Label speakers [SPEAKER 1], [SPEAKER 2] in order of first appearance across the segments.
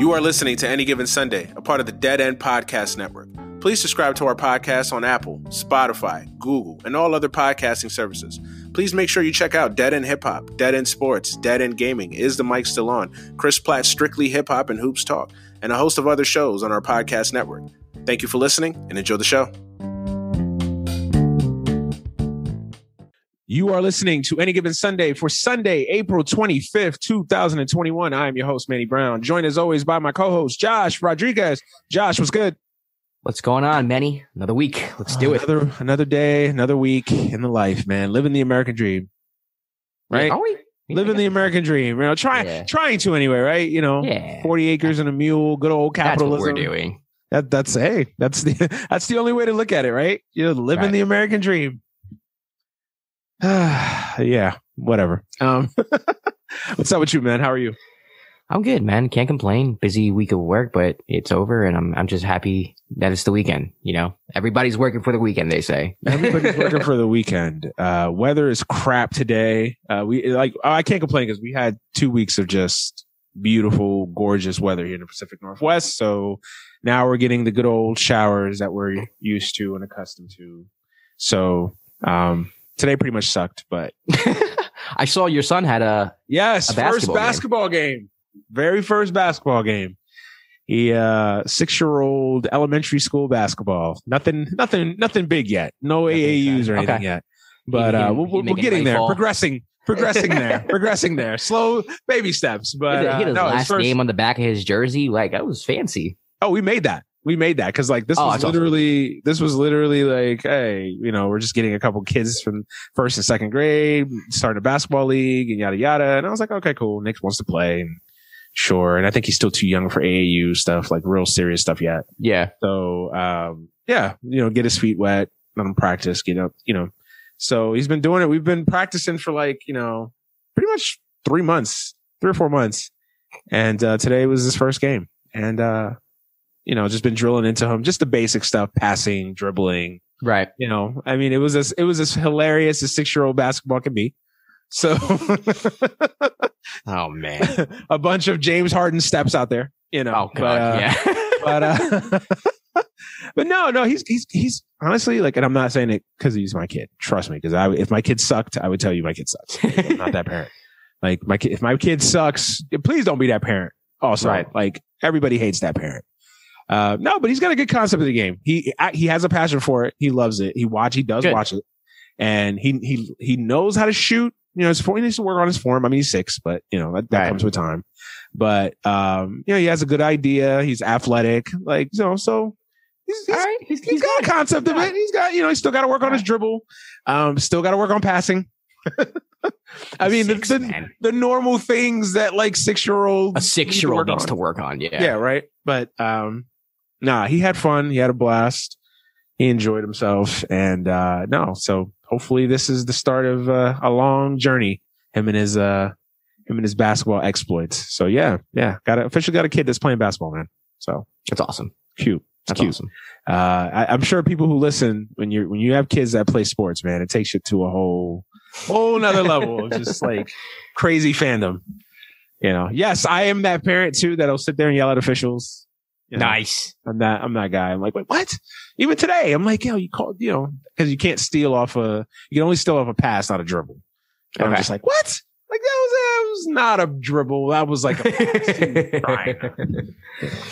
[SPEAKER 1] You are listening to Any Given Sunday, a part of the Dead End Podcast Network. Please subscribe to our podcast on Apple, Spotify, Google, and all other podcasting services. Please make sure you check out Dead End Hip Hop, Dead End Sports, Dead End Gaming, Is the Mic Still On, Chris Platt Strictly Hip Hop and Hoops Talk, and a host of other shows on our podcast network. Thank you for listening and enjoy the show. You are listening to Any Given Sunday for Sunday, April 25th, 2021. I am your host, Manny Brown, joined as always by my co host, Josh Rodriguez. Josh, what's good?
[SPEAKER 2] What's going on, Manny? Another week. Let's do it.
[SPEAKER 1] Another, another day, another week in the life, man. Living the American dream. Right?
[SPEAKER 2] Yeah, are we?
[SPEAKER 1] Living the American dream. You know, trying
[SPEAKER 2] Yeah.
[SPEAKER 1] trying to anyway, right? You know. 40 acres and a mule, good old
[SPEAKER 2] That's
[SPEAKER 1] capitalism.
[SPEAKER 2] what we're doing.
[SPEAKER 1] That that's hey, that's the that's the only way to look at it, right? You know, living
[SPEAKER 2] Right.
[SPEAKER 1] the American dream. yeah, whatever. Um, what's up with you, man? How are you?
[SPEAKER 2] I'm good, man. Can't complain. Busy week of work, but it's over, and I'm I'm just happy that it's the weekend. You know, everybody's working for the weekend. They say
[SPEAKER 1] Everybody's working for the weekend. Uh, weather is crap today. Uh, we like I can't complain because we had two weeks of just beautiful, gorgeous weather here in the Pacific Northwest. So now we're getting the good old showers that we're used to and accustomed to. So um, today pretty much sucked, but
[SPEAKER 2] I saw your son had a
[SPEAKER 1] Yes,
[SPEAKER 2] A
[SPEAKER 1] first
[SPEAKER 2] basketball game.
[SPEAKER 1] game. Very first basketball game. He uh six year old elementary school basketball. Nothing nothing nothing big yet. No
[SPEAKER 2] Nothing
[SPEAKER 1] AAUs or anything
[SPEAKER 2] Okay.
[SPEAKER 1] yet. But
[SPEAKER 2] He-
[SPEAKER 1] uh
[SPEAKER 2] he-
[SPEAKER 1] we're,
[SPEAKER 2] he
[SPEAKER 1] we're, we're getting there. Progressing. Progressing there. progressing there. Slow baby steps. But he
[SPEAKER 2] had
[SPEAKER 1] uh,
[SPEAKER 2] his
[SPEAKER 1] no, his
[SPEAKER 2] last
[SPEAKER 1] first-
[SPEAKER 2] name on the back of his jersey. Like that was fancy.
[SPEAKER 1] Oh, we made that. We made that because like this
[SPEAKER 2] Oh,
[SPEAKER 1] was
[SPEAKER 2] that's awesome.
[SPEAKER 1] literally this was literally like, hey, you know, we're just getting a couple kids from first and second grade, starting a basketball league and yada yada. And I was like, okay, cool. Nick wants to play and sure. And I think he's still too young for AAU stuff, like real serious stuff yet.
[SPEAKER 2] Yeah,
[SPEAKER 1] So um yeah, you know, get his feet wet, let him practice, get up, you know. So he's been doing it. We've been practicing for like, you know, pretty much three months, three or four months. And uh today was his first game. And uh you know, just been drilling into him, just the basic stuff, passing, dribbling.
[SPEAKER 2] right.
[SPEAKER 1] You know, I mean, it was as it was as hilarious as six year old basketball can be. So
[SPEAKER 2] Oh man.
[SPEAKER 1] a bunch of James Harden steps out there, you know.
[SPEAKER 2] Oh
[SPEAKER 1] But,
[SPEAKER 2] god.
[SPEAKER 1] uh,
[SPEAKER 2] yeah.
[SPEAKER 1] but uh, but no, no, he's he's he's honestly like, and I'm not saying it because he's my kid. Trust me, because I if my kid sucked, I would tell you my kid sucks. I'm not that parent. Like my kid, if my kid sucks, please don't be that parent. Also,
[SPEAKER 2] Right.
[SPEAKER 1] like everybody hates that parent. Uh, no, but he's got a good concept of the game. He he has a passion for it. He loves it. He watch. He does
[SPEAKER 2] Good.
[SPEAKER 1] watch it, and he he he knows how to shoot. You know, his form, he needs to work on his form. I mean, he's six, but you know that, that
[SPEAKER 2] Right.
[SPEAKER 1] comes with time. But um, you know, he has a good idea. He's athletic, like you know, so he's, he's
[SPEAKER 2] All right. He's,
[SPEAKER 1] he's got a concept of it. He's got, you know, he's still got to work on his
[SPEAKER 2] Right.
[SPEAKER 1] dribble. Um, still got to work on passing. I mean, the,
[SPEAKER 2] Six,
[SPEAKER 1] the,
[SPEAKER 2] man.
[SPEAKER 1] the normal things that like six year old,
[SPEAKER 2] a six year old needs to work on. Yeah.
[SPEAKER 1] Yeah. right. But um, nah, he had fun. He had a blast. He enjoyed himself, and uh, no, so hopefully this is the start of uh, a long journey. Him and his uh, him and his basketball exploits. So yeah, yeah, got a, officially got a kid that's playing basketball, man. So
[SPEAKER 2] That's awesome.
[SPEAKER 1] cute.
[SPEAKER 2] That's
[SPEAKER 1] cute
[SPEAKER 2] awesome.
[SPEAKER 1] uh, I, I'm sure people who listen when you when you have kids that play sports, man, it takes you to a whole whole nother level of just like crazy fandom. You know, yes, I am that parent too that'll sit there and yell at officials. You know,
[SPEAKER 2] Nice.
[SPEAKER 1] I'm that I'm that guy. I'm like, wait, what? Even today, I'm like, yo, you called, you know, because you can't steal off a, you can only steal off a pass, not a dribble. And I'm just like, what? Like that was that was not a dribble. That was like a Fine.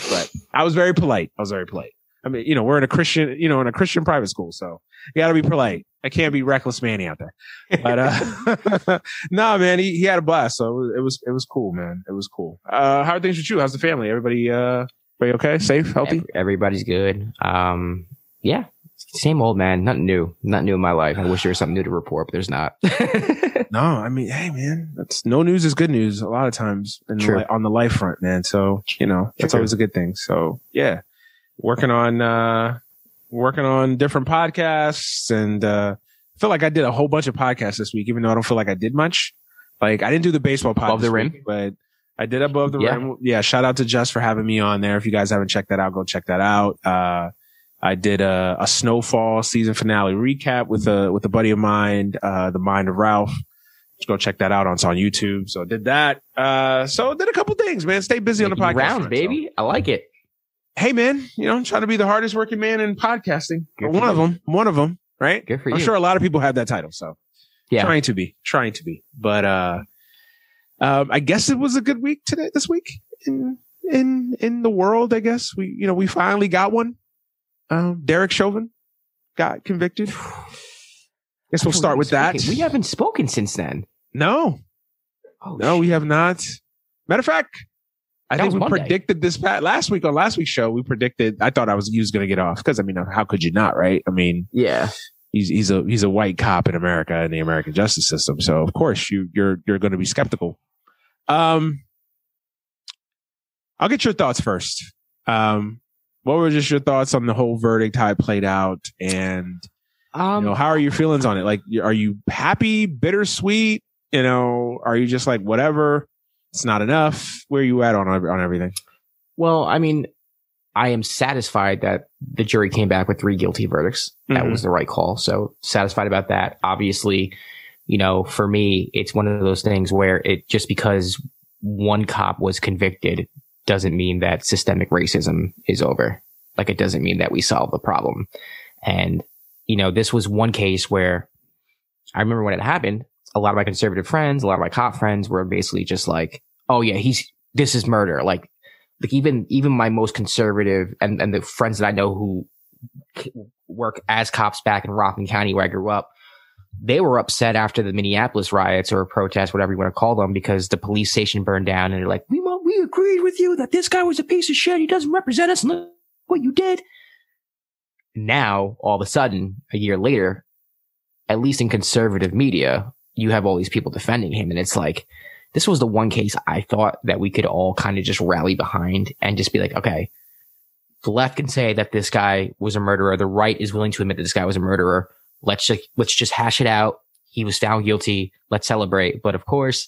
[SPEAKER 1] but I was very polite. I was very polite. I mean, you know, we're in a Christian, you know, in a Christian private school, so you got to be polite. I can't be reckless Manny out there. But uh no, man, he, he had a blast, so it was, it was it was cool, man. It was cool. Uh How are things with you? How's the family? Everybody, uh, everybody okay? Safe, healthy?
[SPEAKER 2] Everybody's good. Um, yeah, same old man. Nothing new. Nothing new in my life. I wish there was something new to report, but there's not.
[SPEAKER 1] No, I mean, hey, man, that's no news is good news a lot of times in the
[SPEAKER 2] True.
[SPEAKER 1] li- on the life front, man. So you know, that's
[SPEAKER 2] True.
[SPEAKER 1] always a good thing. So yeah, working on uh working on different podcasts, and uh I feel like I did a whole bunch of podcasts this week, even though I don't feel like I did much. Like I didn't do the baseball pod
[SPEAKER 2] Above the
[SPEAKER 1] this
[SPEAKER 2] Rim?
[SPEAKER 1] week, but I did above the
[SPEAKER 2] Yeah.
[SPEAKER 1] rim. Yeah, shout out to Just for having me on there. If you guys haven't checked that out, go check that out. Uh, I did a, a snowfall season finale recap with a with a buddy of mine, uh, the Mind of Ralph, Just go check that out. It's on YouTube. So I did that. Uh, so did a couple things, man. Stay busy on the podcast.
[SPEAKER 2] Rounds,
[SPEAKER 1] front,
[SPEAKER 2] baby.
[SPEAKER 1] so.
[SPEAKER 2] I like it.
[SPEAKER 1] Hey, man, you know, I'm trying to be the hardest working man in podcasting. One
[SPEAKER 2] for
[SPEAKER 1] of them. One of them. Right.
[SPEAKER 2] Good for
[SPEAKER 1] I'm
[SPEAKER 2] you.
[SPEAKER 1] sure a lot of people have that title. So
[SPEAKER 2] Yeah.
[SPEAKER 1] trying to be, trying to be. But uh, um, I guess it was a good week today. This week in in in the world, I guess we you know we finally got one. Um, Derek Chauvin got convicted. I Guess we'll start with that.
[SPEAKER 2] We haven't spoken since then.
[SPEAKER 1] No,
[SPEAKER 2] Oh,
[SPEAKER 1] no, we have not. Matter of fact, I
[SPEAKER 2] That
[SPEAKER 1] think we
[SPEAKER 2] Monday.
[SPEAKER 1] predicted this pat last week on last week's show. We predicted. I thought I was he was going to get off because I mean, how could you not, right? I mean,
[SPEAKER 2] yeah.
[SPEAKER 1] he's he's a he's a white cop in America in the American justice system. So of course you you're you're going to be skeptical. Um, I'll get your thoughts first. Um, what were just your thoughts on the whole verdict, how it played out, and
[SPEAKER 2] Um,
[SPEAKER 1] you know how are your feelings on it? Like, are you happy, bittersweet? You know, are you just like whatever? It's not enough. Where are you at on on everything?
[SPEAKER 2] well, I mean, I am satisfied that the jury came back with three guilty verdicts. That
[SPEAKER 1] Mhm.
[SPEAKER 2] was the right call. So satisfied about that. Obviously, you know, for me, it's one of those things where it just because one cop was convicted doesn't mean that systemic racism is over. Like it doesn't mean that we solve the problem. And, you know, this was one case where I remember when it happened, a lot of my conservative friends, a lot of my cop friends were basically just like, oh yeah, he's, this is murder. Like, like even, even my most conservative and, and the friends that I know who work as cops back in Rockland County where I grew up, they were upset after the Minneapolis riots or protests, whatever you want to call them, because the police station burned down and they're like, we, we agreed with you that this guy was a piece of shit. He doesn't represent us. and Look what you did. Now, all of a sudden, a year later, at least in conservative media, you have all these people defending him. And it's like, this was the one case I thought that we could all kind of just rally behind and just be like, okay, the left can say that this guy was a murderer. The right is willing to admit that this guy was a murderer. Let's just, let's just hash it out. He was found guilty. Let's celebrate. But of course,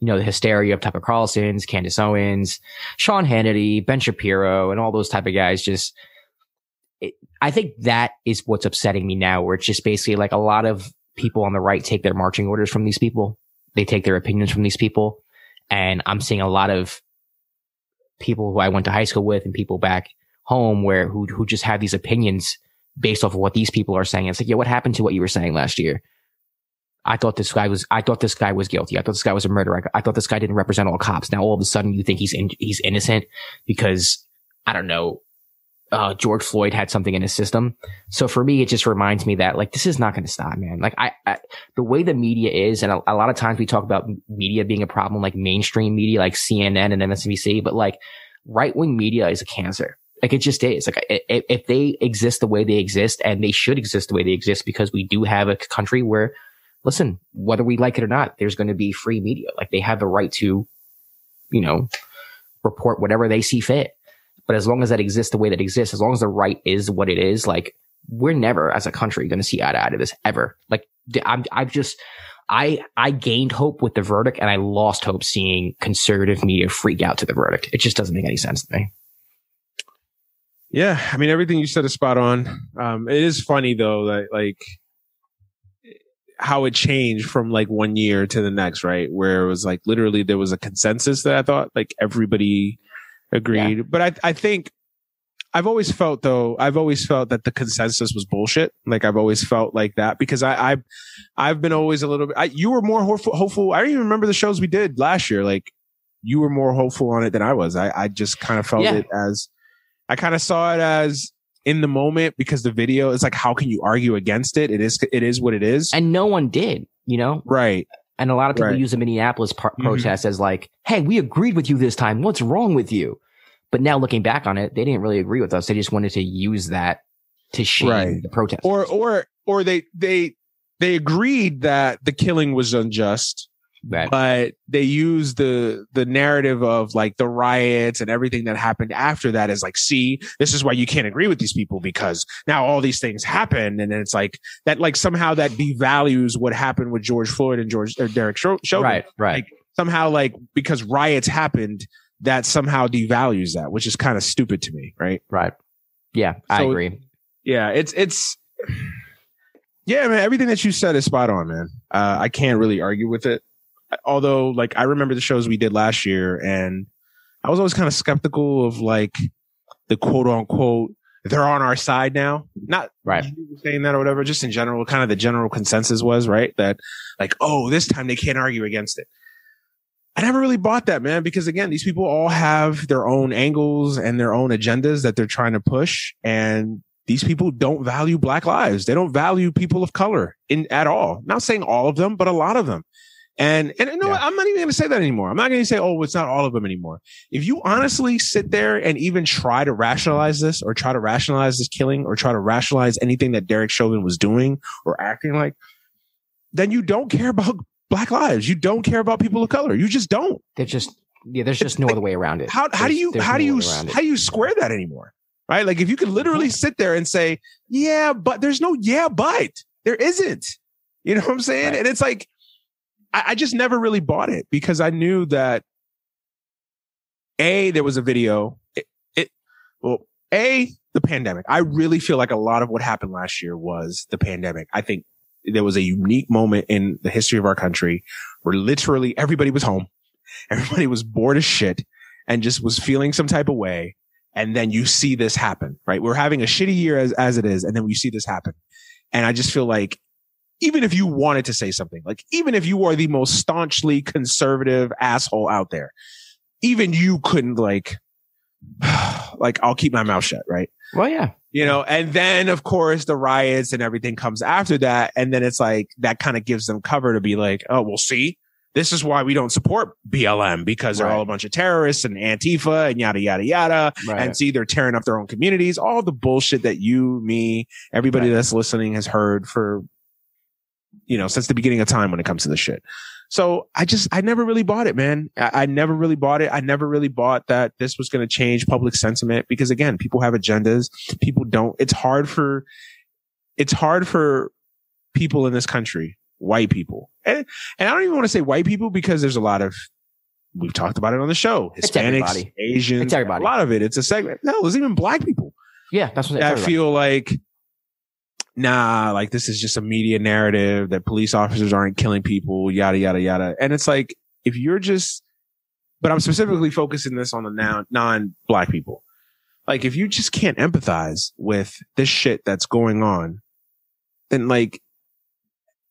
[SPEAKER 2] you know, the hysteria of Tucker Carlson's, Candace Owens, Sean Hannity, Ben Shapiro, and all those type of guys just, it, I think that is what's upsetting me now, where it's just basically like a lot of people on the right take their marching orders from these people. They take their opinions from these people. And I'm seeing a lot of people who I went to high school with and people back home where who who just have these opinions based off of what these people are saying. It's like, yeah, what happened to what you were saying last year? I thought this guy was, I thought this guy was guilty. I thought this guy was a murderer. I, I thought this guy didn't represent all cops. Now all of a sudden you think he's in, he's innocent because I don't know, uh, George Floyd had something in his system. So for me, it just reminds me that like, this is not going to stop, man. Like I, I, the way the media is, and a, a lot of times we talk about media being a problem, like mainstream media, like CNN and MSNBC, but like right wing media is a cancer. Like it just is. Like i- i- if they exist the way they exist, and they should exist the way they exist, because we do have a country where, listen, whether we like it or not, there's going to be free media. Like they have the right to, you know, report whatever they see fit. But as long as that exists the way that exists, as long as the right is what it is, like we're never as a country going to see eye to eye to this ever. Like I'm, I've just, I, I gained hope with the verdict and I lost hope seeing conservative media freak out to the verdict. It just doesn't make any sense to me.
[SPEAKER 1] Yeah, I mean everything you said is spot on. Um, it is funny though that like how it changed from like one year to the next, right? Where it was like literally there was a consensus that I thought like everybody agreed, but I I think I've always felt though I've always felt that the consensus was bullshit. Like I've always felt like that because I I've I've been always a little bit. I, you were more hopeful, hopeful. I don't even remember the shows we did last year. Like you were more hopeful on it than I was. I I just kind of felt
[SPEAKER 2] Yeah.
[SPEAKER 1] it as I kind of saw it as in the moment because the video is like, how can you argue against it? It is, it is what it is.
[SPEAKER 2] And no one did, you know?
[SPEAKER 1] right.
[SPEAKER 2] And a lot of people
[SPEAKER 1] Right.
[SPEAKER 2] use the Minneapolis par-
[SPEAKER 1] Mhm.
[SPEAKER 2] protest as like, hey, we agreed with you this time. What's wrong with you? But now looking back on it, they didn't really agree with us. They just wanted to use that to shame
[SPEAKER 1] Right.
[SPEAKER 2] the protest.
[SPEAKER 1] Or, or, or they, they, they agreed that the killing was unjust,
[SPEAKER 2] Right.
[SPEAKER 1] but they use the, the narrative of like the riots and everything that happened after that as like, see, this is why you can't agree with these people because now all these things happen. And then it's like that, like somehow that devalues what happened with George Floyd and George, or Derek Chauvin.
[SPEAKER 2] right. Right.
[SPEAKER 1] Like, somehow like because riots happened that somehow devalues that which is kind of stupid to me right
[SPEAKER 2] right. Yeah, I
[SPEAKER 1] So-
[SPEAKER 2] agree.
[SPEAKER 1] yeah it's it's yeah man everything that you said is spot on man uh i can't really argue with it although like I remember the shows we did last year and I was always kind of skeptical of like the quote unquote they're on our side now. Not
[SPEAKER 2] right
[SPEAKER 1] saying that or whatever, just in general, kind of the general consensus was, right? That like, oh, this time they can't argue against it. I never really bought that, man, because again, these people all have their own angles and their own agendas that they're trying to push. And these people don't value black lives. They don't value people of color in at all. Not saying all of them, but a lot of them. And and you know, yeah. I'm not even going to say that anymore. I'm not going to say, oh, it's not all of them anymore. If you honestly sit there and even try to rationalize this, or try to rationalize this killing, or try to rationalize anything that Derek Chauvin was doing or acting like, then you don't care about black lives. You don't care about people of color. You just don't.
[SPEAKER 2] There's just yeah. There's just no like, other way around it.
[SPEAKER 1] How how
[SPEAKER 2] there's,
[SPEAKER 1] do you how no do you how do you square that anymore? Right? Like if you could literally sit there and say, yeah, but there's no yeah, but there isn't. You know what I'm saying? Right. And it's like I, I just never really bought it because I knew that a there was a video. It, it well, a the pandemic. I really feel like a lot of what happened last year was the pandemic. I think there was a unique moment in the history of our country where literally everybody was home. Everybody was bored as shit and just was feeling some type of way. And then you see this happen, right? We're having a shitty year as, as it is. And then you see this happen. And I just feel like even if you wanted to say something, like even if you are the most staunchly conservative asshole out there, even you couldn't like, like, I'll keep my mouth shut, right?
[SPEAKER 2] Well, yeah.
[SPEAKER 1] You know, and then of course the riots and everything comes after that. And then it's like, that kind of gives them cover to be like, oh, well, see, this is why we don't support BLM because they're right. all a bunch of terrorists and Antifa and yada, yada, yada. Right. And see, they're tearing up their own communities, all the bullshit that you, me, everybody right. that's listening has heard for you know, since the beginning of time when it comes to this shit. So I just, I never really bought it, man. I, I never really bought it. I never really bought that this was going to change public sentiment because again, people have agendas. People don't, it's hard for, it's hard for people in this country, white people. And, and I don't even want to say white people because there's a lot of, we've talked about it on the show. Hispanics, Asians, it's everybody. a lot of it. It's a segment. No, there's even black people.
[SPEAKER 2] Yeah, that's what
[SPEAKER 1] I feel like nah, like this is just a media narrative that police officers aren't killing people, yada, yada, yada. And it's like, if you're just, but I'm specifically focusing this on the non black people. Like, if you just can't empathize with this shit that's going on, then like,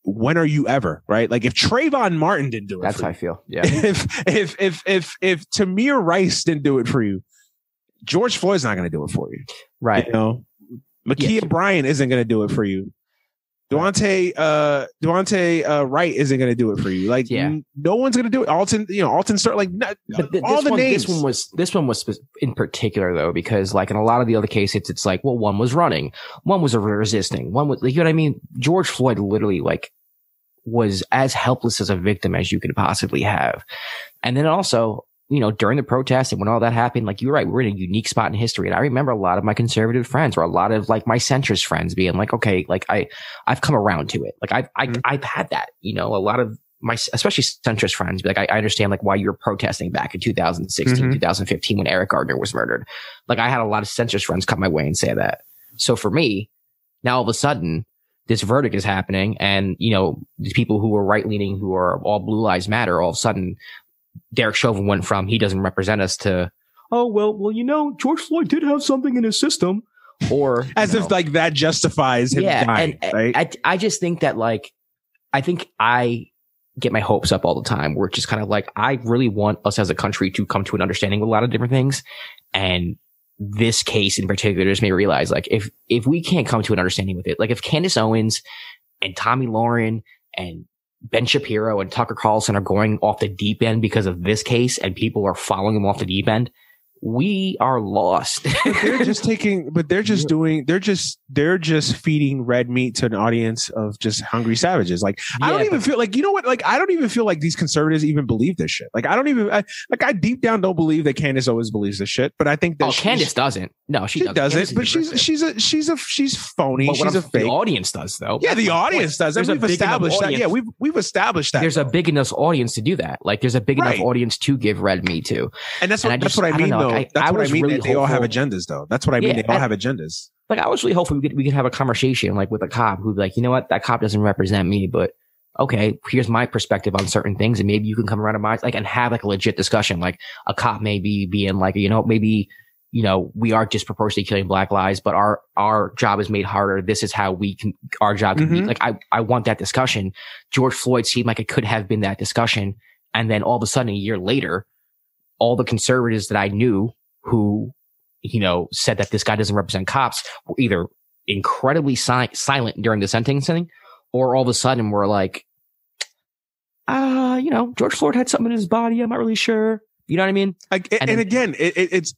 [SPEAKER 1] when are you ever right? Like if Trayvon Martin didn't do it,
[SPEAKER 2] that's how
[SPEAKER 1] you,
[SPEAKER 2] I feel. Yeah.
[SPEAKER 1] If if if if if Tamir Rice didn't do it for you, George Floyd's not going to do it for you,
[SPEAKER 2] right?
[SPEAKER 1] You know, Ma'Khia yes. Bryant isn't going to do it for you. Duante uh, Daunte, uh, Wright isn't going to do it for you. Like, yeah. n- no one's going to do it. Alton, you know, Alton start like not, th- all the
[SPEAKER 2] one,
[SPEAKER 1] names.
[SPEAKER 2] This one was, this one was in particular though, because like in a lot of the other cases, it's like, well, one was running, one was resisting, one was, like, you know what I mean? George Floyd literally like was as helpless as a victim as you could possibly have. And then also you know, during the protest and when all that happened, like you're right, we're in a unique spot in history. And I remember a lot of my conservative friends or a lot of like my centrist friends being like, okay, like I, I've come around to it. Like I've, I, mm-hmm. I've had that, you know, a lot of my, especially centrist friends, like I, I understand like why you're protesting back in 2016, mm-hmm. 2015 when Eric Garner was murdered. Like I had a lot of centrist friends come my way and say that. So for me, now all of a sudden, this verdict is happening and, you know, these people who are right leaning, who are all blue lives matter, all of a sudden Derek Chauvin went from he doesn't represent us to oh well well you know George Floyd did have something in his system or
[SPEAKER 1] as if know, like that justifies him yeah dying, and uh, right?
[SPEAKER 2] I, I just think that like I think I get my hopes up all the time where it's just kind of like I really want us as a country to come to an understanding with a lot of different things and this case in particular just made me realize like if if we can't come to an understanding with it like if Candace Owens and Tomi Lahren and Ben Shapiro and Tucker Carlson are going off the deep end because of this case and people are following them off the deep end we are lost.
[SPEAKER 1] they're just taking, but they're just doing, they're just, they're just feeding red meat to an audience of just hungry savages. Like, yeah, I don't even feel like, you know what? Like, I don't even feel like these conservatives even believe this shit. Like, I don't even, I, like, I deep down don't believe that Candace Owens believes this shit, but I think that
[SPEAKER 2] oh, Candace doesn't. No, she,
[SPEAKER 1] she doesn't. doesn't but she's, she's a, she's a, she's phony. She's a fake.
[SPEAKER 2] The audience does though.
[SPEAKER 1] Yeah, the audience does. And we've established that. Yeah, we've, we've established that.
[SPEAKER 2] There's though. a big enough audience to do that. Like, there's a big right. enough audience to give red meat to.
[SPEAKER 1] And that's what, and I just, that's what I mean I though. I, that's what I mean really they all have agendas though. That's what I mean. Yeah, they all have agendas.
[SPEAKER 2] Like I was really hopeful we could we could have a conversation like with a cop who'd be like, you know what, that cop doesn't represent me, but okay, here's my perspective on certain things, and maybe you can come around to my like and have like a legit discussion. Like a cop maybe being like, you know, maybe you know we are disproportionately killing black lives, but our our job is made harder. This is how we can our job can be.
[SPEAKER 1] Mhm.
[SPEAKER 2] Like I I want that discussion. George Floyd seemed like it could have been that discussion, and then all of a sudden a year later, all the conservatives that I knew who you know said that this guy doesn't represent cops were either incredibly si- silent during the sentencing, or all of a sudden were like, uh, you know, George Floyd had something in his body. I'm not really sure. You know what I mean?
[SPEAKER 1] Like, and,
[SPEAKER 2] And
[SPEAKER 1] again, it, it's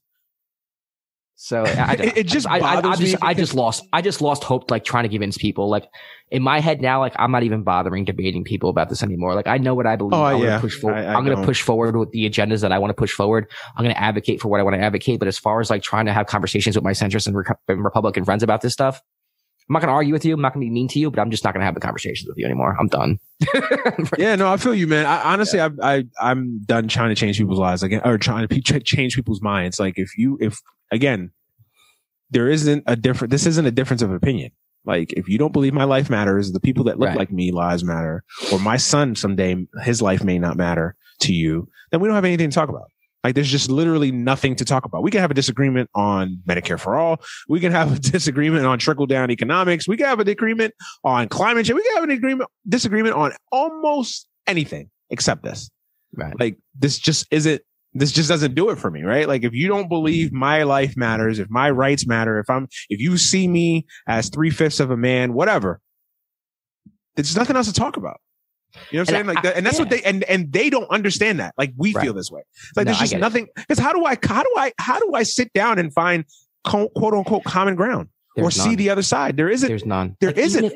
[SPEAKER 2] So I,
[SPEAKER 1] It- it just
[SPEAKER 2] I, I, I, just, I just lost, I just lost hope, like trying to convince people. Like in my head now, like I'm not even bothering debating people about this anymore. Like I know what I believe.
[SPEAKER 1] Oh,
[SPEAKER 2] I'm
[SPEAKER 1] yeah.
[SPEAKER 2] gonna push forward.
[SPEAKER 1] I-
[SPEAKER 2] I'm gonna push forward with the agendas that I want to push forward. I'm gonna advocate for what I want to advocate. But as far as like trying to have conversations with my centrist and, Reco- and Republican friends about this stuff, I'm not gonna argue with you. I'm not gonna be mean to you, but I'm just not gonna have the conversations with you anymore. I'm done.
[SPEAKER 1] yeah, no, I feel you, man. I, honestly, I, I, I'm done trying to change people's lives again, or trying to change people's minds. Like, if you, if again, there isn't a different. This isn't a difference of opinion. Like, if you don't believe my life matters, the people that look
[SPEAKER 2] Right.
[SPEAKER 1] like me lives matter, or my son someday his life may not matter to you, then we don't have anything to talk about. Like, there's just literally nothing to talk about. We can have a disagreement on Medicare for all. We can have a disagreement on trickle down economics. We can have a disagreement on climate change. We can have an agreement, disagreement on almost anything except this.
[SPEAKER 2] Right.
[SPEAKER 1] Like, this just isn't, this just doesn't do it for me, right? Like, if you don't believe my life matters, if my rights matter, if I'm, if you see me as three fifths of a man, whatever, there's nothing else to talk about. You know what I'm saying?
[SPEAKER 2] And
[SPEAKER 1] Like,
[SPEAKER 2] I-
[SPEAKER 1] that, and that's what they and and they don't understand that. Like we
[SPEAKER 2] Right.
[SPEAKER 1] feel this way. It's like
[SPEAKER 2] No,
[SPEAKER 1] there's just nothing. Because how do I how do I how do I sit down and find quote unquote common ground or
[SPEAKER 2] There's
[SPEAKER 1] see the other side? There isn't.
[SPEAKER 2] There's none.
[SPEAKER 1] There
[SPEAKER 2] like,
[SPEAKER 1] isn't.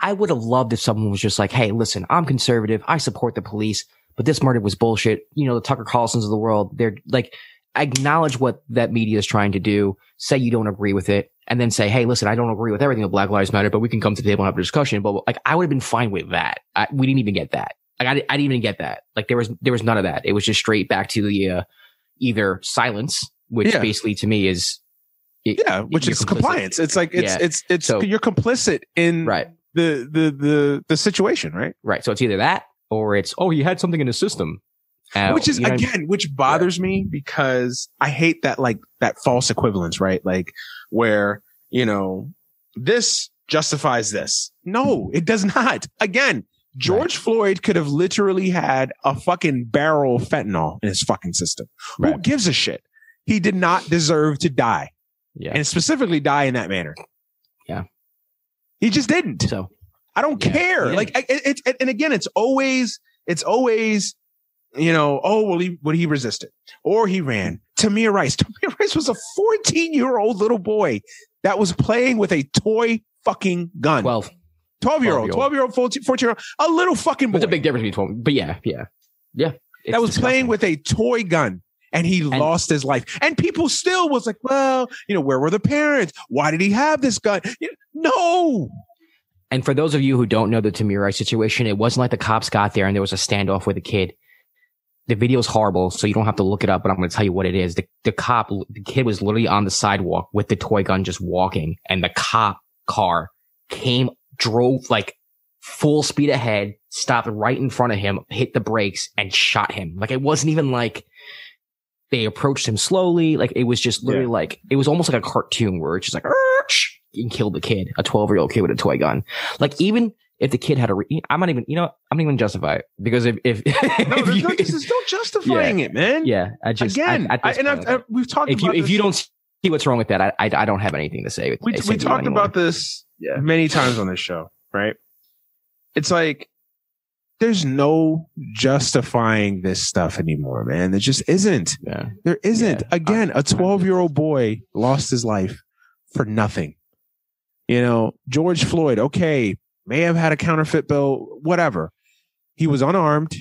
[SPEAKER 2] I would have loved if someone was just like, "Hey, listen, I'm conservative. I support the police, but this murder was bullshit." You know, the Tucker Carlsons of the world. They're like, acknowledge what that media is trying to do. Say you don't agree with it, and then say, "Hey, listen, I don't agree with everything that Black Lives Matter, but we can come to the table and have a discussion." But like, I would have been fine with that. I, we didn't even get that. Like, I, I didn't even get that. Like, there was there was none of that. It was just straight back to the uh, either silence, which
[SPEAKER 1] Yeah.
[SPEAKER 2] basically to me is it-
[SPEAKER 1] yeah, which is
[SPEAKER 2] complicit.
[SPEAKER 1] compliance. It's like it's
[SPEAKER 2] Yeah.
[SPEAKER 1] it's it's
[SPEAKER 2] So-
[SPEAKER 1] you're complicit in
[SPEAKER 2] right.
[SPEAKER 1] the the the the situation, right?
[SPEAKER 2] Right. So it's either that or it's, oh, he had something in his system. Uh,
[SPEAKER 1] which is
[SPEAKER 2] you know,
[SPEAKER 1] again, which bothers me because I hate that like that false equivalence, right? Like where you know this justifies this. No, it does not. Again, George Floyd could have literally had a fucking barrel of fentanyl in his fucking system. Who gives a shit? He did not deserve to die,
[SPEAKER 2] yeah.
[SPEAKER 1] and specifically die in that manner.
[SPEAKER 2] Yeah.
[SPEAKER 1] he just didn't.
[SPEAKER 2] so
[SPEAKER 1] I don't
[SPEAKER 2] Yeah,
[SPEAKER 1] care.
[SPEAKER 2] yeah.
[SPEAKER 1] Like I- it, it, and again, it's always, it's always, you know, oh, well, he, well, he resisted or he ran. Tamir Rice. Tamir Rice was a 14 year old little boy that was playing with a toy fucking gun.
[SPEAKER 2] 12.
[SPEAKER 1] 12 year old,
[SPEAKER 2] 12-year-old.
[SPEAKER 1] 12 year old, 14 year old, a little fucking boy
[SPEAKER 2] There's a big difference between 12. But yeah, yeah. Yeah. It's
[SPEAKER 1] that was
[SPEAKER 2] disgusting.
[SPEAKER 1] playing with a toy gun. And he lost his life. And people still was like, well, you know, where were the parents? Why did he have this gun? No.
[SPEAKER 2] And for those of you who don't know the Tamir Rice situation, it wasn't like the cops got there and there was a standoff with a kid. The video is horrible, so you don't have to look it up, but I'm going to tell you what it is. The, the cop, the kid was literally on the sidewalk with the toy gun just walking, and the cop car came, drove like full speed ahead, stopped right in front of him, hit the brakes, and shot him. Like it wasn't even like they approached him slowly. Like it was just literally like, it was almost like a cartoon where it's just like, and killed the kid, a 12 year old kid with a toy gun. Like even if the kid had a, re- I'm not even, you know. I'm not even justify it because if, if,
[SPEAKER 1] No,
[SPEAKER 2] if
[SPEAKER 1] there's
[SPEAKER 2] you-
[SPEAKER 1] no, there's no justifying it, man.
[SPEAKER 2] yeah, I just,
[SPEAKER 1] Again,
[SPEAKER 2] I,
[SPEAKER 1] I, and I've, I've, we've talked
[SPEAKER 2] if you, if you don't see what's wrong with that, I, I, I don't have anything to say with
[SPEAKER 1] we, we talked about this many times on this show, right? It's like there's no justifying this stuff anymore, man. There just isn't.
[SPEAKER 2] Yeah.
[SPEAKER 1] There isn't.
[SPEAKER 2] Yeah.
[SPEAKER 1] Again, a 12 year old boy lost his life for nothing. You know, George Floyd, okay, may have had a counterfeit bill, whatever. He was unarmed.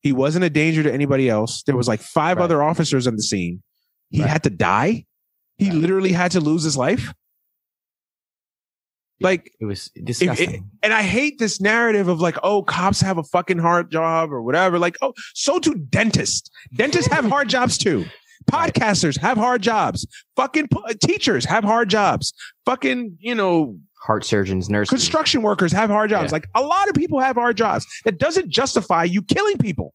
[SPEAKER 1] He wasn't a danger to anybody else. There was like five
[SPEAKER 2] Right.
[SPEAKER 1] other officers on the scene. He
[SPEAKER 2] Right.
[SPEAKER 1] had to die. He
[SPEAKER 2] Right.
[SPEAKER 1] literally had to lose his life. Like,
[SPEAKER 2] It was disgusting.
[SPEAKER 1] it, and I hate this narrative of like, oh, cops have a fucking hard job or whatever. Like, oh, so do dentists. Dentists have hard jobs too. Podcasters have hard jobs. Fucking p- teachers have hard jobs. Fucking, you know,
[SPEAKER 2] heart surgeons, nurses.
[SPEAKER 1] Construction workers have hard jobs.
[SPEAKER 2] Yeah.
[SPEAKER 1] Like a lot of people have hard jobs. That doesn't justify you killing people.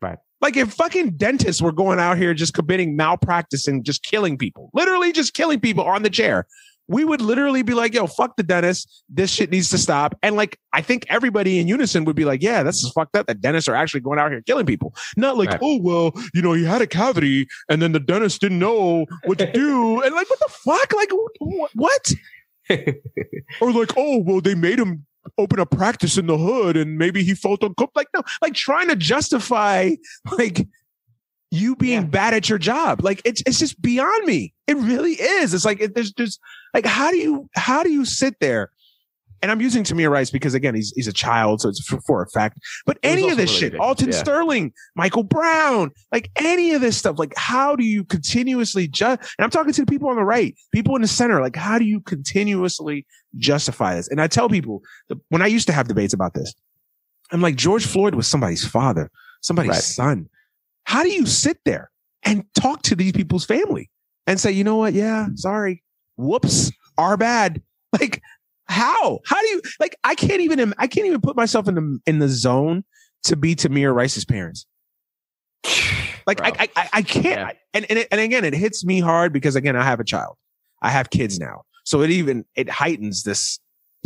[SPEAKER 2] Right.
[SPEAKER 1] Like if fucking dentists were going out here just committing malpractice and just killing people, literally just killing people on the chair, we would literally be like, yo, fuck the dentist. This shit needs to stop. And like, I think everybody in unison would be like, yeah, this is fucked up. The dentists are actually going out here killing people. Not like,
[SPEAKER 2] Right.
[SPEAKER 1] oh, well, you know, he had a cavity and then the dentist didn't know what to do. and like, what the fuck? Like, wh- what? or like, oh, well, they made him open a practice in the hood and maybe he felt uncomfortable. Like, no, like trying to justify like you being
[SPEAKER 2] Yeah.
[SPEAKER 1] bad at your job. Like it's it's just beyond me. It really is. It's like it, there's just like how do you how do you sit there? And I'm using Tamir Rice because again he's he's a child, so it's for, for a fact. But any of this
[SPEAKER 2] really
[SPEAKER 1] shit. Alton
[SPEAKER 2] Yeah.
[SPEAKER 1] Sterling, Michael Brown, like any of this stuff, like how do you continuously just? And I'm talking to the people on the right, people in the center, like how do you continuously justify this? And I tell people when I used to have debates about this, I'm like George Floyd was somebody's father, somebody's
[SPEAKER 2] Right.
[SPEAKER 1] son. How do you sit there and talk to these people's family and say, you know what? Yeah, sorry. Whoops, our bad. Like, how? How do you like? I can't even. I can't even put myself in the in the zone to be Tamir Rice's parents. Like, I, I, I, can't.
[SPEAKER 2] Yeah.
[SPEAKER 1] And and it, and again, it hits me hard because again, I have a child. I have kids now, so it even it heightens this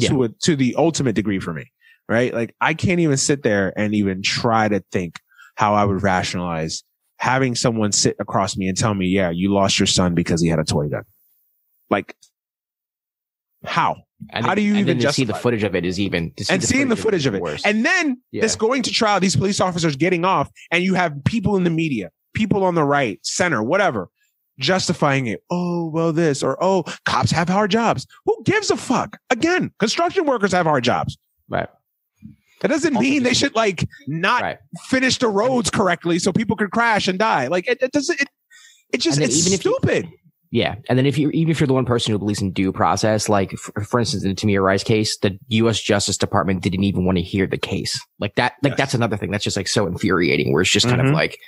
[SPEAKER 1] to a to the ultimate degree for me. Right? Like, I can't even sit there and even try to think how I would rationalize having someone sit across me and tell me, "Yeah, you lost your son because he had a toy gun." Like, how?
[SPEAKER 2] And
[SPEAKER 1] How do you even
[SPEAKER 2] to see the footage of it is even to see
[SPEAKER 1] and seeing the footage of it.
[SPEAKER 2] worse.
[SPEAKER 1] And then
[SPEAKER 2] Yeah.
[SPEAKER 1] this going to trial, these police officers getting off, and you have people in the media, people on the right, center, whatever, justifying it. Oh, well, this, or oh, cops have hard jobs. Who gives a fuck? Again, construction workers have hard jobs.
[SPEAKER 2] right,
[SPEAKER 1] That doesn't
[SPEAKER 2] Also
[SPEAKER 1] mean they should like not
[SPEAKER 2] right.
[SPEAKER 1] finish the roads correctly so people could crash and die. Like it, it doesn't, it, it just, it's
[SPEAKER 2] even if you-
[SPEAKER 1] stupid.
[SPEAKER 2] Yeah, and then if you even if you're the one person who believes in due process, like for, for instance in the Tamir Rice case, the U.S. Justice Department didn't even want to hear the case. Like that, like
[SPEAKER 1] Yes.
[SPEAKER 2] that's another thing that's just like so infuriating. Where it's just kind
[SPEAKER 1] Mhm.
[SPEAKER 2] of like,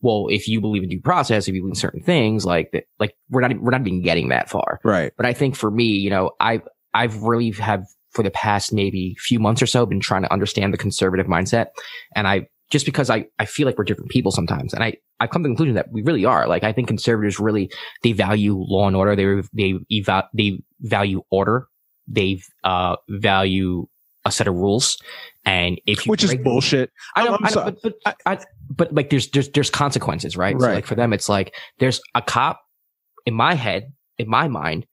[SPEAKER 2] well, if you believe in due process, if you believe in certain things, like that, like we're not we're not even getting that far.
[SPEAKER 1] right.
[SPEAKER 2] But I think for me, you know, I've I've really have for the past maybe few months or so been trying to understand the conservative mindset, and I just because I I feel like we're different people sometimes, and I I've come to the conclusion that we really are. Like I think conservatives really they value law and order. They they eva- they value order. They uh value a set of rules, and if you
[SPEAKER 1] Which is bullshit.
[SPEAKER 2] I know,
[SPEAKER 1] I'm
[SPEAKER 2] I know,
[SPEAKER 1] sorry.
[SPEAKER 2] but but, I, but like there's there's there's consequences, right? So
[SPEAKER 1] Right.
[SPEAKER 2] like for them, it's like there's a cop. In my head, in my mind,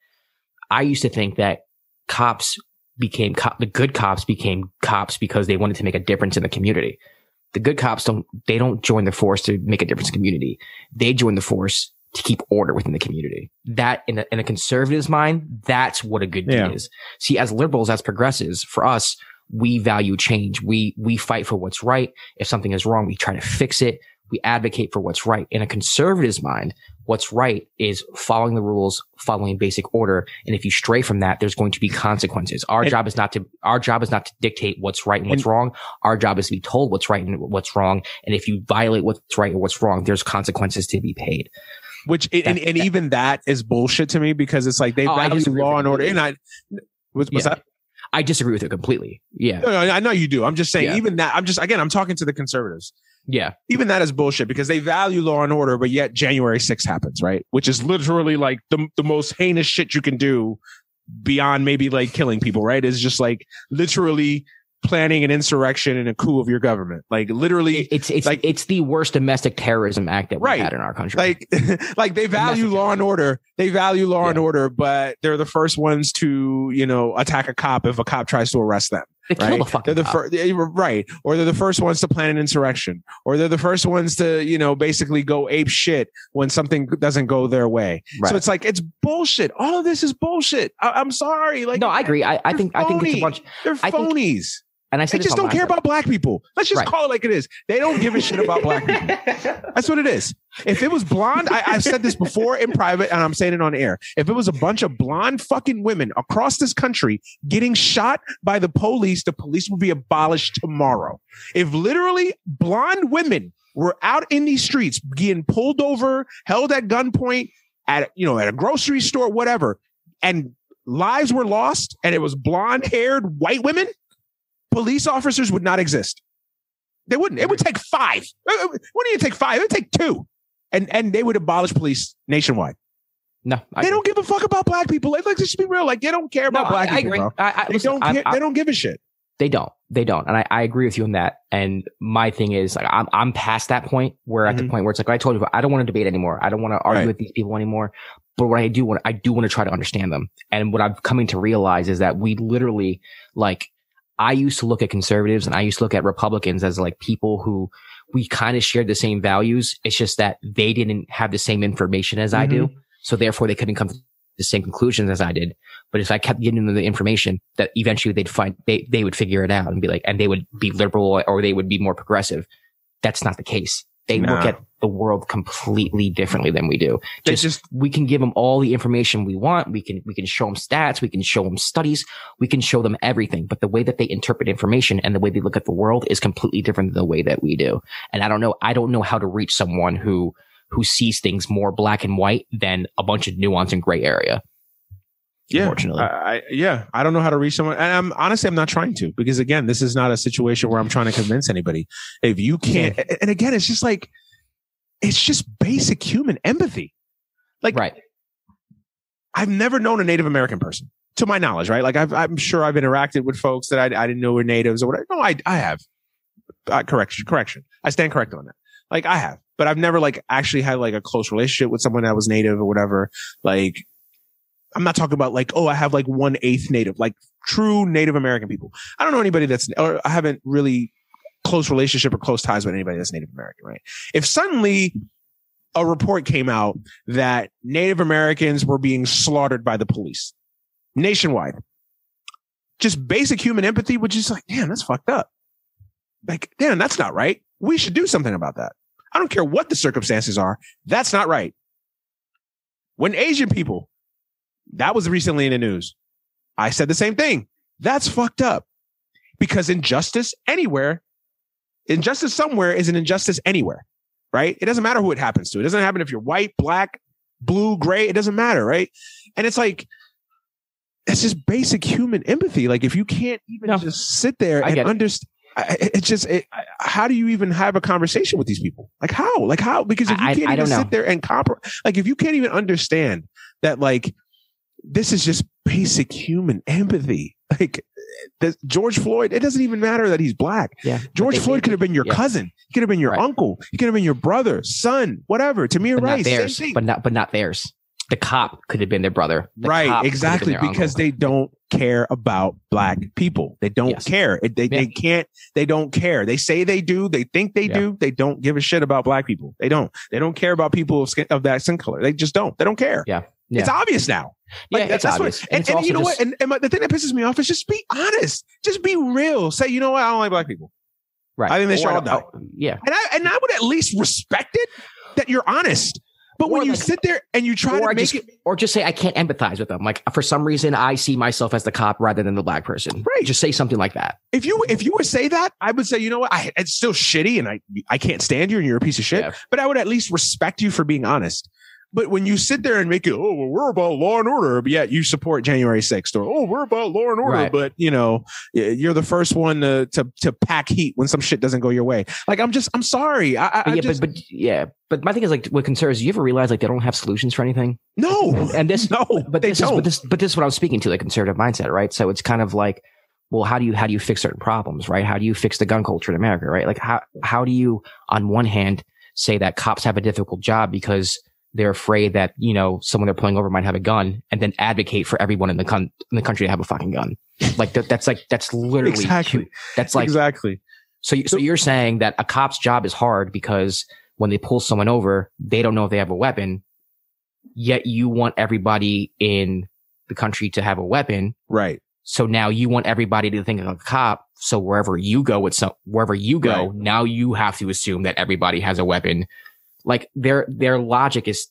[SPEAKER 2] I used to think that cops became cop. The good cops became cops because they wanted to make a difference in the community. The good cops don't. They don't join the force to make a difference in the community. They join the force to keep order within the community. That in a, in a conservative's mind, that's what a good
[SPEAKER 1] Yeah.
[SPEAKER 2] deed is. See, as liberals, as progressives, for us, we value change. We we fight for what's right. If something is wrong, we try to fix it. We advocate for what's right. In a conservative's mind, what's right is following the rules, following basic order. And if you stray from that, there's going to be consequences. Our
[SPEAKER 1] And-
[SPEAKER 2] job is not to our job is not to dictate what's right and what's wrong. Our job is to be told what's right and what's wrong. And if you violate what's right or what's wrong, there's consequences to be paid.
[SPEAKER 1] Which and, and
[SPEAKER 2] That-
[SPEAKER 1] even that is bullshit to me because it's like they
[SPEAKER 2] Oh,
[SPEAKER 1] value law and order. And I, what's, what's
[SPEAKER 2] Yeah.
[SPEAKER 1] that?
[SPEAKER 2] I disagree with it completely. Yeah.
[SPEAKER 1] No, no, I know you do. I'm just saying,
[SPEAKER 2] Yeah.
[SPEAKER 1] even that. I'm just again, I'm talking to the conservatives.
[SPEAKER 2] Yeah.
[SPEAKER 1] Even that is bullshit because they value law and order, but yet January 6th happens, right? Which is literally like the the most heinous shit you can do beyond maybe like killing people, right? Is just like literally planning an insurrection and a coup of your government, like literally.
[SPEAKER 2] It's it's
[SPEAKER 1] Like-
[SPEAKER 2] it's the worst domestic terrorism act that we've
[SPEAKER 1] Right.
[SPEAKER 2] had in our country.
[SPEAKER 1] like like they value
[SPEAKER 2] message.
[SPEAKER 1] law and order they value law and order but they're the first ones to you know attack a cop if a cop tries to arrest them
[SPEAKER 2] they kill
[SPEAKER 1] right
[SPEAKER 2] the fucking
[SPEAKER 1] they're the
[SPEAKER 2] cop.
[SPEAKER 1] first right or they're the first ones to plan an insurrection or they're the first ones to you know basically go ape shit when something doesn't go their way
[SPEAKER 2] Right.
[SPEAKER 1] so it's like it's bullshit all of this is bullshit I- i'm sorry like
[SPEAKER 2] no, I agree. I, I think I think it's a bunch.
[SPEAKER 1] they're
[SPEAKER 2] I think-
[SPEAKER 1] phonies
[SPEAKER 2] And I said they
[SPEAKER 1] just don't care about black people let's just
[SPEAKER 2] Right.
[SPEAKER 1] call it like it is they don't give a shit about black people That's what it is. If it was blonde, I, I've said this before in private and I'm saying it on air. If it was a bunch of blonde fucking women across this country getting shot by the police, the police would be abolished tomorrow. If literally blonde women were out in these streets getting pulled over, held at gunpoint at, you know, at a grocery store, whatever, and lives were lost and it was blonde haired white women, police officers would not exist. They wouldn't. It would take five. Uh, Wouldn't even take five. It would take two. And and they would abolish police nationwide.
[SPEAKER 2] No, I
[SPEAKER 1] they don't give a fuck about black people. Like, let's just be real. Like, they don't care
[SPEAKER 2] No,
[SPEAKER 1] about black
[SPEAKER 2] I, I
[SPEAKER 1] people, bro.
[SPEAKER 2] I,
[SPEAKER 1] They
[SPEAKER 2] listen,
[SPEAKER 1] don't. Care, they don't give a shit.
[SPEAKER 2] They don't. They don't. And I, I agree with you on that. And my thing is like I'm I'm past that point where at the
[SPEAKER 1] Mhm.
[SPEAKER 2] point where it's like I told you I don't want to debate anymore. I don't want to argue
[SPEAKER 1] Right.
[SPEAKER 2] with these people anymore. But what I do want I do want to try to understand them. And what I'm coming to realize is that we literally like I used to look at conservatives and I used to look at Republicans as like people who we kind of shared the same values. It's just that they didn't have the same information as I do. Mm-hmm. So therefore they couldn't come to the same conclusions as I did. But if I kept giving them the information that eventually they'd find, they, they would figure it out and be like, and they would be liberal or they would be more progressive. That's not the case. They
[SPEAKER 1] No.
[SPEAKER 2] look at the world completely differently than we do. Just,
[SPEAKER 1] just
[SPEAKER 2] we can give them all the information we want. We can, we can show them stats. We can show them studies. We can show them everything. But the way that they interpret information and the way they look at the world is completely different than the way that we do. And I don't know, I don't know how to reach someone who, who sees things more black and white than a bunch of nuance and gray area.
[SPEAKER 1] Yeah.
[SPEAKER 2] Unfortunately.
[SPEAKER 1] I, I, yeah, I don't know how to reach someone, and I'm honestly I'm not trying to because again, this is not a situation where I'm trying to convince anybody. If you can't, and again, it's just like it's just basic human empathy. Like
[SPEAKER 2] right.
[SPEAKER 1] I've never known a Native American person, to my knowledge, right? Like I've, I'm sure I've interacted with folks that I, I didn't know were natives or whatever. No, I, I have. Uh, correction, correction. I stand corrected on that. Like I have, but I've never like actually had like a close relationship with someone that was native or whatever. Like I'm not talking about like, oh, I have like one eighth native, like true Native American people. I don't know anybody that's, or I haven't really close relationship or close ties with anybody that's Native American, right? If suddenly a report came out that Native Americans were being slaughtered by the police nationwide. Just basic human empathy, would just like, damn, that's fucked up. Like, damn, that's not right. We should do something about that. I don't care what the circumstances are. That's not right. When Asian people, that was recently in the news. I said the same thing. That's fucked up because injustice anywhere, injustice somewhere is an injustice anywhere right? It doesn't matter who it happens to. It doesn't happen if you're white, black, blue, gray. It doesn't matter, right? And it's like, it's just basic human empathy. Like if you can't even
[SPEAKER 2] No.
[SPEAKER 1] just sit there
[SPEAKER 2] I
[SPEAKER 1] and
[SPEAKER 2] it.
[SPEAKER 1] understand, it's just, it, how do you even have a conversation with these people? Like how? Like how? Because if you
[SPEAKER 2] I-
[SPEAKER 1] can't
[SPEAKER 2] I
[SPEAKER 1] even
[SPEAKER 2] know.
[SPEAKER 1] sit there and compromise, like if you can't even understand that, like this is just basic human empathy. Like this, George Floyd, it doesn't even matter that he's black.
[SPEAKER 2] Yeah.
[SPEAKER 1] George Floyd could have been your
[SPEAKER 2] yeah.
[SPEAKER 1] cousin. He could have been your
[SPEAKER 2] Right.
[SPEAKER 1] uncle. He could have been your brother, son, whatever. Tamir
[SPEAKER 2] but
[SPEAKER 1] Rice, same thing.
[SPEAKER 2] but not but not theirs. The cop could have been their brother. The
[SPEAKER 1] right,
[SPEAKER 2] could have been
[SPEAKER 1] exactly, because
[SPEAKER 2] uncle.
[SPEAKER 1] they don't care about black people. They don't
[SPEAKER 2] Yes.
[SPEAKER 1] care. They
[SPEAKER 2] Yeah.
[SPEAKER 1] they can't. They don't care. They say they do. They think they
[SPEAKER 2] Yeah.
[SPEAKER 1] do. They don't give a shit about black people. They don't. They don't care about people of, skin, of that skin color. They just don't. They don't care.
[SPEAKER 2] Yeah.
[SPEAKER 1] It's obvious now.
[SPEAKER 2] Yeah,
[SPEAKER 1] that-
[SPEAKER 2] it's
[SPEAKER 1] that's what-
[SPEAKER 2] obvious.
[SPEAKER 1] and, and you know
[SPEAKER 2] just-
[SPEAKER 1] what? And, and my- the thing that pisses me off is just be honest. Just be real. Say, you know what? I don't like black people.
[SPEAKER 2] right.
[SPEAKER 1] I think they should all die.
[SPEAKER 2] yeah.
[SPEAKER 1] And I and I would at least respect it that you're honest. But when
[SPEAKER 2] Or
[SPEAKER 1] you
[SPEAKER 2] like-
[SPEAKER 1] sit there and you try to make
[SPEAKER 2] just,
[SPEAKER 1] it
[SPEAKER 2] or just say I can't empathize with them. Like for some reason, I see myself as the cop rather than the black person.
[SPEAKER 1] Right.
[SPEAKER 2] Just say something like that.
[SPEAKER 1] if you if you would say that, I would say, you know what, I, it's still shitty, and I I can't stand you, and you're a piece of shit.
[SPEAKER 2] Yeah.
[SPEAKER 1] But I would at least respect you for being honest. But when you sit there and make it, oh, well, we're about law and order, but yet you support January 6th, or oh, we're about law and order,
[SPEAKER 2] Right.
[SPEAKER 1] but you know, you're the first one to, to to pack heat when some shit doesn't go your way. Like I'm just, I'm sorry. I, I,
[SPEAKER 2] But yeah,
[SPEAKER 1] just,
[SPEAKER 2] but but yeah, but my thing is like with conservatives, you ever realize like they don't have solutions for anything?
[SPEAKER 1] no,
[SPEAKER 2] And this,
[SPEAKER 1] no,
[SPEAKER 2] but
[SPEAKER 1] they
[SPEAKER 2] this is
[SPEAKER 1] don't.
[SPEAKER 2] but this but this is what I was speaking to, like conservative mindset, right? So it's kind of like, well, how do you how do you fix certain problems, right? How do you fix the gun culture in America, right? Like how how do you on one hand say that cops have a difficult job because they're afraid that you know someone they're pulling over might have a gun, and then advocate for everyone in the con- in the country to have a fucking gun? Like that, that's like that's literally
[SPEAKER 1] Exactly.
[SPEAKER 2] that's like
[SPEAKER 1] exactly.
[SPEAKER 2] so, so you're saying that a cop's job is hard because when they pull someone over, they don't know if they have a weapon. Yet you want everybody in the country to have a weapon.
[SPEAKER 1] Right.
[SPEAKER 2] So now you want everybody to think of a cop. So wherever you go with some, wherever you go,
[SPEAKER 1] Right.
[SPEAKER 2] now you have to assume that everybody has a weapon. Like their, their logic is,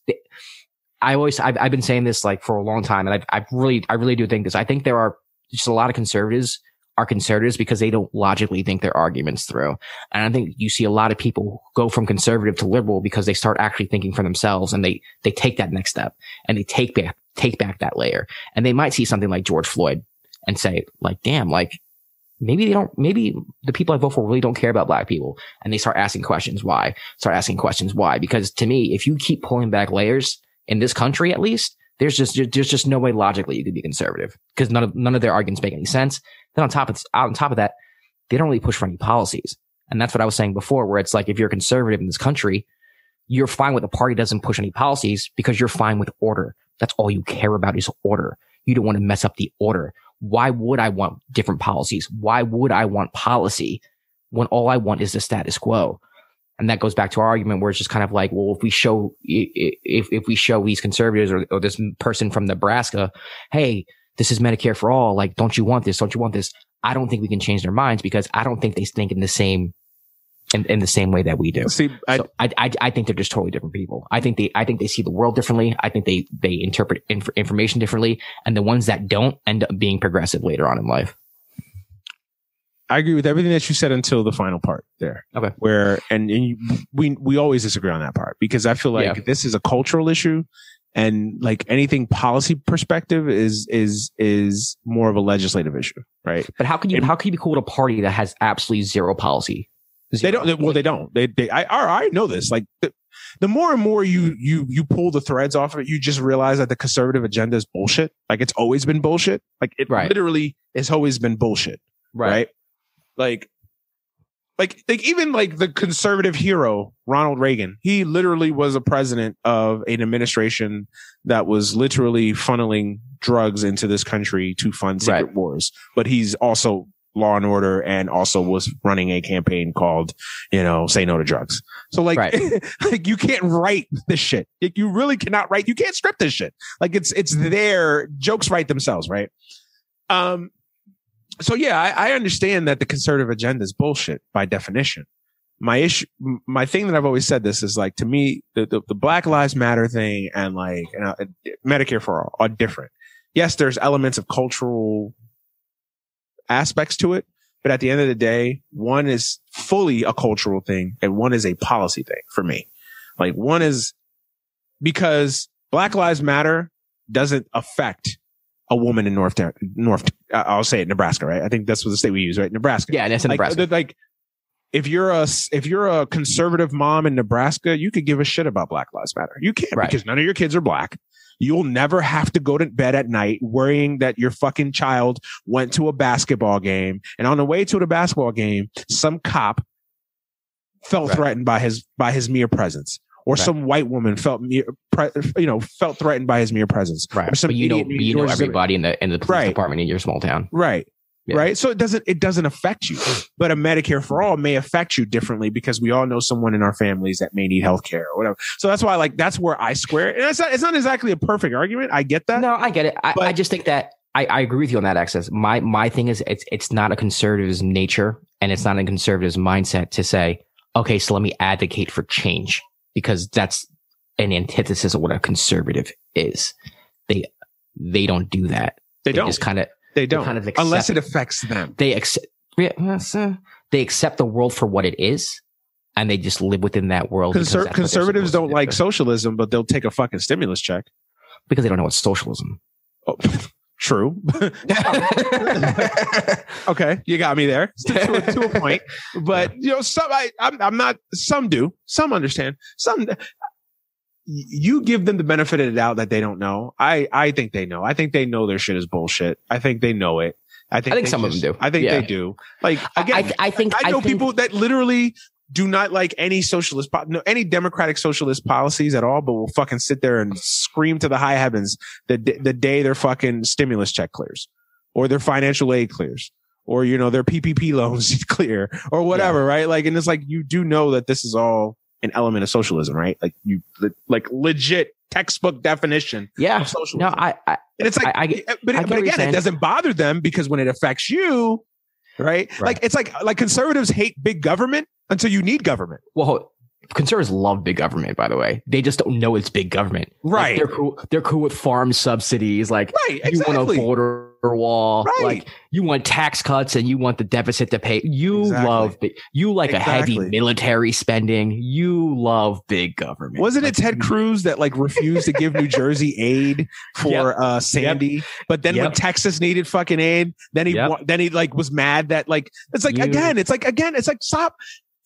[SPEAKER 2] I always, I've, I've been saying this like for a long time and I, I really, I really do think this. I think there are just a lot of conservatives are conservatives because they don't logically think their arguments through. And I think you see a lot of people go from conservative to liberal because they start actually thinking for themselves and they, they take that next step and they take back, take back that layer. And they might see something like George Floyd and say, like, damn, like, maybe they don't, maybe the people I vote for really don't care about black people. And they start asking questions. Why? Start asking questions. Why? Because to me, if you keep pulling back layers in this country, at least, there's just there's just no way logically you could be conservative because none of none of their arguments make any sense. Then on top of on top of that, they don't really push for any policies, and that's what I was saying before, where it's like if you're conservative in this country, you're fine with the party doesn't push any policies because you're fine with order. That's all you care about is order. You don't want to mess up the order. Why would I want different policies? Why would I want policy when all I want is the status quo? And that goes back to our argument where it's just kind of like, well, if we show, if, if we show these conservatives or, or this person from Nebraska, hey, this is Medicare for all. Like, don't you want this? Don't you want this? I don't think we can change their minds because I don't think they think in the same, in, in the same way that we do.
[SPEAKER 1] See, I,
[SPEAKER 2] so I, I, I, think they're just totally different people. I think they, I think they see the world differently. I think they, they interpret inf- information differently. And the ones that don't end up being progressive later on in life.
[SPEAKER 1] I agree with everything that you said until the final part there.
[SPEAKER 2] Okay.
[SPEAKER 1] Where and, and you, we we always disagree on that part because I feel like
[SPEAKER 2] Yeah.
[SPEAKER 1] this is a cultural issue and like anything policy perspective is is is more of a legislative issue, right?
[SPEAKER 2] But how can you, how can you be cool with a party that has absolutely zero policy?
[SPEAKER 1] They don't. They, well, they don't. They. they I. I I know this. Like the, the more and more you you you pull the threads off of it, you just realize that the conservative agenda is bullshit. Like it's always been bullshit. Like it
[SPEAKER 2] Right.
[SPEAKER 1] literally has always been bullshit. right? Like, like, like even like the conservative hero Ronald Reagan, he literally was a president of an administration that was literally funneling drugs into this country to fund secret
[SPEAKER 2] Right.
[SPEAKER 1] wars. But he's also law and order and also was running a campaign called, you know, say no to drugs. So like,
[SPEAKER 2] Right.
[SPEAKER 1] like you can't write this shit. Like you really cannot write. You can't script this shit. Like it's, it's there. Jokes write themselves, right? Um, so yeah, I, I understand that the conservative agenda is bullshit by definition. My issue, my thing that I've always said this is like to me, the, the, the Black Lives Matter thing and like you know, Medicare for all are different. Yes, there's elements of cultural aspects to it, but at the end of the day, one is fully a cultural thing and one is a policy thing for me. Like one is because Black Lives Matter doesn't affect a woman in North, North, I'll say it, Nebraska, right? I think that's what the state we use, right? Nebraska.
[SPEAKER 2] Yeah, and that's in
[SPEAKER 1] Like,
[SPEAKER 2] Nebraska.
[SPEAKER 1] like, if you're a if you're a conservative mom in Nebraska, you could give a shit about Black Lives Matter. You can't
[SPEAKER 2] Right.
[SPEAKER 1] because none of your kids are black. You'll never have to go to bed at night worrying that your fucking child went to a basketball game and on the way to the basketball game, some cop felt
[SPEAKER 2] Right.
[SPEAKER 1] threatened by his by his mere presence, or
[SPEAKER 2] Right.
[SPEAKER 1] some white woman felt mere, pre, you know felt threatened by his mere presence,
[SPEAKER 2] right.
[SPEAKER 1] or some
[SPEAKER 2] But you know,
[SPEAKER 1] idiot
[SPEAKER 2] you know everybody in the in the police
[SPEAKER 1] Right.
[SPEAKER 2] department in your small town.
[SPEAKER 1] Right.
[SPEAKER 2] Yeah.
[SPEAKER 1] Right. So it doesn't it doesn't affect you. But a Medicare for all may affect you differently because we all know someone in our families that may need health care or whatever. So that's why like that's where I square it. And it's not it's not exactly a perfect argument. I get that.
[SPEAKER 2] No, I get it. I,
[SPEAKER 1] But-
[SPEAKER 2] I just think that I, I agree with you on that access. My my thing is it's it's not a conservative's nature and it's not a conservative's mindset to say, okay, so let me advocate for change because that's an antithesis of what a conservative is. They they don't do that.
[SPEAKER 1] they don't.
[SPEAKER 2] just kind of
[SPEAKER 1] they don't.
[SPEAKER 2] kind of accept
[SPEAKER 1] unless it affects them.
[SPEAKER 2] they accept uh, they accept the world for what it is and they just live within that world.
[SPEAKER 1] Conser-
[SPEAKER 2] that's what they're
[SPEAKER 1] conservatives don't
[SPEAKER 2] do.
[SPEAKER 1] like socialism, but they'll take a fucking stimulus check.
[SPEAKER 2] because they don't know what socialism.
[SPEAKER 1] Oh, true. okay, you got me there to, to a, to a point. But you know, some I, I'm, I'm not. Some do. Some understand. Some. You give them the benefit of the doubt that they don't know. I, I think they know. I think they know their shit is bullshit. I think they know it. I think,
[SPEAKER 2] I think some of them do.
[SPEAKER 1] I think
[SPEAKER 2] Yeah.
[SPEAKER 1] they do. Like
[SPEAKER 2] I,
[SPEAKER 1] again,
[SPEAKER 2] I, I think
[SPEAKER 1] I know
[SPEAKER 2] think-
[SPEAKER 1] people that literally do not like any socialist, no, any democratic socialist policies at all, but will fucking sit there and scream to the high heavens the the day their fucking stimulus check clears, or their financial aid clears, or you know their PPP loans clear, or whatever, right? Like, and it's like you do know that this is all an element of socialism, right? Like you, like legit textbook definition
[SPEAKER 2] Yeah.
[SPEAKER 1] of socialism.
[SPEAKER 2] No, I, I
[SPEAKER 1] And it's like,
[SPEAKER 2] I- I uh, get-
[SPEAKER 1] but,
[SPEAKER 2] but
[SPEAKER 1] again, it doesn't bother them because when it affects you, right?
[SPEAKER 2] Right.
[SPEAKER 1] Like it's like like conservatives hate big government until you need government,
[SPEAKER 2] well, conservatives love big government. By the way, they just don't know it's big government. Like,
[SPEAKER 1] right?
[SPEAKER 2] they're cool. They're cool with farm subsidies. Like
[SPEAKER 1] right,
[SPEAKER 2] you want to
[SPEAKER 1] exactly.
[SPEAKER 2] Wall.
[SPEAKER 1] Right.
[SPEAKER 2] Like you want tax cuts and you want the deficit to pay. You
[SPEAKER 1] Exactly.
[SPEAKER 2] love big, you like a heavy military spending. You love big government.
[SPEAKER 1] Wasn't
[SPEAKER 2] Like,
[SPEAKER 1] it Ted Cruz that like refused to give New Jersey aid for
[SPEAKER 2] Yep.
[SPEAKER 1] uh Sandy? But then when Texas needed fucking aid, then he
[SPEAKER 2] Yep.
[SPEAKER 1] then he like was mad that like it's like
[SPEAKER 2] You-
[SPEAKER 1] again, it's like again, it's like stop.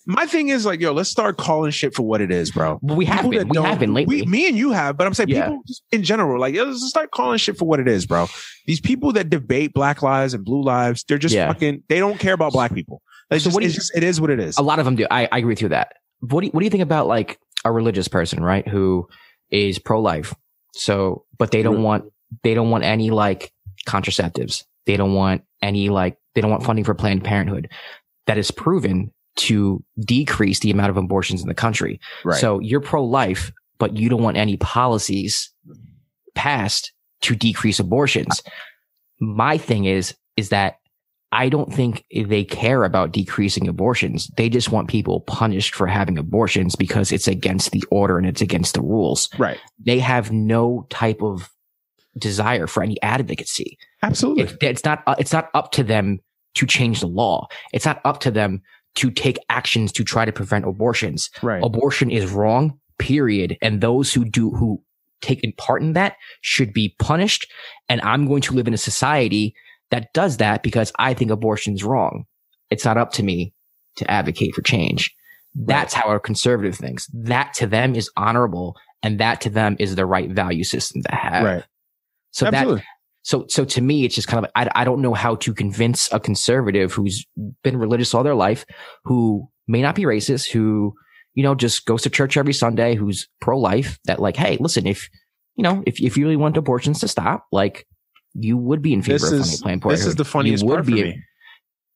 [SPEAKER 1] My thing is like, yo, let's start calling shit for what it is, bro.
[SPEAKER 2] Well, we have
[SPEAKER 1] People
[SPEAKER 2] been. We have been lately.
[SPEAKER 1] We, me and you have, but I'm saying
[SPEAKER 2] Yeah.
[SPEAKER 1] people just in general, like, yo, let's start calling shit for what it is, bro. These people that debate black lives and blue lives, they're just
[SPEAKER 2] Yeah.
[SPEAKER 1] fucking, they don't care about black people. It's
[SPEAKER 2] So
[SPEAKER 1] just,
[SPEAKER 2] what do you-
[SPEAKER 1] just, it is what it is.
[SPEAKER 2] a lot of them do. I, I agree with you with that. What do you, what do you think about like a religious person, right? Who is pro life. So, but they don't want, they don't want any like contraceptives. They don't want any like, they don't want funding for Planned Parenthood that is proven to decrease the amount of abortions in the country.
[SPEAKER 1] Right.
[SPEAKER 2] So you're pro life, but you don't want any policies passed to decrease abortions. My thing is, is that I don't think they care about decreasing abortions. They just want people punished for having abortions because it's against the order and it's against the rules.
[SPEAKER 1] right.
[SPEAKER 2] They have no type of desire for any advocacy.
[SPEAKER 1] Absolutely.
[SPEAKER 2] It, it's not, uh, it's not up to them to change the law. It's not up to them to take actions to try to prevent abortions
[SPEAKER 1] right.
[SPEAKER 2] abortion is wrong, period. And those who do, who take in part in that should be punished. And I'm going to live in a society that does that because I think abortion's wrong. It's not up to me to advocate for change. That's how a conservative thinks. That to them is honorable and that to them is the right value system to have.
[SPEAKER 1] right.
[SPEAKER 2] So that,
[SPEAKER 1] Absolutely.
[SPEAKER 2] So, so to me, it's just kind of, I, I don't know how to convince a conservative who's been religious all their life, who may not be racist, who, you know, just goes to church every Sunday, who's pro life that like, Hey, listen, if, you know, if, if you really want abortions to stop, like you would be in favor
[SPEAKER 1] This
[SPEAKER 2] of
[SPEAKER 1] is,
[SPEAKER 2] funding Planned
[SPEAKER 1] this is the funniest
[SPEAKER 2] You would
[SPEAKER 1] part for
[SPEAKER 2] be-
[SPEAKER 1] me.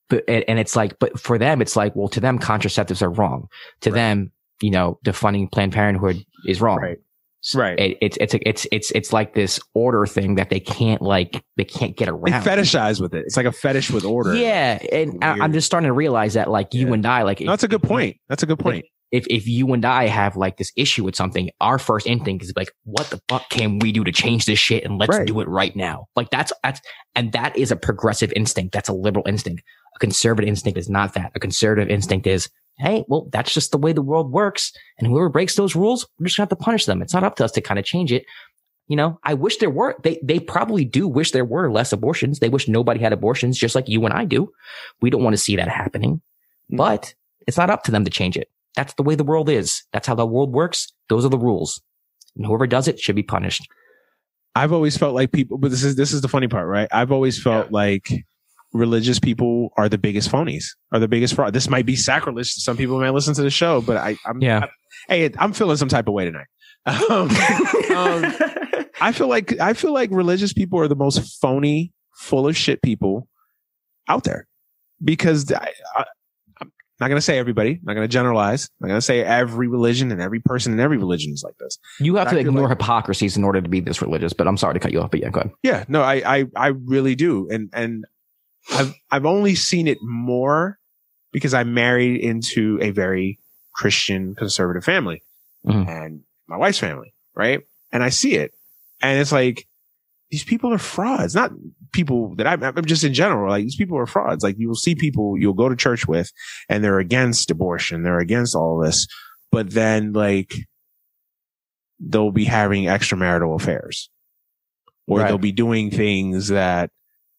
[SPEAKER 2] But, and, and it's like, but for them, it's like, well, to them, contraceptives are wrong. To
[SPEAKER 1] Right.
[SPEAKER 2] them, you know, defunding Planned Parenthood is wrong.
[SPEAKER 1] Right. Right.
[SPEAKER 2] It, it's, it's, it's, it's, it's like this order thing that they can't like, they can't get
[SPEAKER 1] They
[SPEAKER 2] around.
[SPEAKER 1] fetishize with it. It's like a fetish with order.
[SPEAKER 2] Yeah, and I, I'm just starting to realize that, like you
[SPEAKER 1] Yeah.
[SPEAKER 2] and I, like
[SPEAKER 1] No, that's a good point. That's a good point.
[SPEAKER 2] If if you and I have like this issue with something, our first instinct is like, what the fuck can we do to change this shit, and let's
[SPEAKER 1] Right.
[SPEAKER 2] do it right now. Like that's that's and that is a progressive instinct. That's a liberal instinct. A conservative instinct is not that. A conservative instinct is, hey, well, that's just the way the world works, and whoever breaks those rules, we're just gonna have to punish them. It's not up to us to kind of change it. You know, I wish there were. They they probably do wish there were less abortions. They wish nobody had abortions, just like you and I do. We don't want to see that happening,
[SPEAKER 1] Mm.
[SPEAKER 2] but it's not up to them to change it. That's the way the world is. That's how the world works. Those are the rules. And whoever does it should be punished.
[SPEAKER 1] I've always felt like people, but this is this is the funny part, right? I've always felt like religious people are the biggest phonies, are the biggest fraud. This might be sacrilege. Some people may listen to the show, but I, I'm
[SPEAKER 2] Yeah.
[SPEAKER 1] I- hey, I'm feeling some type of way tonight. Um, um, I feel like I feel like religious people are the most phony, full of shit people out there because I, I, I'm not going to say everybody. I'm not going to generalize. I'm not going to say every religion and every person in every religion is like this.
[SPEAKER 2] You have
[SPEAKER 1] I
[SPEAKER 2] to ignore
[SPEAKER 1] like-
[SPEAKER 2] hypocrisies in order to be this religious, but I'm sorry to cut you off, but yeah, go ahead.
[SPEAKER 1] Yeah, no, I, I, I really do. And, and I've, I've only seen it more because I married into a very Christian conservative family
[SPEAKER 2] Mhm.
[SPEAKER 1] and my wife's family, right? And I see it and it's like, these people are frauds, not people that I'm, I'm just in general. Like these people are frauds. Like you will see people you'll go to church with and they're against abortion. They're against all this, but then like they'll be having extramarital affairs or
[SPEAKER 2] Right.
[SPEAKER 1] they'll be doing things that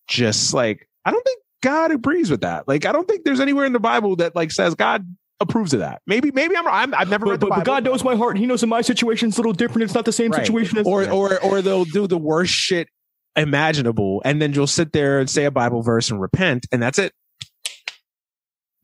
[SPEAKER 1] just like, I don't think God agrees with that. Like, I don't think there's anywhere in the Bible that like says God approves of that. Maybe, maybe I'm, I'm I've never read the Bible.
[SPEAKER 2] But God knows my heart. and He knows that my situation's a little different. It's not the same
[SPEAKER 1] Right. or or or they'll do the worst shit imaginable and then you'll sit there and say a bible verse and repent and that's it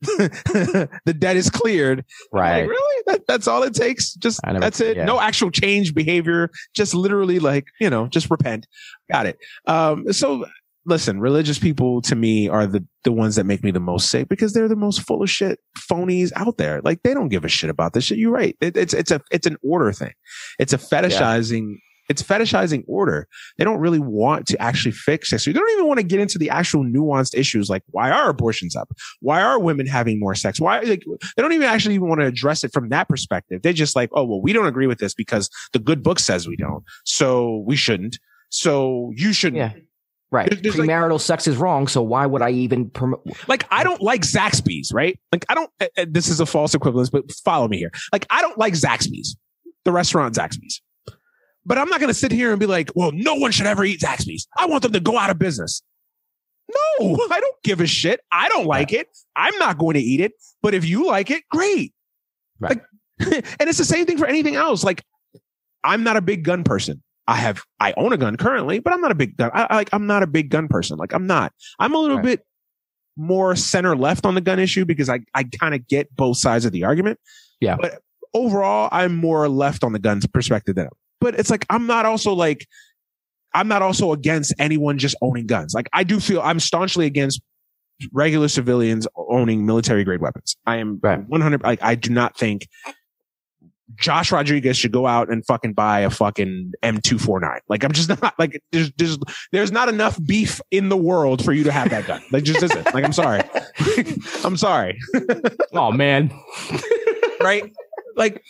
[SPEAKER 1] the debt is cleared
[SPEAKER 2] right.
[SPEAKER 1] like, really that, that's all it takes just
[SPEAKER 2] never-
[SPEAKER 1] that's it
[SPEAKER 2] yeah.
[SPEAKER 1] no actual change behavior just literally like you know just repent got it um so listen religious people to me are the the ones that make me the most sick because they're the most full of shit phonies out there like they don't give a shit about this shit you're right it, it's it's a it's an order thing it's a fetishizing it's fetishizing order. They don't really want to actually fix sex. They don't even want to get into the actual nuanced issues like why are abortions up? Why are women having more sex? Why like they don't even actually even want to address it from that perspective. They're just like, oh well, we don't agree with this because the good book says we don't, so we shouldn't. So you shouldn't.
[SPEAKER 2] Yeah. Right.
[SPEAKER 1] There's- there's like-
[SPEAKER 2] Premarital sex is wrong, so why would I even promote?
[SPEAKER 1] Like I don't like Zaxby's, right? Like I don't. uh, uh, this is a false equivalence, but follow me here. Like I don't like Zaxby's, the restaurant Zaxby's. But I'm not going to sit here and be like, well, no one should ever eat Zaxby's. I want them to go out of business. No, I don't give a shit. I don't like it. I'm not going to eat it. But if you like it, great.
[SPEAKER 2] Right.
[SPEAKER 1] Like, and it's the same thing for anything else. Like, I'm not a big gun person. I have, I own a gun currently, but I'm not a big gun. I, I like, I'm not a big gun person. Like, I'm not. I'm a little
[SPEAKER 2] Right.
[SPEAKER 1] bit more center left on the gun issue because I, I kind of get both sides of the argument.
[SPEAKER 2] Yeah.
[SPEAKER 1] But overall, I'm more left on the guns perspective than. But it's like I'm not also like I'm not also against anyone just owning guns. Like I do feel I'm staunchly against regular civilians owning military grade weapons. I am
[SPEAKER 2] Right.
[SPEAKER 1] 100. Like I do not think Josh Rodriguez should go out and fucking buy a fucking M249. Like I'm just not like there's there's there's not enough beef in the world for you to have that gun. Like just isn't. Like I'm sorry. I'm sorry.
[SPEAKER 2] Oh man.
[SPEAKER 1] right? Like,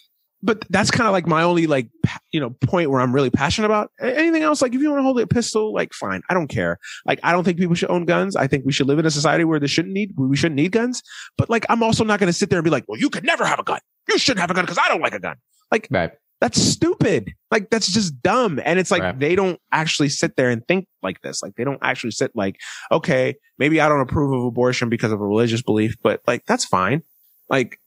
[SPEAKER 1] but that's kind of like my only like you know point where I'm really passionate about. Anything else, like if you want to hold a pistol, like fine, I don't care. Like I don't think people should own guns. I think we should live in a society where they shouldn't need we shouldn't need guns. But like I'm also not going to sit there and be like, well, you could never have a gun. You shouldn't have a gun because I don't like a gun.
[SPEAKER 2] Right.
[SPEAKER 1] That's stupid. Like that's just dumb. And it's like
[SPEAKER 2] Right.
[SPEAKER 1] they don't actually sit there and think like this. Like they don't actually sit like, okay, maybe I don't approve of abortion because of a religious belief, but like that's fine. Like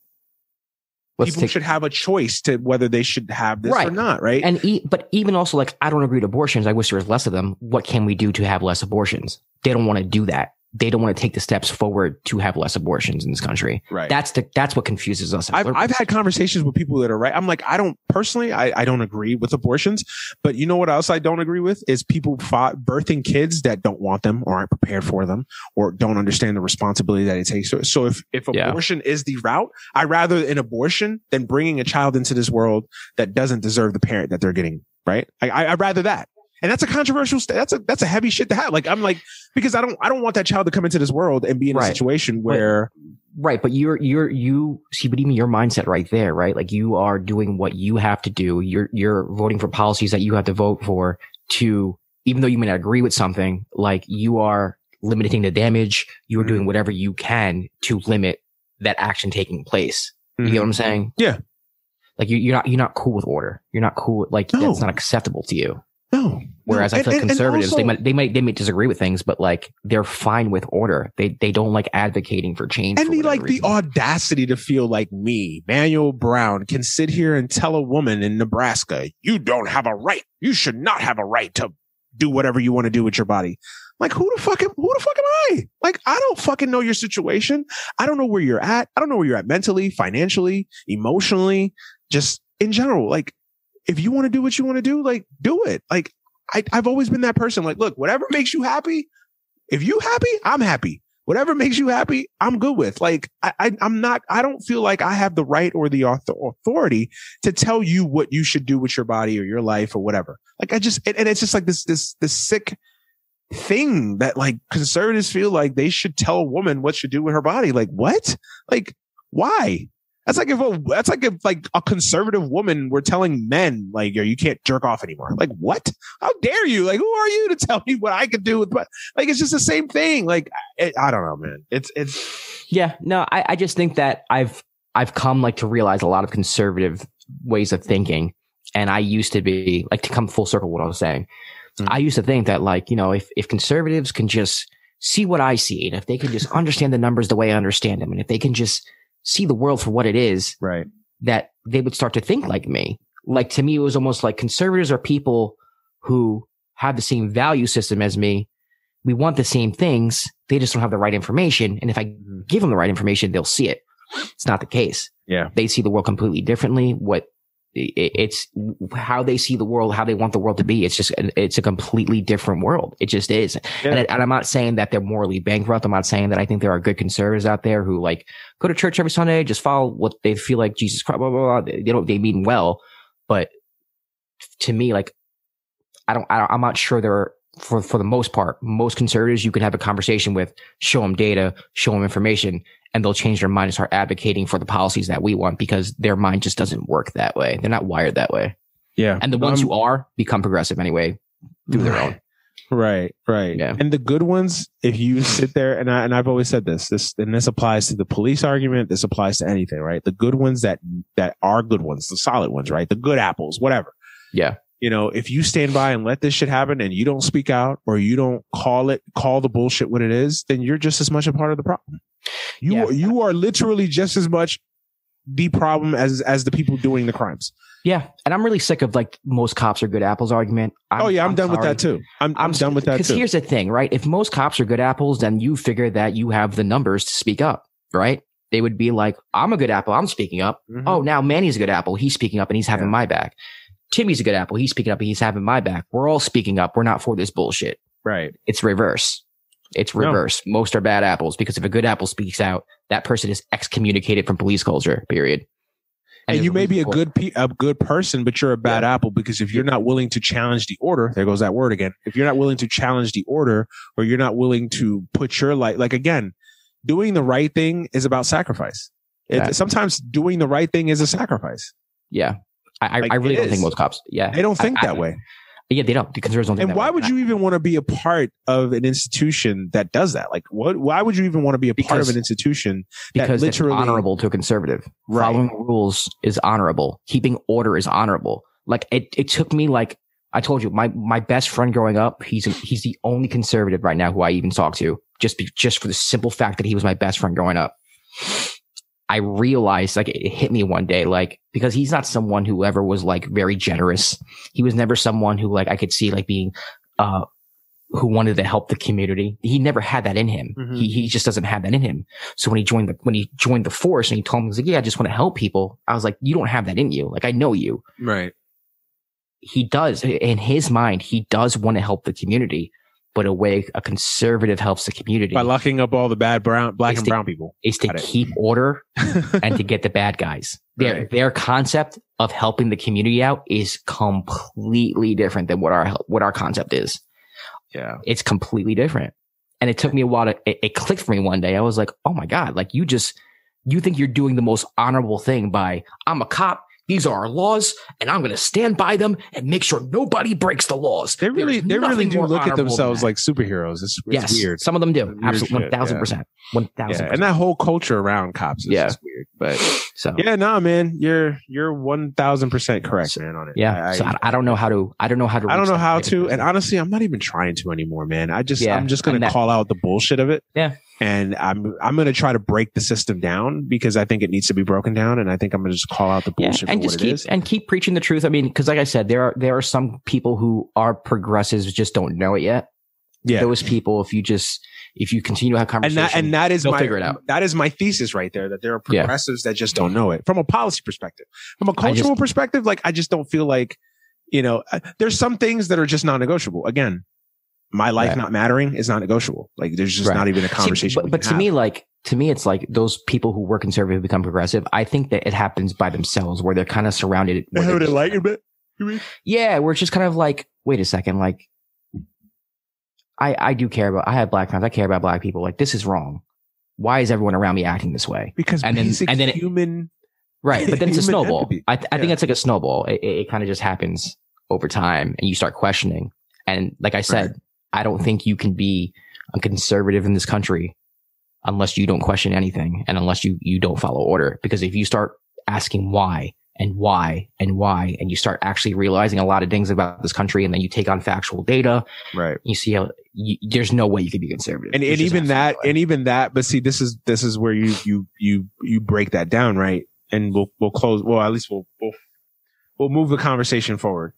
[SPEAKER 2] Let's
[SPEAKER 1] people
[SPEAKER 2] take
[SPEAKER 1] should have a choice to whether they should have this
[SPEAKER 2] right.
[SPEAKER 1] or not, right?
[SPEAKER 2] and e- but even also like I don't agree with abortions. I wish there was less of them. What can we do to have less abortions? They don't want to do that. They don't want to take the steps forward to have less abortions in this country.
[SPEAKER 1] right.
[SPEAKER 2] That's the that's what confuses us.
[SPEAKER 1] I've. I've had conversations with people that are right. I'm like, I don't personally, I, I don't agree with abortions, but you know what else I don't agree with is people fought birthing kids that don't want them or aren't prepared for them or don't understand the responsibility that it takes. So, so if, if
[SPEAKER 2] Yeah.
[SPEAKER 1] abortion is the route, I rather an abortion than bringing a child into this world that doesn't deserve the parent that they're getting. Right. I, I, I'd rather that. And that's a controversial, st- that's a, that's a heavy shit to have. Like, I'm like, because I don't, I don't want that child to come into this world and be in a situation where,
[SPEAKER 2] Right, but you're you're you see, but even your mindset right there, right? Like you are doing what you have to do. You're you're voting for policies that you have to vote for to, even though you may not agree with something, like you are limiting the damage. You are doing mm-hmm. whatever you can to limit that action taking place. You get mm-hmm. what I'm saying?
[SPEAKER 1] Yeah.
[SPEAKER 2] Like you, you're not you're not cool with order. You're not cool. With, like
[SPEAKER 1] No.
[SPEAKER 2] that's not acceptable to you.
[SPEAKER 1] No.
[SPEAKER 2] Whereas
[SPEAKER 1] No.
[SPEAKER 2] I feel like
[SPEAKER 1] And- and
[SPEAKER 2] conservatives, they might they might they might disagree with things, but like they're fine with order. They they don't like advocating for change.
[SPEAKER 1] and
[SPEAKER 2] for
[SPEAKER 1] the like the audacity to feel like me, Manuel Brown, can sit here and tell a woman in Nebraska, you don't have a right. You should not have a right to do whatever you want to do with your body. Like who the fuck am, who the fuck am I? Like I don't fucking know your situation. I don't know where you're at. I don't know where you're at mentally, financially, emotionally, just in general. Like if you want to do what you want to do, like do it. Like I, I've always been that person. Like, look, whatever makes you happy, if you happy, I'm happy whatever makes you happy, I'm good with. Like, I, I, I'm not, I don't feel like I have the right or the authority to tell you what you should do with your body or your life or whatever. Like, I just, and, and it's just like this, this, this sick thing that like conservatives feel like they should tell a woman what should do with her body. Like, what? Like, why? That's like if a, that's like if like a conservative woman were telling men like, yo, you can't jerk off anymore. Like, what? How dare you? Like, who are you to tell me what I could do with my, like, it's just the same thing. Like, I, I don't know, man. It's, it's,
[SPEAKER 2] Yeah, no, I, I just think that I've I've come like to realize a lot of conservative ways of thinking. And I used to be like to come full circle what I was saying.
[SPEAKER 1] Mm.
[SPEAKER 2] I used to think that like, you know, if if conservatives can just see what I see, and if they can just understand the numbers the way I understand them, and if they can just see the world for what it is,
[SPEAKER 1] right.
[SPEAKER 2] that they would start to think like me. Like to me, it was almost like conservatives are people who have the same value system as me. We want the same things. They just don't have the right information. And if I mm-hmm. give them the right information, they'll see it. It's not the case.
[SPEAKER 1] Yeah.
[SPEAKER 2] They see the world completely differently. What it's how they see the world, how they want the world to be. It's just, it's a completely different world. It just is.
[SPEAKER 1] Yeah.
[SPEAKER 2] And, and I'm not saying that they're morally bankrupt. I'm not saying that I think there are good conservatives out there who like go to church every Sunday, just follow what they feel like Jesus Christ, blah, blah, blah. They they don't, they mean well. But to me, like, I don't, I don't I'm not sure there are, for, for the most part, most conservatives you can have a conversation with, show them data, show them information, and they'll change their mind and start advocating for the policies that we want because their mind just doesn't work that way. They're not wired that way.
[SPEAKER 1] Yeah.
[SPEAKER 2] And the ones um, who are become progressive anyway through their own.
[SPEAKER 1] Right, right.
[SPEAKER 2] Yeah.
[SPEAKER 1] And the good ones, if you sit there and I, and I've always said this, this and this applies to the police argument, this applies to anything, right? The good ones that that are good ones, the solid ones, right? The good apples, whatever.
[SPEAKER 2] Yeah.
[SPEAKER 1] You know, if you stand by and let this shit happen and you don't speak out or you don't call it call the bullshit what it is, then you're just as much a part of the problem. You
[SPEAKER 2] Yeah.
[SPEAKER 1] you are literally just as much the problem as as the people doing the crimes.
[SPEAKER 2] Yeah, and I'm really sick of like most cops are good apples argument. I'm,
[SPEAKER 1] oh yeah, I'm, done with that too. I'm I'm, done with that
[SPEAKER 2] Because here's the thing, right? If most cops are good apples, then you figure that you have the numbers to speak up, right? They would be like, I'm a good apple. I'm speaking up.
[SPEAKER 1] Mhm.
[SPEAKER 2] Oh, now Manny's a good apple. He's speaking up and he's having
[SPEAKER 1] Yeah.
[SPEAKER 2] my back. Timmy's a good apple. He's speaking up he's having my back. We're all speaking up. We're not for this bullshit.
[SPEAKER 1] right.
[SPEAKER 2] It's reverse. It's
[SPEAKER 1] No.
[SPEAKER 2] reverse. Most are bad apples because if a good apple speaks out, that person is excommunicated from police culture, period.
[SPEAKER 1] And
[SPEAKER 2] there's
[SPEAKER 1] you may be a
[SPEAKER 2] loophole.
[SPEAKER 1] good pe- a good person, but you're a bad apple because if you're not willing to challenge the order, there goes that word again. If you're not willing to challenge the order, or you're not willing to put your light, like again, doing the right thing is about sacrifice. It,
[SPEAKER 2] Yeah.
[SPEAKER 1] Sometimes doing the right thing is a sacrifice.
[SPEAKER 2] Yeah. I,
[SPEAKER 1] Like,
[SPEAKER 2] I really don't think most cops. Yeah.
[SPEAKER 1] They don't think
[SPEAKER 2] I-
[SPEAKER 1] that
[SPEAKER 2] I-
[SPEAKER 1] way.
[SPEAKER 2] Yeah, they don't. The conservatives don't think
[SPEAKER 1] And
[SPEAKER 2] that
[SPEAKER 1] why
[SPEAKER 2] way.
[SPEAKER 1] would you even want to be a part of an institution that does that? Like, what? Why would you even want to be a part of an institution that
[SPEAKER 2] because it's
[SPEAKER 1] literally
[SPEAKER 2] honorable to a conservative.
[SPEAKER 1] Right.
[SPEAKER 2] Following rules is honorable. Keeping order is honorable. Like it, it took me like I told you, my my best friend growing up, he's he's the only conservative right now who I even talk to, just be, just for the simple fact that he was my best friend growing up. I realized like it hit me one day, like because he's not someone who ever was like very generous. He was never someone who like I could see like being uh who wanted to help the community. He never had that in him.
[SPEAKER 1] Mhm.
[SPEAKER 2] He he just doesn't have that in him. So when he joined the when he joined the force and he told me he's like, yeah, I just want to help people. I was like, you don't have that in you. Like I know you.
[SPEAKER 1] right?
[SPEAKER 2] He does in his mind. He does want to help the community, but a way a conservative helps the community
[SPEAKER 1] By locking up all the bad brown, black and
[SPEAKER 2] the-
[SPEAKER 1] brown people.
[SPEAKER 2] is to
[SPEAKER 1] Got it.
[SPEAKER 2] keep order and to get the bad guys. Their
[SPEAKER 1] Right.
[SPEAKER 2] their concept of helping the community out is completely different than what our what our concept is.
[SPEAKER 1] yeah.
[SPEAKER 2] It's completely different. And it took me a while to it, it clicked for me one day. I was like, "Oh my god, like you just you think you're doing the most honorable thing by I'm a cop, these are our laws, and I'm going to stand by them and make sure nobody breaks the laws."
[SPEAKER 1] They really,
[SPEAKER 2] There's
[SPEAKER 1] they really do look at themselves like superheroes. It's, it's
[SPEAKER 2] yes,
[SPEAKER 1] weird.
[SPEAKER 2] Some of them do. Absolutely, one thousand percent, one thousand.
[SPEAKER 1] and that whole culture around cops is
[SPEAKER 2] Yeah.
[SPEAKER 1] just weird. But
[SPEAKER 2] So
[SPEAKER 1] yeah, no, man, you're you're one thousand percent correct,
[SPEAKER 2] So-
[SPEAKER 1] man, on it.
[SPEAKER 2] Yeah.
[SPEAKER 1] I,
[SPEAKER 2] so I, I don't know how to. I don't know how to.
[SPEAKER 1] I don't know how to, and honestly, I'm not even trying to anymore, man. I just,
[SPEAKER 2] Yeah,
[SPEAKER 1] I'm just gonna call out the bullshit of it.
[SPEAKER 2] Yeah.
[SPEAKER 1] And I'm, I'm gonna try to break the system down because I think it needs to be broken down, and I think I'm gonna just call out the
[SPEAKER 2] yeah,
[SPEAKER 1] bullshit
[SPEAKER 2] and
[SPEAKER 1] for
[SPEAKER 2] just
[SPEAKER 1] what it
[SPEAKER 2] keep
[SPEAKER 1] is.
[SPEAKER 2] and keep preaching the truth. I mean, because like I said, there are there are some people who are progressives just don't know it yet.
[SPEAKER 1] Yeah,
[SPEAKER 2] Those people, if you just if you continue to have
[SPEAKER 1] and that and that is my
[SPEAKER 2] figure it out.
[SPEAKER 1] that is my thesis right there that there are
[SPEAKER 2] Yeah.
[SPEAKER 1] progressives that just don't know it from a policy perspective from a
[SPEAKER 2] I just-
[SPEAKER 1] cultural perspective like i just don't feel like you know uh, there's some things that are just non-negotiable again my life
[SPEAKER 2] Right.
[SPEAKER 1] not mattering is not negotiable like there's just
[SPEAKER 2] Right.
[SPEAKER 1] not even a
[SPEAKER 2] See,
[SPEAKER 1] conversation
[SPEAKER 2] but, but to
[SPEAKER 1] have.
[SPEAKER 2] me, like to me, it's like those people who were conservative become progressive. I think that it happens by themselves, where they're kind of surrounded. where they're just-
[SPEAKER 1] enlightenment?
[SPEAKER 2] Yeah, we're just kind of like, wait a second, like, I I do care about. I have black friends. I care about black people. Like, this is wrong. Why is everyone around me acting this way?
[SPEAKER 1] because
[SPEAKER 2] And then- and then it-
[SPEAKER 1] human
[SPEAKER 2] Right, but then it's a snowball.
[SPEAKER 1] empathy.
[SPEAKER 2] I, th- I
[SPEAKER 1] Yeah.
[SPEAKER 2] think it's like a snowball. It, it, it kind of just happens over time, and you start questioning. And like I said, I don't think you can be a conservative in this country unless you don't question anything and unless you you don't follow order. Because if you start asking why and why and why, and you start actually realizing a lot of things about this country, and then you take on factual data,
[SPEAKER 1] right
[SPEAKER 2] you see how you, there's no way you could be conservative.
[SPEAKER 1] and, and even that
[SPEAKER 2] way.
[SPEAKER 1] and even that but see this is this is where you you you you break that down right and we'll we'll close well at least we'll we'll, we'll move the conversation forward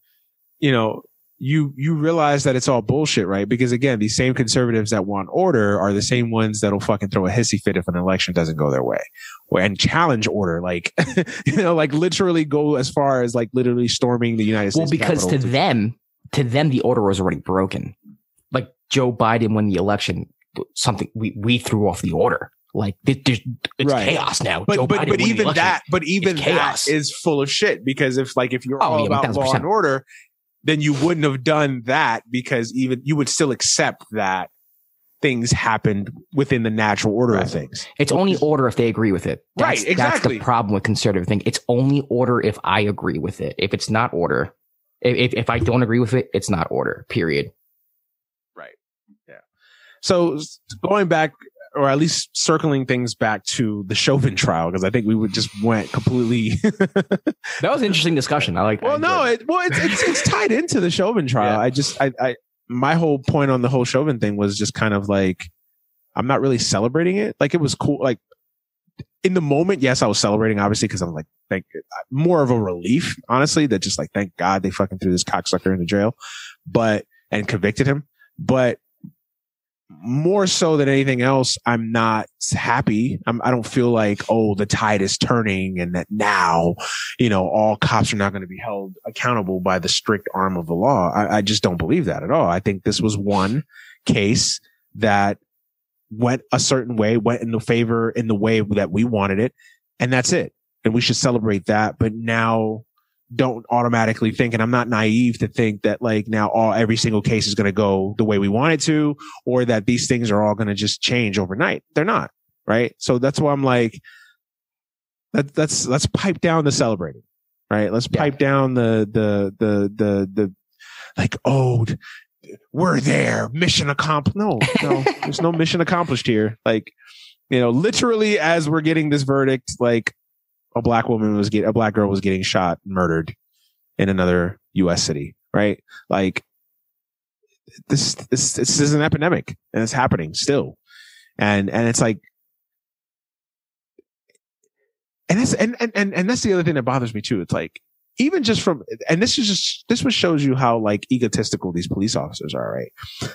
[SPEAKER 1] you know you you realize that it's all bullshit right because again these same conservatives that want order are the same ones that'll fucking throw a hissy fit if an election doesn't go their way and challenge order like you know like literally go as far as like literally storming the united
[SPEAKER 2] Well,
[SPEAKER 1] states Well,
[SPEAKER 2] because to
[SPEAKER 1] Capitol
[SPEAKER 2] them, to them, the order was already broken. Like Joe Biden won the election, something we we threw off the order. Like there's, it's
[SPEAKER 1] Right.
[SPEAKER 2] chaos now.
[SPEAKER 1] but
[SPEAKER 2] Joe
[SPEAKER 1] but,
[SPEAKER 2] Biden
[SPEAKER 1] but even that but even
[SPEAKER 2] chaos.
[SPEAKER 1] is full of shit because if like if you're
[SPEAKER 2] Oh,
[SPEAKER 1] all
[SPEAKER 2] yeah,
[SPEAKER 1] about law
[SPEAKER 2] 1000%.
[SPEAKER 1] and order then you wouldn't have done that because even you would still accept that things happened within the natural order
[SPEAKER 2] Right.
[SPEAKER 1] of things
[SPEAKER 2] it's only order if they agree with it. That's,
[SPEAKER 1] Right, exactly.
[SPEAKER 2] That's the problem with conservative thing. It's only order if I agree with it. If it's not order, if if, if I don't agree with it, it's not order. Period.
[SPEAKER 1] Right. Yeah. So going back, or at least circling things back to the Chauvin trial, because I think we would just went completely.
[SPEAKER 2] That was an interesting discussion. I like.
[SPEAKER 1] well, no, it, well, it's, it's it's tied into the Chauvin trial.
[SPEAKER 2] Yeah.
[SPEAKER 1] I just, I, I, my whole point on the whole Chauvin thing was just kind of like, I'm not really celebrating it. Like it was cool. Like in the moment, yes, I was celebrating, obviously, because I'm like, thank, more of a relief, honestly, that just like, thank God they fucking threw this cocksucker into jail, but and convicted him. But more so than anything else, I'm not happy. I'm, I don't feel like, oh, the tide is turning and that now, you know, all cops are not going to be held accountable by the strict arm of the law. I, I just don't believe that at all. I think this was one case that went a certain way, went in the favor in the way that we wanted it. And that's it. And we should celebrate that. But now don't automatically think, and I'm not naive to think that like now all every single case is going to go the way we want it to, or that these things are all going to just change overnight. They're not. Right. So that's why I'm like, that, that's, let's pipe down the celebrating. Right. Let's
[SPEAKER 2] Yeah.
[SPEAKER 1] pipe down the, the, the, the, the, like, oh, we're there. Mission accomplished. No, no, there's no mission accomplished here. Like, you know, literally as we're getting this verdict, like a black woman was get a black girl was getting shot, murdered in another U.S. city, right? Like this, this, this is an epidemic and it's happening still. And, and it's like, and that's, and, and, and, and that's the other thing that bothers me too. It's like, even just from, and this is just, this one shows you how like egotistical these police officers are, right?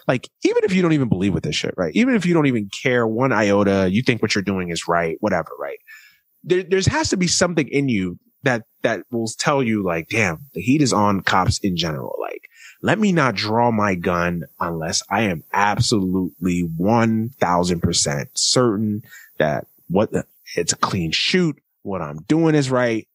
[SPEAKER 1] Like, even if you don't even believe with this shit, right? Even if you don't even care one iota, you think what you're doing is right, whatever, right? There, there's has to be something in you that, that will tell you like, damn, the heat is on cops in general. Like, let me not draw my gun unless I am absolutely 1000% certain that what the, it's a clean shoot. What I'm doing is right.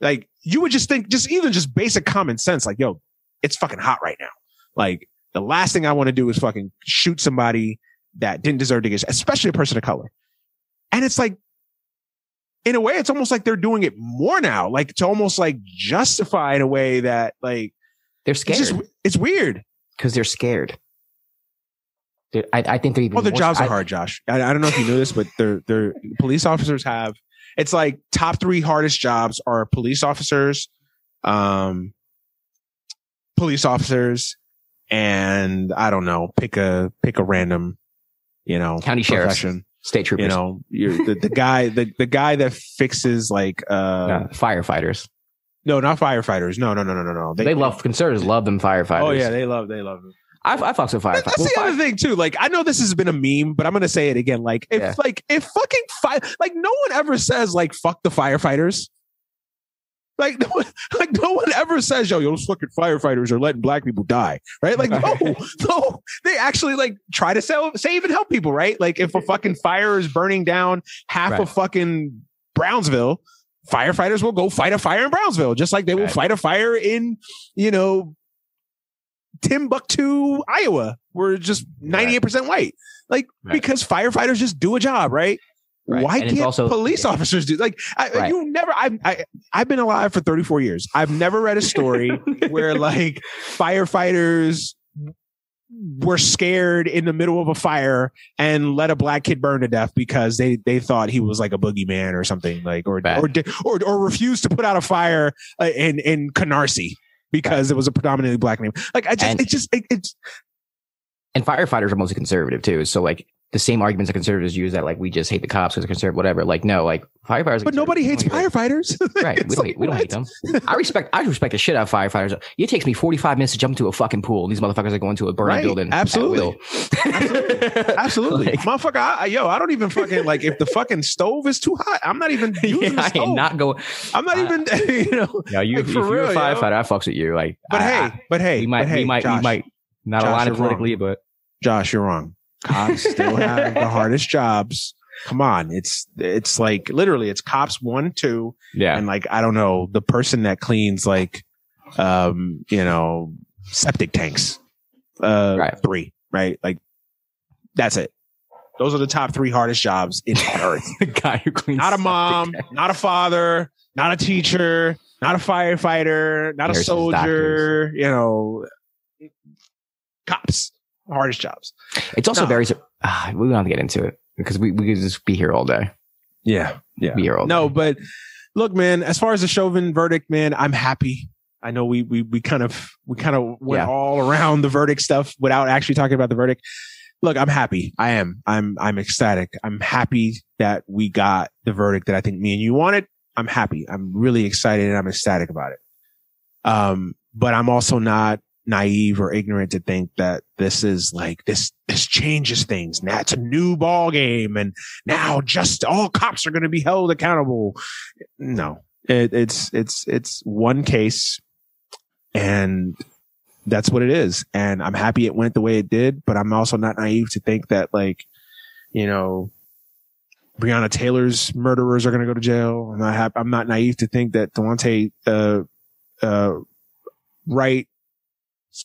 [SPEAKER 1] Like you would just think, just even just basic common sense, like, yo, it's fucking hot right now. Like the last thing I want to do is fucking shoot somebody that didn't deserve to get, especially a person of color. And it's like, in a way, it's almost like they're doing it more now, like to almost like justify in a way that like,
[SPEAKER 2] They're
[SPEAKER 1] it's
[SPEAKER 2] scared
[SPEAKER 1] just, it's weird.
[SPEAKER 2] because they're scared. They're- I, I think they're even.
[SPEAKER 1] Well, their jobs are hard, Josh. I, I don't know if you knew this, but they're, they're police officers have, it's like top three hardest jobs are police officers, um, police officers, and I don't know, pick a, pick a random, you know,
[SPEAKER 2] County sheriffs. State troopers,
[SPEAKER 1] You know, the, the guy, the, the guy that fixes like, uh,
[SPEAKER 2] firefighters.
[SPEAKER 1] no, not firefighters. No, no, no, no, no, no.
[SPEAKER 2] They, love conservatives. Love them firefighters.
[SPEAKER 1] Oh yeah, they love, they love them.
[SPEAKER 2] I, I fucks with firefighters.
[SPEAKER 1] That's the other thing too. Like, I know this has been a meme, but I'm gonna say it again. Like, if
[SPEAKER 2] Yeah.
[SPEAKER 1] like if fucking fire, like no one ever says like fuck the firefighters. Like no one, like no one ever says, yo, those fucking firefighters are letting black people die, right? Like, no, no, they actually like try to sell, save and help people, right? Like, if a fucking fire is burning down half
[SPEAKER 2] Right.
[SPEAKER 1] of fucking Brownsville, firefighters will go fight a fire in Brownsville, just like they will
[SPEAKER 2] Right.
[SPEAKER 1] fight a fire in, you know, Timbuktu, Iowa. We're just 98% white. Like,
[SPEAKER 2] Right.
[SPEAKER 1] because firefighters just do a job, right?
[SPEAKER 2] Right.
[SPEAKER 1] Why
[SPEAKER 2] And
[SPEAKER 1] can't
[SPEAKER 2] also-
[SPEAKER 1] police officers do like I,
[SPEAKER 2] Right.
[SPEAKER 1] you never I, I I've been alive for 34 years. I've never read a story where like firefighters were scared in the middle of a fire and let a black kid burn to death because they they thought he was like a boogeyman or something like or
[SPEAKER 2] Bad.
[SPEAKER 1] or, or or refused to put out a fire uh, in in Canarsie because it was a predominantly black name. Like I just
[SPEAKER 2] And-
[SPEAKER 1] it just it, it's
[SPEAKER 2] and firefighters are mostly conservative too. So like the same arguments that conservatives use that like we just hate the cops because they're conservative, whatever. Like no, like firefighters.
[SPEAKER 1] but nobody hates firefighters.
[SPEAKER 2] Right. We don't,
[SPEAKER 1] like,
[SPEAKER 2] we don't hate them. I respect I respect the shit out of firefighters. It takes me 45 minutes to jump into a fucking pool. These motherfuckers are going to a burning
[SPEAKER 1] Right.
[SPEAKER 2] building.
[SPEAKER 1] Absolutely.
[SPEAKER 2] will.
[SPEAKER 1] Absolutely,
[SPEAKER 2] Like-
[SPEAKER 1] motherfucker. I, yo, I don't even fucking like if the fucking stove is too hot. I'm not even using
[SPEAKER 2] Yeah,
[SPEAKER 1] the
[SPEAKER 2] I am not going.
[SPEAKER 1] I'm not even, you know.
[SPEAKER 2] Yeah, you,
[SPEAKER 1] Like,
[SPEAKER 2] if
[SPEAKER 1] for
[SPEAKER 2] you're
[SPEAKER 1] real,
[SPEAKER 2] a
[SPEAKER 1] yo.
[SPEAKER 2] firefighter, I fucks with you. Like,
[SPEAKER 1] But
[SPEAKER 2] I-
[SPEAKER 1] hey,
[SPEAKER 2] I-
[SPEAKER 1] but hey,
[SPEAKER 2] we might,
[SPEAKER 1] but hey,
[SPEAKER 2] we might,
[SPEAKER 1] Josh,
[SPEAKER 2] we might not
[SPEAKER 1] Josh,
[SPEAKER 2] align politically, but
[SPEAKER 1] Josh, you're wrong. Cops still have the hardest jobs. Come on, it's it's like literally it's cops one, two,
[SPEAKER 2] yeah,
[SPEAKER 1] and like I don't know the person that cleans like, um, you know, septic tanks, uh,
[SPEAKER 2] Right.
[SPEAKER 1] three, right? Like that's it. Those are the top three hardest jobs in earth.
[SPEAKER 2] the guy who cleans.
[SPEAKER 1] not a mom, not a father, not a teacher, not a firefighter, not a soldier, you know, cops. Hardest jobs.
[SPEAKER 2] It's also
[SPEAKER 1] No.
[SPEAKER 2] very. Uh, we don't have to get into it because we we could just be here all day.
[SPEAKER 1] Yeah, yeah.
[SPEAKER 2] Be here all
[SPEAKER 1] No,
[SPEAKER 2] day.
[SPEAKER 1] but look, man. As far as the Chauvin verdict, man, I'm happy. I know we we we kind of we kind of went
[SPEAKER 2] Yeah.
[SPEAKER 1] all around the verdict stuff without actually talking about the verdict. Look, I'm happy. I am. I'm I'm ecstatic. I'm happy that we got the verdict that I think me and you wanted. I'm happy. I'm really excited and I'm ecstatic about it. Um, but I'm also not naive or ignorant to think that this is like this this changes things. Now it's a new ball game and now just all cops are going to be held accountable. No, it, it's it's it's one case, and that's what it is. And I'm happy it went the way it did, but I'm also not naive to think that like, you know, Breonna Taylor's murderers are going to go to jail. I'm not. I'm not naive to think that Devontae, uh, uh, Wright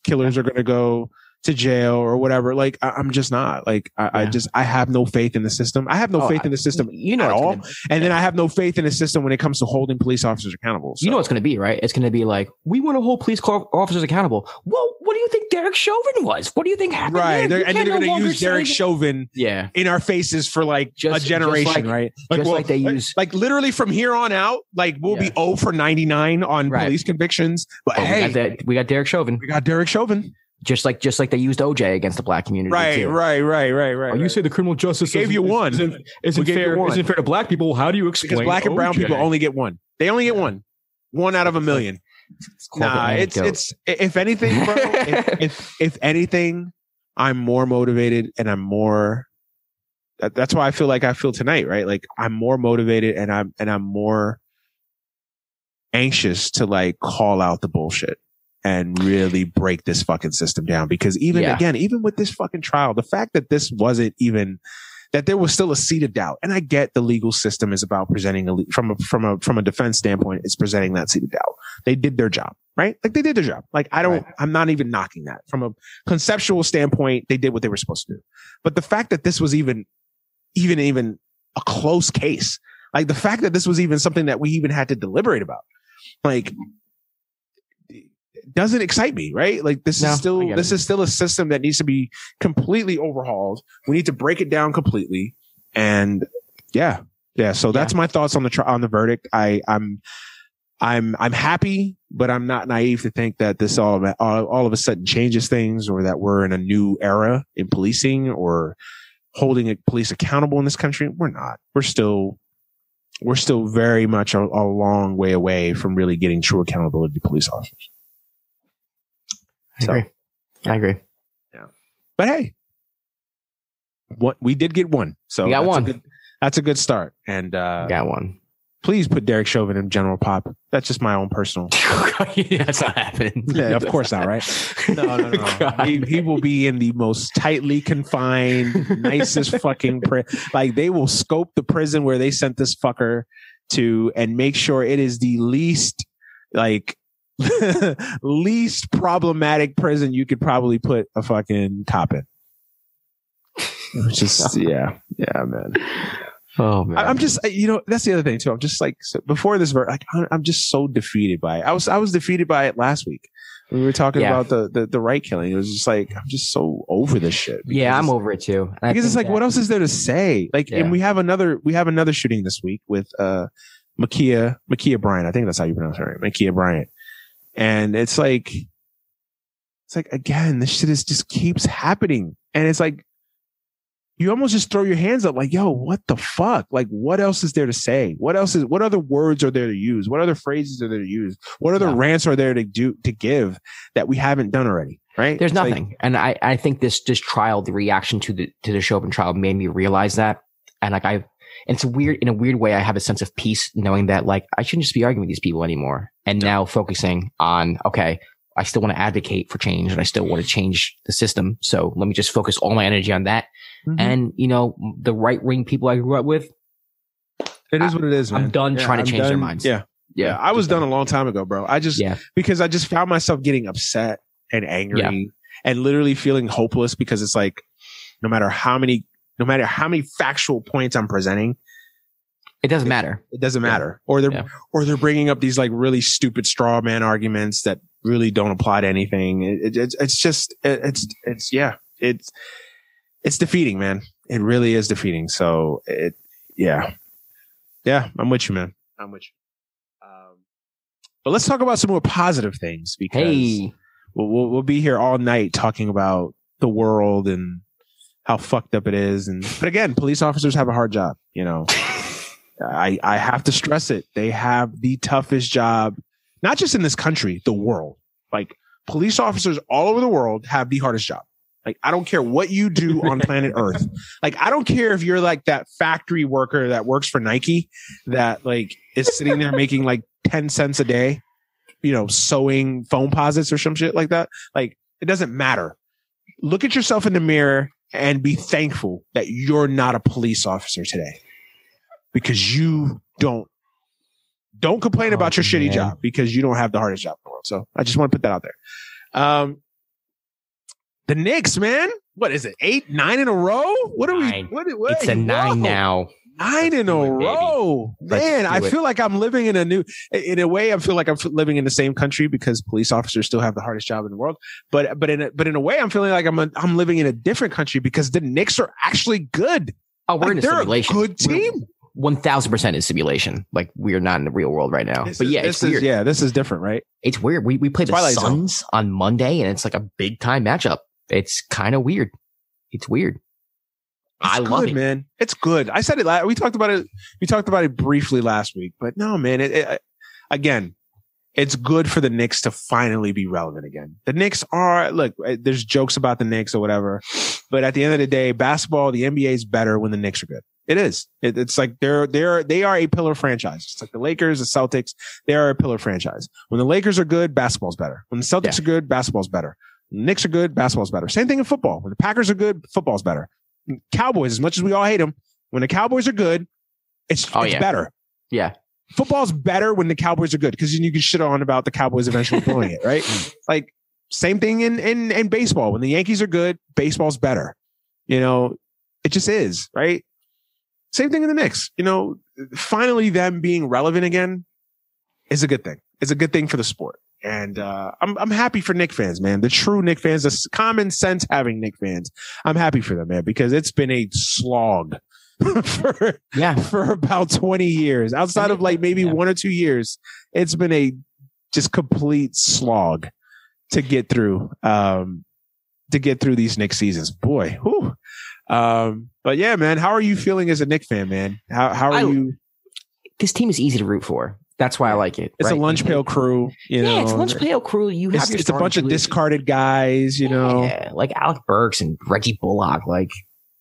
[SPEAKER 1] killers are going to go to jail or whatever. Like I, I'm just not like I, I just I have no faith in the system. I have no
[SPEAKER 2] Oh,
[SPEAKER 1] faith in the system
[SPEAKER 2] you know
[SPEAKER 1] at all. And then I have no faith in the system when it comes to holding police officers accountable.
[SPEAKER 2] You know what's going to be, right? It's going to be like, we want to hold police officers accountable. Well, what do you think Derek Chauvin was? What do you think happened?
[SPEAKER 1] right?
[SPEAKER 2] there?
[SPEAKER 1] And they're
[SPEAKER 2] no
[SPEAKER 1] going to use Derek Chauvin
[SPEAKER 2] Yeah.
[SPEAKER 1] in our faces for like
[SPEAKER 2] Just-
[SPEAKER 1] a generation,
[SPEAKER 2] like-
[SPEAKER 1] right?
[SPEAKER 2] just like they use-
[SPEAKER 1] like literally from here on out, like we'll be
[SPEAKER 2] Yeah.
[SPEAKER 1] 0 for 99 on
[SPEAKER 2] Right.
[SPEAKER 1] police convictions. But
[SPEAKER 2] But we,
[SPEAKER 1] hey,
[SPEAKER 2] got that, we got Derek Chauvin.
[SPEAKER 1] we got Derek Chauvin.
[SPEAKER 2] Just like just like they used OJ against the black community.
[SPEAKER 1] Right,
[SPEAKER 2] too.
[SPEAKER 1] right, right, right, right.
[SPEAKER 3] Oh, you
[SPEAKER 1] right.
[SPEAKER 3] say the criminal justice
[SPEAKER 1] We gave you
[SPEAKER 3] isn't-
[SPEAKER 1] one.
[SPEAKER 3] Isn't, isn't
[SPEAKER 1] gave
[SPEAKER 3] fair.
[SPEAKER 1] one.
[SPEAKER 3] Isn't fair to black people. How do you explain?
[SPEAKER 1] because black and brown
[SPEAKER 3] OJ?
[SPEAKER 1] people only get one. They only get one. One out of a million.
[SPEAKER 2] It's called
[SPEAKER 1] Nah, it's it's if anything, bro. if, if if anything, I'm more motivated and I'm more. That, that's why I feel like I feel tonight, right? Like I'm more motivated and I'm and I'm more anxious to like call out the bullshit and really break this fucking system down. Because even
[SPEAKER 2] Yeah.
[SPEAKER 1] again, even with this fucking trial, the fact that this wasn't even that there was still a seed of doubt. And I get the legal system is about presenting a from a from a from a defense standpoint, it's presenting that seed of doubt. They did their job, right? Like they did their job. Like I don't,
[SPEAKER 2] Right.
[SPEAKER 1] I'm not even knocking that from a conceptual standpoint. They did what they were supposed to do. But the fact that this was even, even, even a close case, like the fact that this was even something that we even had to deliberate about, like doesn't excite me, right? Like this
[SPEAKER 2] No,
[SPEAKER 1] is still, this is still a system that needs to be completely overhauled. We need to break it down completely. And yeah, yeah. So that's my thoughts on the, tri- on the verdict. I, I'm, I'm I'm happy, but I'm not naive to think that this all all, all of a sudden changes things or that we're in a new era in policing or holding a police accountable in this country. We're not. We're still we're still very much a, a long way away from really getting true accountability to police officers.
[SPEAKER 2] I agree. I agree. Yeah.
[SPEAKER 1] But hey, what we did get one. So
[SPEAKER 2] We got
[SPEAKER 1] that's
[SPEAKER 2] one.
[SPEAKER 1] A good, that's a good start. And uh,
[SPEAKER 2] Got one.
[SPEAKER 1] please put Derek Chauvin in general pop. That's just my own personal.
[SPEAKER 2] That's not happening.
[SPEAKER 1] Yeah, of course not, right? No, no, no. no. He, he will be in the most tightly confined, nicest fucking pri- like they will scope the prison where they sent this fucker to and make sure it is the least like least problematic prison you could probably put a fucking cop in. Is yeah, yeah, man.
[SPEAKER 2] Oh man.
[SPEAKER 1] I, I'm just, you know, that's the other thing too. I'm just like so before this, like I'm- just so defeated by it. I was, I was defeated by it last week. We were talking
[SPEAKER 2] Yeah.
[SPEAKER 1] about the, the the Wright killing. It was just like I'm just so over this shit.
[SPEAKER 2] yeah, I'm over it too. I
[SPEAKER 1] Because it's like, what else is there to say? Like,
[SPEAKER 2] Yeah.
[SPEAKER 1] and we have another, we have another shooting this week with uh Ma'Khia Ma'Khia Bryant. I think that's how you pronounce her, right? Ma'Khia Bryant. And it's like, it's like again, this shit is just keeps happening, and it's like you almost just throw your hands up like, yo, what the fuck? Like, what else is there to say? What else is, what other words are there to use? What other phrases are there to use? What other
[SPEAKER 2] Yeah.
[SPEAKER 1] rants are there to do, to give that we haven't done already? Right?
[SPEAKER 2] There's
[SPEAKER 1] It's like-
[SPEAKER 2] nothing. and I, I think this, this trial, the reaction to the, to the Chauvin trial made me realize that. And like, I, and it's weird, in a weird way, I have a sense of peace knowing that like, I shouldn't just be arguing with these people anymore. And now focusing on, okay, I still want to advocate for change and I still want to change the system. So let me just focus all my energy on that.
[SPEAKER 1] Mhm.
[SPEAKER 2] And, you know, the right wing people I grew up with,
[SPEAKER 1] it is what it is, man.
[SPEAKER 2] I'm done trying to
[SPEAKER 1] I'm
[SPEAKER 2] change their minds.
[SPEAKER 1] Yeah. Yeah. I was
[SPEAKER 2] just
[SPEAKER 1] done a long time ago, bro. I just,
[SPEAKER 2] Yeah.
[SPEAKER 1] because I just found myself getting upset and angry and literally feeling hopeless because it's like, no matter how many, no matter how many factual points I'm presenting,
[SPEAKER 2] It doesn't matter.
[SPEAKER 1] it doesn't matter. Or they're,
[SPEAKER 2] Yeah.
[SPEAKER 1] or they're bringing up these like really stupid straw man arguments that really don't apply to anything. It, it, it's, it's just, it, it's, it's, yeah, it's it's defeating, man. It really is defeating. So it, yeah, yeah. I'm with you, man. I'm with you. Um, but let's talk about some more positive things because
[SPEAKER 2] Hey,
[SPEAKER 1] we'll, we'll we'll be here all night talking about the world and how fucked up it is. And but again, police officers have a hard job. You know, I I have to stress it. They have the toughest job, not just in this country, the world. Like police officers all over the world have the hardest job. Like I don't care what you do on planet Earth. Like I don't care if you're like that factory worker that works for Nike that like is sitting there making like 10 cents a day, you know, sewing Foamposites or some shit like that. Like it doesn't matter. Look at yourself in the mirror and be thankful that you're not a police officer today because you don't don't complain
[SPEAKER 2] Oh,
[SPEAKER 1] about your shitty job because you don't have the hardest job in the world. So I just want to put that out there. Um, the Knicks, man, what is it? Eight, nine in a row? What are
[SPEAKER 2] Nine.
[SPEAKER 1] we? What, what,
[SPEAKER 2] it's a nine
[SPEAKER 1] whoa.
[SPEAKER 2] now.
[SPEAKER 1] Nine in a
[SPEAKER 2] do it, baby.
[SPEAKER 1] row, man. I feel like I'm living in a new, in a way, I feel like I'm living in the same country because police officers still have the hardest job in the world. But, but in, a, but in a way, I'm feeling like I'm, a, I'm living in a different country because the Knicks are actually good.
[SPEAKER 2] Oh, we're
[SPEAKER 1] Like,
[SPEAKER 2] in a
[SPEAKER 1] they're
[SPEAKER 2] simulation.
[SPEAKER 1] a good
[SPEAKER 2] We're-
[SPEAKER 1] team.
[SPEAKER 2] One thousand percent is simulation. Like we're not in the real world right now.
[SPEAKER 1] This
[SPEAKER 2] but yeah,
[SPEAKER 1] this
[SPEAKER 2] it's
[SPEAKER 1] is- yeah, this is different, right?
[SPEAKER 2] It's weird. We we play the
[SPEAKER 1] Twilight Zone.
[SPEAKER 2] Suns on Monday, and it's like a big time matchup. It's kind of weird. It's weird. I love
[SPEAKER 1] good,
[SPEAKER 2] it.
[SPEAKER 1] man. It's good. I said it. la- We talked about it. We talked about it briefly last week, but no, man. It, it again, it's good for the Knicks to finally be relevant again. The Knicks are look. eh, There's jokes about the Knicks or whatever, but at the end of the day, basketball, the NBA is better when the Knicks are good. It is. It, it's like they're they're they are a pillar franchise. It's like the Lakers, the Celtics. They are a pillar franchise. When the Lakers are good, basketball's better. When the Celtics
[SPEAKER 2] Yeah.
[SPEAKER 1] are good, basketball's better. When the Knicks are good, basketball's better. Same thing in football. When the Packers are good, football's better. Cowboys, as much as we all hate them, when the Cowboys are good, it's,
[SPEAKER 2] Oh,
[SPEAKER 1] it's
[SPEAKER 2] yeah.
[SPEAKER 1] better.
[SPEAKER 2] Yeah.
[SPEAKER 1] Football's better when the Cowboys are good because then you can shit on about the Cowboys eventually blowing it, right? Like same thing in, in in baseball. When the Yankees are good, baseball's better. You know, it just is, right? Same thing in the Knicks. You know, finally them being relevant again is a good thing. It's a good thing for the sport. And uh, I'm I'm happy for Knick fans, man. The true Knick fans, the common sense having Knick fans. I'm happy for them, man, because it's been a slog for
[SPEAKER 2] Yeah.
[SPEAKER 1] for about 20 years. Outside of like maybe
[SPEAKER 2] Yeah.
[SPEAKER 1] one or two years, it's been a just complete slog to get through. Um, to get through these Knick seasons, boy. Whew. Um, but yeah, man, how are you feeling as a Knick fan, man? How how are
[SPEAKER 2] I-
[SPEAKER 1] you?
[SPEAKER 2] This team is easy to root for. That's why I like it.
[SPEAKER 1] It's a
[SPEAKER 2] right?
[SPEAKER 1] lunch mm-hmm. pail crew, you know.
[SPEAKER 2] yeah, it's a lunch pail crew. You have
[SPEAKER 1] It's, it's a bunch of discarded guys, you know.
[SPEAKER 2] Yeah, like Alec Burks and Reggie Bullock. Like,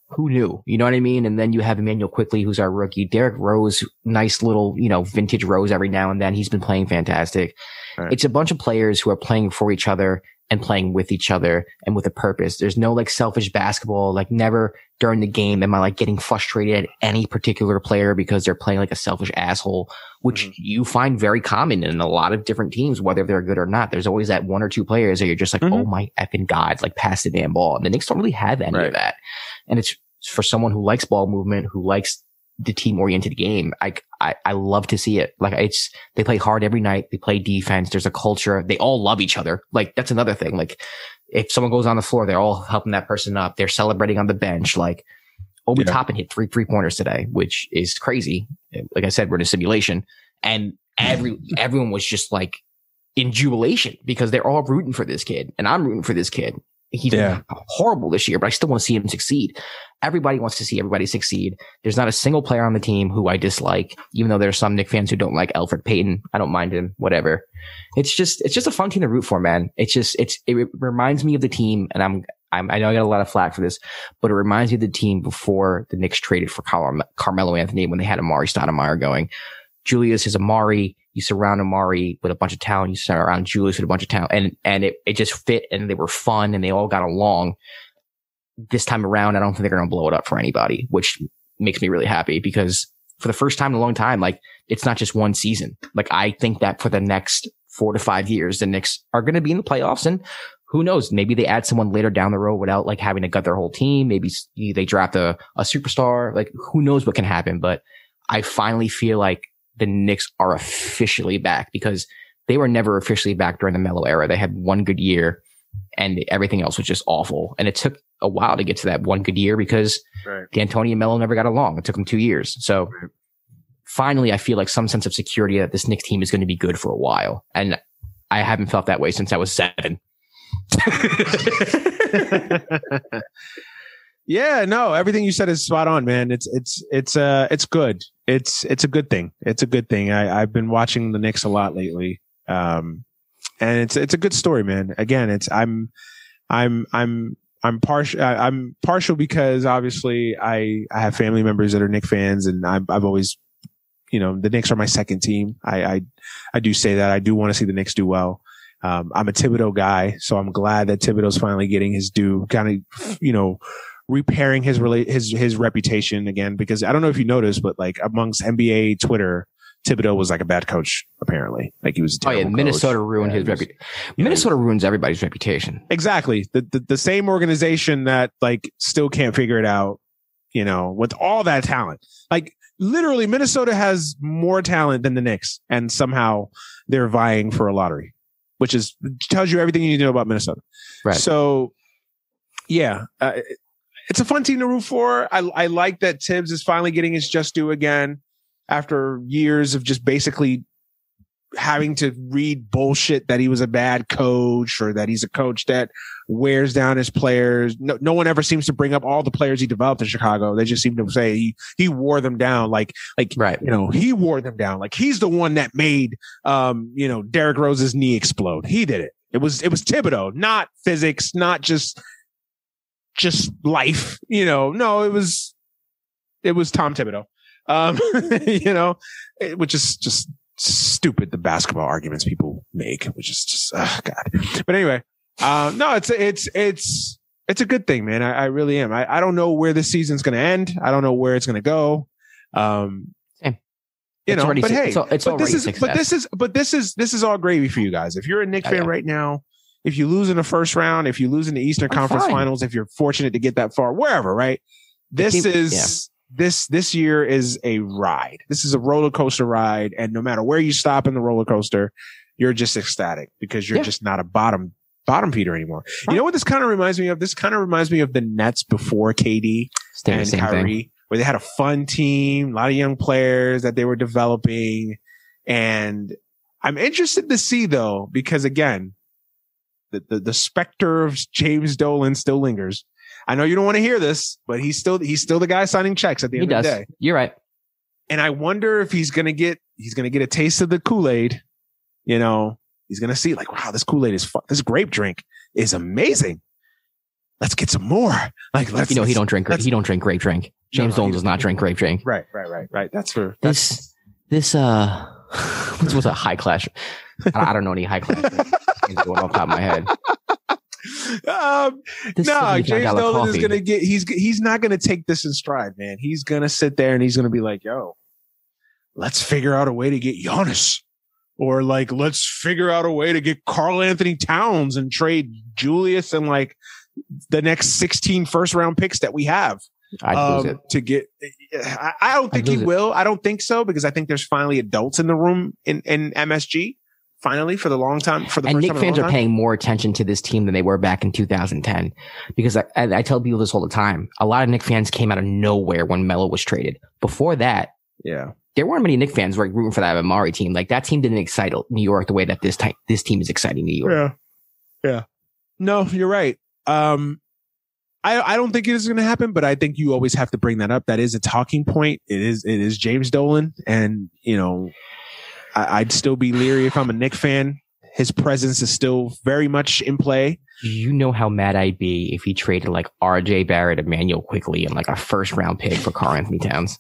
[SPEAKER 2] who knew? You know what I mean? And then you have Immanuel Quickley, who's our rookie. Derrick Rose, nice little, you know, vintage Rose every now and then. He's been playing fantastic.
[SPEAKER 1] Right.
[SPEAKER 2] It's a bunch of players who are playing for each other and playing with each other and with a purpose. There's no like selfish basketball. Like never during the game am I like getting frustrated at any particular player because they're playing like a selfish asshole, which
[SPEAKER 1] Mhm.
[SPEAKER 2] you find very common in a lot of different teams, whether they're good or not. There's always that one or two players that you're just like,
[SPEAKER 1] Mhm.
[SPEAKER 2] oh my effing god, like pass the damn ball. And the Knicks don't really have any
[SPEAKER 1] Right.
[SPEAKER 2] of that. And it's for someone who likes ball movement, who likes the team oriented game. I, I, I love to see it. Like it's, they play hard every night. They play defense. There's a culture. They all love each other. Like that's another thing. Like if someone goes on the floor, they're all helping that person up. They're celebrating on the bench. Like Obi
[SPEAKER 1] Yeah.
[SPEAKER 2] Toppin hit three three pointers today, which is crazy. Like I said, we're in a simulation and every, everyone was just like in jubilation because they're all rooting for this kid and I'm rooting for this kid. He's
[SPEAKER 1] Yeah.
[SPEAKER 2] horrible this year, but I still want to see him succeed. Everybody wants to see everybody succeed. There's not a single player on the team who I dislike, even though there are some Knick fans who don't like Elfrid Payton. I don't mind him, whatever. It's just, it's just a fun team to root for, man. It's just, it's, it reminds me of the team and I'm, I'm, I know I got a lot of flack for this, but it reminds me of the team before the Knicks traded for Carl, Carmelo Anthony when they had Amar'e Stoudemire going. Julius is Amar'e. You surround Amar'e with a bunch of talent. You surround Julius with a bunch of talent and, and it, it just fit and they were fun and they all got along. This time around, I don't think they're going to blow it up for anybody, which makes me really happy because for the first time in a long time, like it's not just one season. Like I think that for the next four to five years, the Knicks are going to be in the playoffs and who knows? Maybe they add someone later down the road without like having to gut their whole team. Maybe they draft a, a superstar. Like who knows what can happen? But I finally feel like the Knicks are officially back because they were never officially back during the Melo era. They had one good year and everything else was just awful. And it took a while to get to that one good year because
[SPEAKER 1] Right.
[SPEAKER 2] D'Antoni and Melo never got along. It took them two years. So
[SPEAKER 1] Right.
[SPEAKER 2] finally, I feel like some sense of security that this Knicks team is going to be good for a while. And I haven't felt that way since I was seven.
[SPEAKER 1] yeah, no, everything you said is spot on, man. It's it's it's uh it's good. It's it's a good thing. It's a good thing. I I've been watching the Knicks a lot lately. Um and it's it's a good story, man. Again, it's I'm I'm I'm I'm partial I'm partial because obviously I I have family members that are Knicks fans and I've I've always you know, the Knicks are my second team. I I I do say that. I do want to see the Knicks do well. Um, I'm a Thibodeau guy, so I'm glad that Thibodeau's finally getting his due, kind of, you know, repairing his rela- his his reputation again. Because I don't know if you noticed, but like amongst NBA Twitter, Thibodeau was like a bad coach. Apparently, like he was. A
[SPEAKER 2] Oh yeah, Minnesota
[SPEAKER 1] coach.
[SPEAKER 2] ruined
[SPEAKER 1] Yeah,
[SPEAKER 2] his reputation. Minnesota ruins everybody's reputation.
[SPEAKER 1] Exactly. The, the the same organization that like still can't figure it out, you know, with all that talent. Like literally Minnesota has more talent than the Knicks and somehow they're vying for a lottery, which is tells you everything you need to know about Minnesota.
[SPEAKER 2] Right.
[SPEAKER 1] So yeah, uh, it's a fun team to root for. I I like that Thibs is finally getting his just due again after years of just basically having to read bullshit that he was a bad coach or that he's a coach that wears down his players. No, no one ever seems to bring up all the players he developed in Chicago. They just seem to say he, he wore them down. Like, like,
[SPEAKER 2] Right.
[SPEAKER 1] you know, he wore them down. Like he's the one that made, um, you know, Derrick Rose's knee explode. He did it. It was, it was Thibodeau, not physics, not just, just life, you know, no, it was, it was Tom Thibodeau. Um, you know, it- which is just stupid. The basketball arguments people make, which is just, oh God. But anyway, um, no, it's, it's, it's, it's a good thing, man. I, I really am. I, I don't know where this season's going to end. I don't know where it's going to go. Um, you
[SPEAKER 2] It's
[SPEAKER 1] know,
[SPEAKER 2] already
[SPEAKER 1] but hey,
[SPEAKER 2] it's al- it's
[SPEAKER 1] but this is,
[SPEAKER 2] success.
[SPEAKER 1] but this is, but this is, this is all gravy for you guys. If you're a Knick
[SPEAKER 2] Yeah,
[SPEAKER 1] fan
[SPEAKER 2] yeah.
[SPEAKER 1] right now, if you lose in the first round, if you lose in the Eastern
[SPEAKER 2] I'm
[SPEAKER 1] Conference
[SPEAKER 2] fine.
[SPEAKER 1] Finals, if you're fortunate to get that far, wherever, right? This
[SPEAKER 2] team-
[SPEAKER 1] is this this year is a ride. This is a roller coaster ride, and no matter where you stop in the roller coaster, you're just ecstatic because you're
[SPEAKER 2] Yeah.
[SPEAKER 1] just not a bottom bottom feeder anymore. You know what this kind of reminds me of? This kind of reminds me of the Nets before KD and Kyrie,
[SPEAKER 2] thing.
[SPEAKER 1] where they had a fun team, a lot of young players that they were developing. And I'm interested to see though, because again, the, the, the specter of James Dolan still lingers. I know you don't want to hear this, but he's still, he's still the guy signing checks at the
[SPEAKER 2] He
[SPEAKER 1] end of the day.
[SPEAKER 2] You're right.
[SPEAKER 1] And I wonder if he's going to get, he's going to get a taste of the Kool-Aid. You know, he's going to see like, wow, this Kool-Aid is fun. This grape drink is amazing. Let's get some more. Like, let's,
[SPEAKER 2] you know he don't drink. He don't drink grape drink. James
[SPEAKER 1] no,
[SPEAKER 2] Dolan does not drink grape drink.
[SPEAKER 1] Right, right, right, right. That's for that's
[SPEAKER 2] This this uh, what's what's a high class? I I don't know any high class going off the top of my head.
[SPEAKER 1] um, no,
[SPEAKER 2] $79
[SPEAKER 1] James Dolan is gonna get. He's he's not gonna take this in stride, man. He's gonna sit there and he's gonna be like, "Yo, let's figure out a way to get Giannis, or like let's figure out a way to get Karl-Anthony Towns and trade Julius and like the next 16 first round picks that we have um, to get. I, I don't think he
[SPEAKER 2] it.
[SPEAKER 1] will. I don't think so because I think there's finally adults in the room in in MSG. Finally, for the long time, for the
[SPEAKER 2] And Knick
[SPEAKER 1] time in a
[SPEAKER 2] fans are
[SPEAKER 1] time.
[SPEAKER 2] paying more attention to this team than they were back in 2010. Because I, I, I tell people this all the time. A lot of Knick fans came out of nowhere when Melo was traded. Before that,
[SPEAKER 1] Yeah.
[SPEAKER 2] there weren't many Knick fans like rooting for that Amar'e team. Like that team didn't excite New York the way that this type, this team is exciting New York.
[SPEAKER 1] Yeah. Yeah. No, you're right. Um, I, I don't think it is going to happen, but I think you always have to bring that up. That is a talking point. It is, it is James Dolan. And, you know, I, I'd still be leery if I'm a Knick fan. His presence is still very much in play.
[SPEAKER 2] You know how mad I'd be if he traded like RJ Barrett, Immanuel Quickley, and like a first round pick for Karl-Anthony Towns.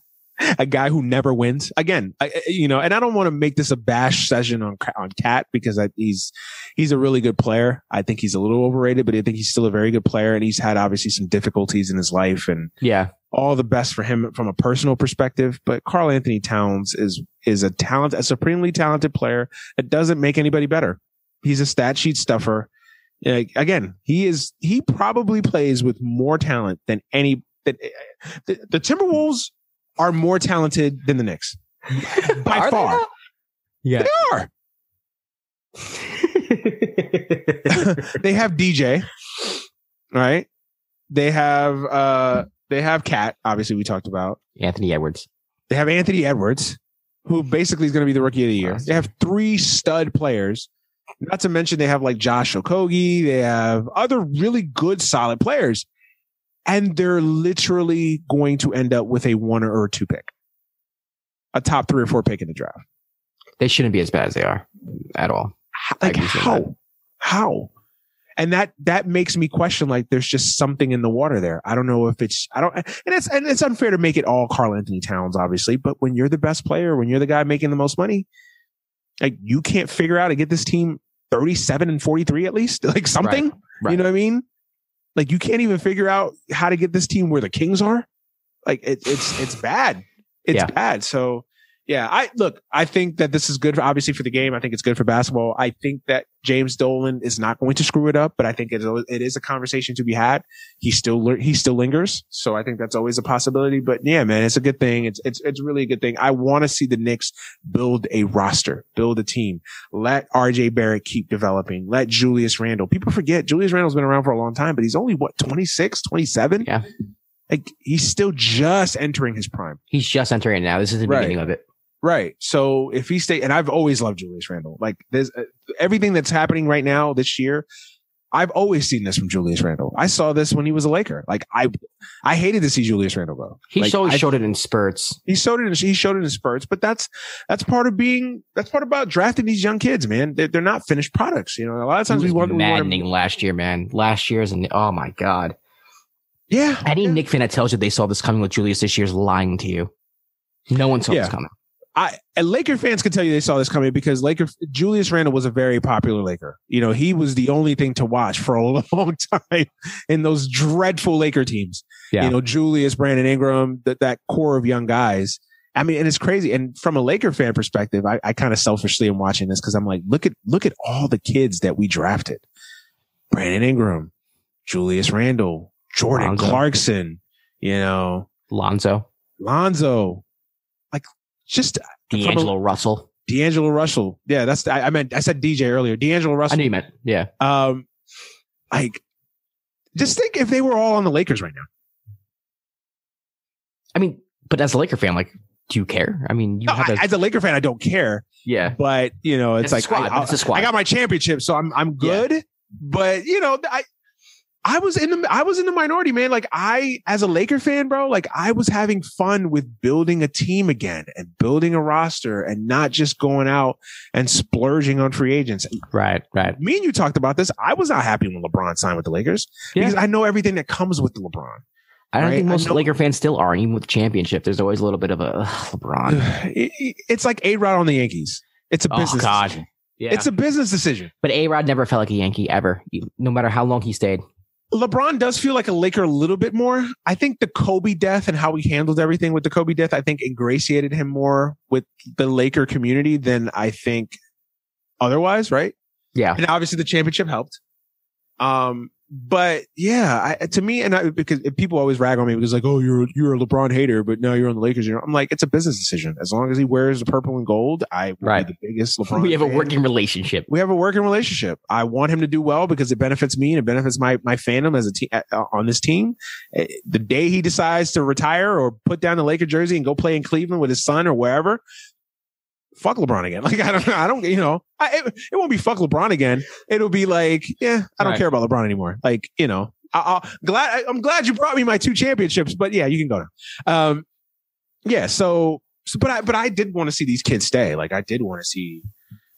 [SPEAKER 1] a guy who never wins again I, I- you know and i don't want to make this a bash session on on KAT because I, he's he's a really good player i think he's a little overrated but i think he's still a very good player and he's had obviously some difficulties in his life and
[SPEAKER 2] Yeah.
[SPEAKER 1] All the best for him from a personal perspective but Karl-Anthony Towns is is a talent a supremely talented player that doesn't make anybody better he's a stat sheet stuffer Uh, again he is he probably plays with more talent than any than, the, the timberwolves are more talented than the Knicks by
[SPEAKER 2] Are they
[SPEAKER 1] far.
[SPEAKER 2] now? Yeah.
[SPEAKER 1] They are. they have DJ, right? They have uh they have KAT, obviously we talked about.
[SPEAKER 2] Anthony Edwards.
[SPEAKER 1] They have Anthony Edwards, who basically is going to be the rookie of the year. They have three stud players. Not to mention they have like Josh Okogie. They have other really good, solid players. And they're literally going to end up with a one or two pick, a top three or four pick in the draft.
[SPEAKER 2] They shouldn't be as bad as they are at all.
[SPEAKER 1] Like
[SPEAKER 2] I can see
[SPEAKER 1] how?
[SPEAKER 2] that.
[SPEAKER 1] How? And that that makes me question like there's just something in the water there. I don't know if it's I don't and it's and it's unfair to make it all Karl-Anthony Towns, obviously, but when you're the best player, when you're the guy making the most money, like you can't figure out to get this team 37 and 43 at least, like something.
[SPEAKER 2] Right.
[SPEAKER 1] You know what I mean? Like you can't even figure out how to get this team where the Kings are. Like it, it's it's bad. It's
[SPEAKER 2] Yeah.
[SPEAKER 1] bad. So yeah, I look. I think that this is good, for, obviously, for the game. I think it's good for basketball. I think that James Dolan is not going to screw it up, but I think it, it is a conversation to be had. He still he still lingers, so I think that's always a possibility. But yeah, man, it's a good thing. It's it's it's really a good thing. I want to see the Knicks build a roster, build a team. Let RJ Barrett keep developing. Let Julius Randle. People forget Julius Randle's been around for a long time, but he's only what 26, 27?
[SPEAKER 2] Yeah.
[SPEAKER 1] Like he's still just entering his prime.
[SPEAKER 2] He's just entering it now. This is the
[SPEAKER 1] Right.
[SPEAKER 2] beginning of it.
[SPEAKER 1] Right. So if he stay, and I've always loved Julius Randle. Like there's uh, everything that's happening right now this year. I've always seen this from Julius Randle. I saw this when he was a Laker. Like I, I hated to see Julius Randle go.
[SPEAKER 2] He
[SPEAKER 1] like,
[SPEAKER 2] always
[SPEAKER 1] I-
[SPEAKER 2] showed it in spurts.
[SPEAKER 1] he showed it. In, he showed it in spurts. But that's that's part of being. That's part about drafting these young kids, man. They're, they're not finished products. You know, a lot of times we
[SPEAKER 2] was
[SPEAKER 1] want. we
[SPEAKER 2] maddening last year, man. Last year's and oh my god.
[SPEAKER 1] yeah.
[SPEAKER 2] Any
[SPEAKER 1] yeah.
[SPEAKER 2] Nick fan that tells you they saw this coming with Julius this year is lying to you. No one saw
[SPEAKER 1] Yeah.
[SPEAKER 2] this coming.
[SPEAKER 1] I and Laker fans can tell you they saw this coming because Laker Julius Randle was a very popular Laker. You know, he was the only thing to watch for a long time in those dreadful Laker teams.
[SPEAKER 2] Yeah.
[SPEAKER 1] You know, Julius, Brandon Ingram, that that core of young guys. I mean, and it's crazy. And from a Laker fan perspective, I, I kind of selfishly am watching this because I'm like, look at look at all the kids that we drafted: Brandon Ingram, Julius Randle, Jordan
[SPEAKER 2] Lonzo.
[SPEAKER 1] Clarkson. You know,
[SPEAKER 2] Lonzo,
[SPEAKER 1] Lonzo. Like, just
[SPEAKER 2] D'Angelo Russell.
[SPEAKER 1] D'Angelo Russell. Yeah, that's I, I meant I said DJ earlier. D'Angelo Russell.
[SPEAKER 2] I knew you meant. Yeah.
[SPEAKER 1] Um, like, just think if they were all on the Lakers right now.
[SPEAKER 2] I mean, but as a Laker fan, like, do you care? I mean, you
[SPEAKER 1] No,
[SPEAKER 2] have
[SPEAKER 1] I,
[SPEAKER 2] a
[SPEAKER 1] as a Laker fan, I don't care,
[SPEAKER 2] yeah.
[SPEAKER 1] but you know, it's,
[SPEAKER 2] It's a
[SPEAKER 1] like
[SPEAKER 2] squad,
[SPEAKER 1] I,
[SPEAKER 2] it's a.
[SPEAKER 1] I got my championship, so I'm I'm good. But you know, I I was in the I was in the minority, man. Like I, as a Laker fan, bro, like I was having fun with building a team again and building a roster and not just going out and splurging on free agents.
[SPEAKER 2] Right. Right.
[SPEAKER 1] me and you talked about this. I was not happy when LeBron signed with the Lakers because I know everything that comes with the LeBron.
[SPEAKER 2] I don't
[SPEAKER 1] Right,
[SPEAKER 2] think most Laker fans still are. Even with the championship, there's always a little bit of a "Ugh, LeBron.
[SPEAKER 1] It- it's like A Rod on the Yankees. It's a
[SPEAKER 2] Oh,
[SPEAKER 1] business.
[SPEAKER 2] God.
[SPEAKER 1] decision.
[SPEAKER 2] Yeah.
[SPEAKER 1] It's a business decision.
[SPEAKER 2] but A Rod never felt like a Yankee ever, no matter how long he stayed.
[SPEAKER 1] LeBron does feel like a Laker a little bit more. I think the Kobe death and how he handled everything with the Kobe death, I think ingratiated him more with the Laker community than I think otherwise, right?
[SPEAKER 2] Yeah.
[SPEAKER 1] and obviously the championship helped. Um, but yeah, I, to me, and I, because people always rag on me because like, oh, you're you're a LeBron hater, but now you're on the Lakers. You know, I'm like, it's a business decision. As long as he wears the purple and gold, I will
[SPEAKER 2] Right.
[SPEAKER 1] be the biggest LeBron.
[SPEAKER 2] we have a working relationship.
[SPEAKER 1] We have a working relationship. I want him to do well because it benefits me and it benefits my my fandom as a team uh, on this team. Uh, The day he decides to retire or put down the Laker jersey and go play in Cleveland with his son or wherever, fuck LeBron again. Like I don't, I don't, you know, I, it, it won't be fuck LeBron again. It'll be like, yeah, I don't
[SPEAKER 2] Right.
[SPEAKER 1] care about LeBron anymore. Like you know, I, I'll glad I, I'm glad you brought me my two championships, but yeah, you can go now. Um, yeah, so, so but I but I did want to see these kids stay. Like I did want to see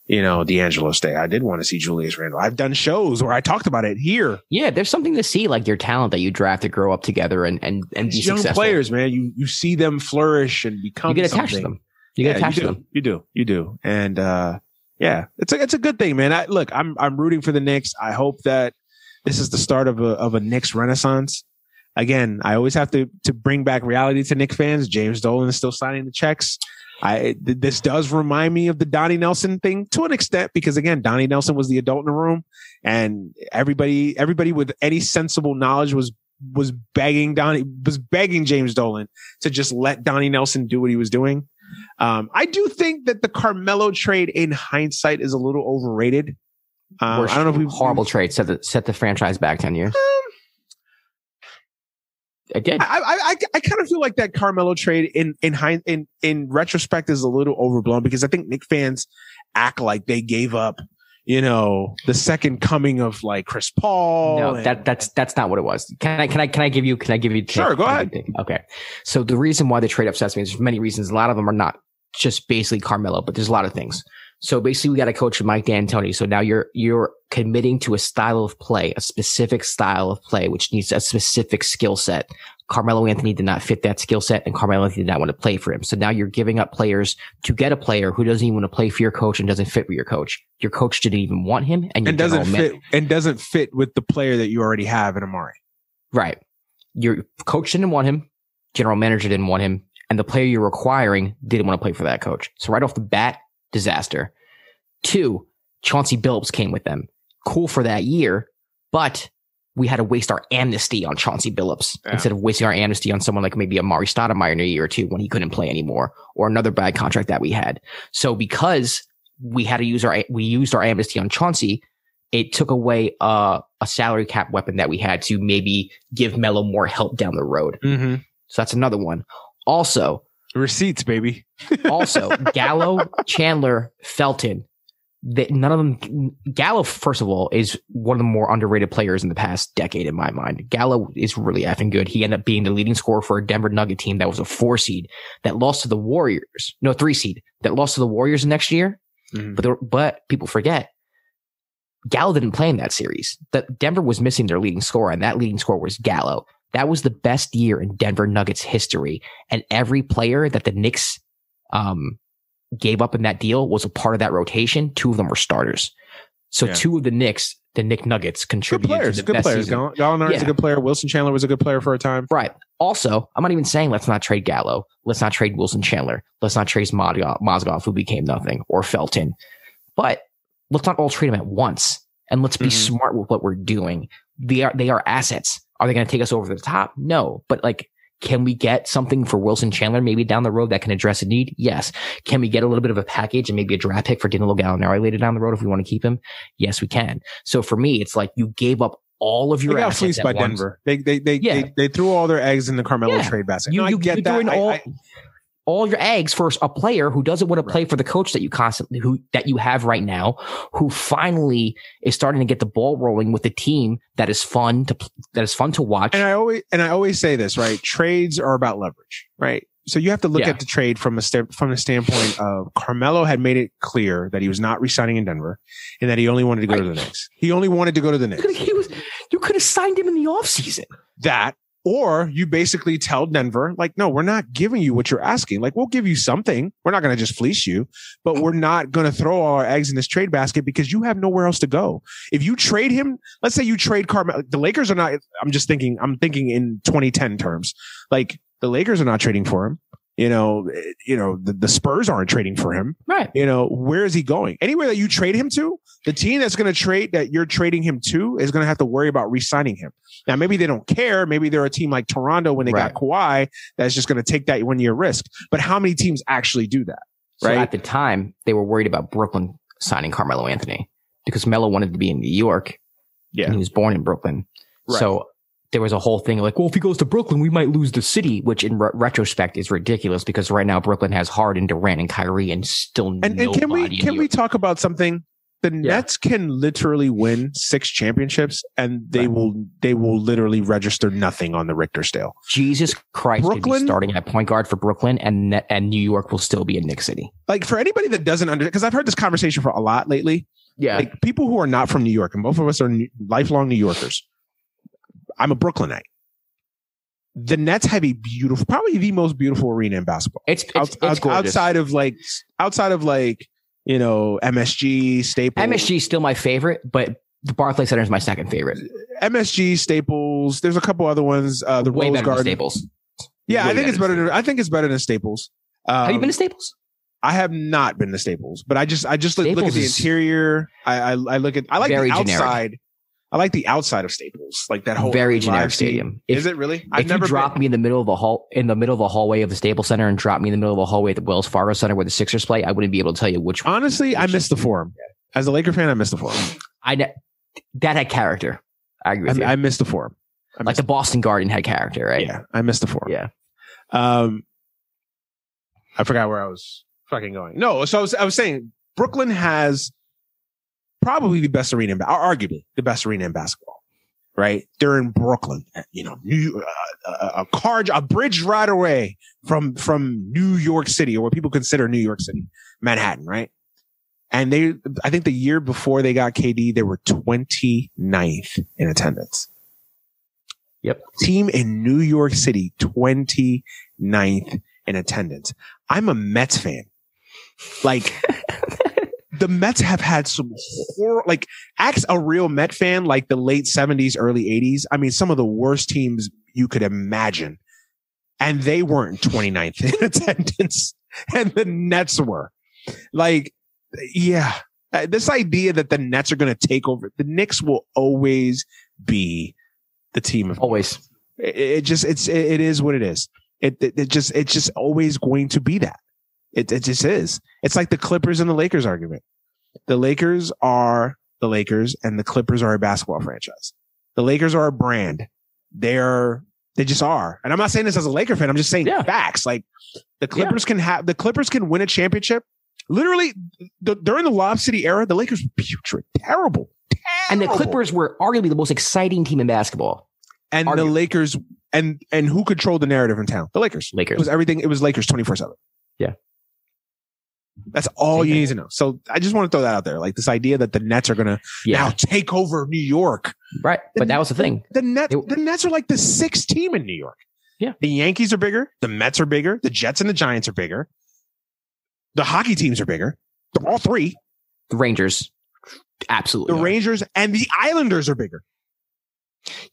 [SPEAKER 1] you know, D'Angelo stay. I did want to see Julius Randle. I've done shows where I talked about it here.
[SPEAKER 2] Yeah, there's something to see, like your talent that you draft to grow up together and and and be
[SPEAKER 1] young
[SPEAKER 2] successful.
[SPEAKER 1] players, man, you you see them flourish and become.
[SPEAKER 2] you get attached to them. You get
[SPEAKER 1] Yeah,
[SPEAKER 2] attached
[SPEAKER 1] you
[SPEAKER 2] to
[SPEAKER 1] do.
[SPEAKER 2] them.
[SPEAKER 1] You do. You do. And uh yeah, it's a it's a good thing, man. I look, I'm I'm rooting for the Knicks. I hope that this is the start of a of a Knicks renaissance. Again, I always have to to bring back reality to Knicks fans. James Dolan is still signing the checks. I th- this does remind me of the Donnie Nelson thing to an extent because again, Donnie Nelson was the adult in the room, and everybody everybody with any sensible knowledge was was begging Donnie was begging James Dolan to just let Donnie Nelson do what he was doing. Um, I do think that the Carmelo trade in hindsight is a little overrated. Um, I don't know if we
[SPEAKER 2] horrible trade set the set the franchise back ten years. Did.
[SPEAKER 1] I, I, I, I kind of feel like that Carmelo trade in in hind, in in retrospect is a little overblown because I think Knick fans act like they gave up, you know, the second coming of like Chris Paul.
[SPEAKER 2] No,
[SPEAKER 1] and-
[SPEAKER 2] that that's that's not what it was. Can I can I can I give you can I give you
[SPEAKER 1] Sure, go ahead.
[SPEAKER 2] Okay. So the reason why the trade upsets me, is there's many reasons. A lot of them are not just basically Carmelo, but there's a lot of things. So basically we got a coach Mike D'Antoni. So now you're you're committing to a style of play, a specific style of play, which needs a specific skill set. Carmelo Anthony did not fit that skill set and Carmelo Anthony did not want to play for him. So now you're giving up players to get a player who doesn't even want to play for your coach and doesn't fit with your coach. Your coach didn't even want him and,
[SPEAKER 1] and doesn't
[SPEAKER 2] man-
[SPEAKER 1] fit and doesn't fit with the player that you already have in Amar'e.
[SPEAKER 2] Right. Your coach didn't want him. General manager didn't want him. And the player you're requiring didn't want to play for that coach. So right off the bat, disaster. Two, Chauncey Billups came with them. Cool for that year, but we had to waste our amnesty on Chauncey Billups
[SPEAKER 1] Yeah.
[SPEAKER 2] instead of wasting our amnesty on someone like maybe a Amar'e Stoudemire in a year or two when he couldn't play anymore or another bad contract that we had. So because we had to use our, we used our amnesty on Chauncey, it took away uh, a salary cap weapon that we had to maybe give Melo more help down the road.
[SPEAKER 1] Mm-hmm.
[SPEAKER 2] So that's another one. Also,
[SPEAKER 1] Receipts, baby.
[SPEAKER 2] also Gallo, Chandler, Felton. That none of them. Gallo, first of all, is one of the more underrated players in the past decade in my mind. Gallo is really effing good. He ended up being the leading scorer for a Denver Nugget team that was a four seed that lost to the Warriors. No, three seed that lost to the Warriors next year.
[SPEAKER 1] Mhm.
[SPEAKER 2] But there, but people forget Gallo didn't play in that series. That Denver was missing their leading scorer, and that leading scorer was Gallo. That was the best year in Denver Nuggets history, and every player that the Knicks um, gave up in that deal was a part of that rotation. Two of them were starters. So
[SPEAKER 1] Yeah.
[SPEAKER 2] two of the Knicks, the Nick Nuggets, contributed.
[SPEAKER 1] Good players.
[SPEAKER 2] to the
[SPEAKER 1] Good
[SPEAKER 2] best
[SPEAKER 1] players.
[SPEAKER 2] season.
[SPEAKER 1] Gall- Gallinari's
[SPEAKER 2] Yeah.
[SPEAKER 1] a good player. Wilson Chandler was a good player for a time.
[SPEAKER 2] Right. Also, I'm not even saying let's not trade Gallo. Let's not trade Wilson Chandler. Let's not trade Mozgov, Mozgov who became nothing, or Felton. But let's not all trade them at once. And let's be
[SPEAKER 1] Mhm.
[SPEAKER 2] smart with what we're doing. They are, they are assets. Are they going to take us over the top? No. But like, can we get something for Wilson Chandler maybe down the road that can address a need? Yes. Can we get a little bit of a package and maybe a draft pick for Danilo Gallinari later down the road if we want to keep him? Yes, we can. So for me, it's like you gave up all of your They
[SPEAKER 1] got
[SPEAKER 2] assets
[SPEAKER 1] fleeced by
[SPEAKER 2] once.
[SPEAKER 1] Denver. They they they,
[SPEAKER 2] Yeah.
[SPEAKER 1] they they threw all their eggs in the Carmelo
[SPEAKER 2] Yeah.
[SPEAKER 1] trade basket.
[SPEAKER 2] You,
[SPEAKER 1] no, I
[SPEAKER 2] you,
[SPEAKER 1] get
[SPEAKER 2] you're
[SPEAKER 1] that. I-
[SPEAKER 2] all,
[SPEAKER 1] I-
[SPEAKER 2] all your eggs for a player who doesn't want to play for the coach that you constantly who that you have right now, who finally is starting to get the ball rolling with a team that is fun to that is fun to watch.
[SPEAKER 1] and I always and I always say this, right? Trades are about leverage, right? So you have to look
[SPEAKER 2] Yeah.
[SPEAKER 1] at the trade from a st- from the standpoint of Carmelo had made it clear that he was not resigning in Denver and that he only wanted to go to the Knicks. He only wanted to go to the Knicks.
[SPEAKER 2] He was- you could have signed him in the offseason.
[SPEAKER 1] That or you basically tell Denver, like, no, we're not giving you what you're asking. Like, we'll give you something. We're not going to just fleece you, but we're not going to throw all our eggs in this trade basket because you have nowhere else to go. If you trade him, let's say you trade Carmelo, the Lakers are not, I'm just thinking, I'm thinking in 2010 terms. Like, the Lakers are not trading for him. You know, you know, the, the Spurs aren't trading for him.
[SPEAKER 2] Right.
[SPEAKER 1] You know, where is he going? Anywhere that you trade him to, the team that's going to trade that you're trading him to is going to have to worry about re-signing him. Now, maybe they don't care. Maybe they're a team like Toronto when they
[SPEAKER 2] Right.
[SPEAKER 1] got Kawhi that's just going to take that one year risk. But how many teams actually do that?
[SPEAKER 2] So
[SPEAKER 1] Right.
[SPEAKER 2] at the time, they were worried about Brooklyn signing Carmelo Anthony because Melo wanted to be in New York.
[SPEAKER 1] Yeah.
[SPEAKER 2] And he was born in Brooklyn.
[SPEAKER 1] Right.
[SPEAKER 2] So there was a whole thing like, well, if he goes to Brooklyn, we might lose the city, which in re- retrospect is ridiculous because right now Brooklyn has Harden, Durant, and Kyrie, and still
[SPEAKER 1] And, and can we can we talk about something? The
[SPEAKER 2] Yeah.
[SPEAKER 1] Nets can literally win six championships, and they
[SPEAKER 2] Right.
[SPEAKER 1] will they will literally register nothing on the Richter scale.
[SPEAKER 2] Jesus Christ
[SPEAKER 1] Brooklyn-
[SPEAKER 2] starting at point guard for Brooklyn, and and New York will still be in Knick City.
[SPEAKER 1] Like for anybody that doesn't understand, because I've heard this conversation for a lot lately.
[SPEAKER 2] Yeah,
[SPEAKER 1] like people who are not from New York, and both of us are New- lifelong New Yorkers. I'm a Brooklynite. The Nets have a beautiful, probably the most beautiful arena in basketball.
[SPEAKER 2] it's it's,
[SPEAKER 1] Out-
[SPEAKER 2] it's
[SPEAKER 1] out- outside of like, outside of like, you know, MSG, Staples,
[SPEAKER 2] MSG is still my favorite, but the Barclays Center is my second favorite.
[SPEAKER 1] MSG, Staples. There's a couple other ones. Uh, the
[SPEAKER 2] Way
[SPEAKER 1] Rose
[SPEAKER 2] better than
[SPEAKER 1] Garden.
[SPEAKER 2] Staples.
[SPEAKER 1] Yeah,
[SPEAKER 2] Way
[SPEAKER 1] I think it's
[SPEAKER 2] better.
[SPEAKER 1] Than, I think it's better than Staples. Um,
[SPEAKER 2] Have you been to Staples?
[SPEAKER 1] I have not been to Staples, but I just I just look, look at the interior. I, I I look at I like the
[SPEAKER 2] generic.
[SPEAKER 1] I like the outside of Staples, like that whole
[SPEAKER 2] Very
[SPEAKER 1] live
[SPEAKER 2] generic stadium.
[SPEAKER 1] Is it really?
[SPEAKER 2] if you drop
[SPEAKER 1] been.
[SPEAKER 2] me in the middle of the hall, in the middle of the hallway of the Staples Center and drop me in the middle of the hallway at the Wells Fargo Center where the Sixers play, I wouldn't be able to tell you which one.
[SPEAKER 1] Honestly, I missed the forum. As a Laker fan, I missed the forum.
[SPEAKER 2] I, that had character. I agree.
[SPEAKER 1] I, I missed the forum. I
[SPEAKER 2] like the Boston Garden had character, right?
[SPEAKER 1] Yeah, I missed the forum.
[SPEAKER 2] Yeah.
[SPEAKER 1] Um, I forgot where I was fucking going. No, so I was, I was saying Brooklyn has probably the best arena, in, arguably the best arena in basketball. Right? They're in Brooklyn, eh, you know, New, uh, a, a car, a bridge right away from from New York City, or what people consider New York City, Manhattan, right? And they, I think the year before they got KD, they were 29th in attendance.
[SPEAKER 2] Yep.
[SPEAKER 1] Team in New York City, 29th in attendance. I'm a Mets fan. Like, the Mets have had some horror, like, ask a real Met fan, like the late 70s, early 80s. I mean, some of the worst teams you could imagine. And they weren't 29th in attendance, and the Nets were. Like, yeah. Uh, this idea that the Nets are going to take over, the Knicks will always be the team of
[SPEAKER 2] Always.
[SPEAKER 1] it, it just it's it, it is what it is. It, it it just it's just always going to be that. It it just is. It's like the Clippers and the Lakers argument. The Lakers are the Lakers and the Clippers are a basketball franchise. The Lakers are a brand. They're they just are. And I'm not saying this as a Laker fan. I'm just saying
[SPEAKER 2] Yeah.
[SPEAKER 1] facts. Like the Clippers can have the Clippers can win a championship. Literally the, during the Lob City era, the Lakers were putrid, terrible, terrible.
[SPEAKER 2] And the. Clippers were arguably the most exciting team in basketball.
[SPEAKER 1] and the Lakers and and who controlled the narrative in town? The Lakers.
[SPEAKER 2] Lakers.
[SPEAKER 1] It was everything. It was Lakers twenty four seven.
[SPEAKER 2] Yeah.
[SPEAKER 1] That's all you need to know. So I just want to throw that out there. Like this idea that the Nets are going to
[SPEAKER 2] Yeah.
[SPEAKER 1] now take over New York.
[SPEAKER 2] right. But that was the thing.
[SPEAKER 1] The Nets,
[SPEAKER 2] It-
[SPEAKER 1] the Nets are like the sixth team in New York.
[SPEAKER 2] Yeah.
[SPEAKER 1] The Yankees are bigger. The Mets are bigger. The Jets and the Giants are bigger. The hockey teams are bigger. All three.
[SPEAKER 2] The Rangers.
[SPEAKER 1] The
[SPEAKER 2] Absolutely. are.
[SPEAKER 1] Rangers and the Islanders are bigger.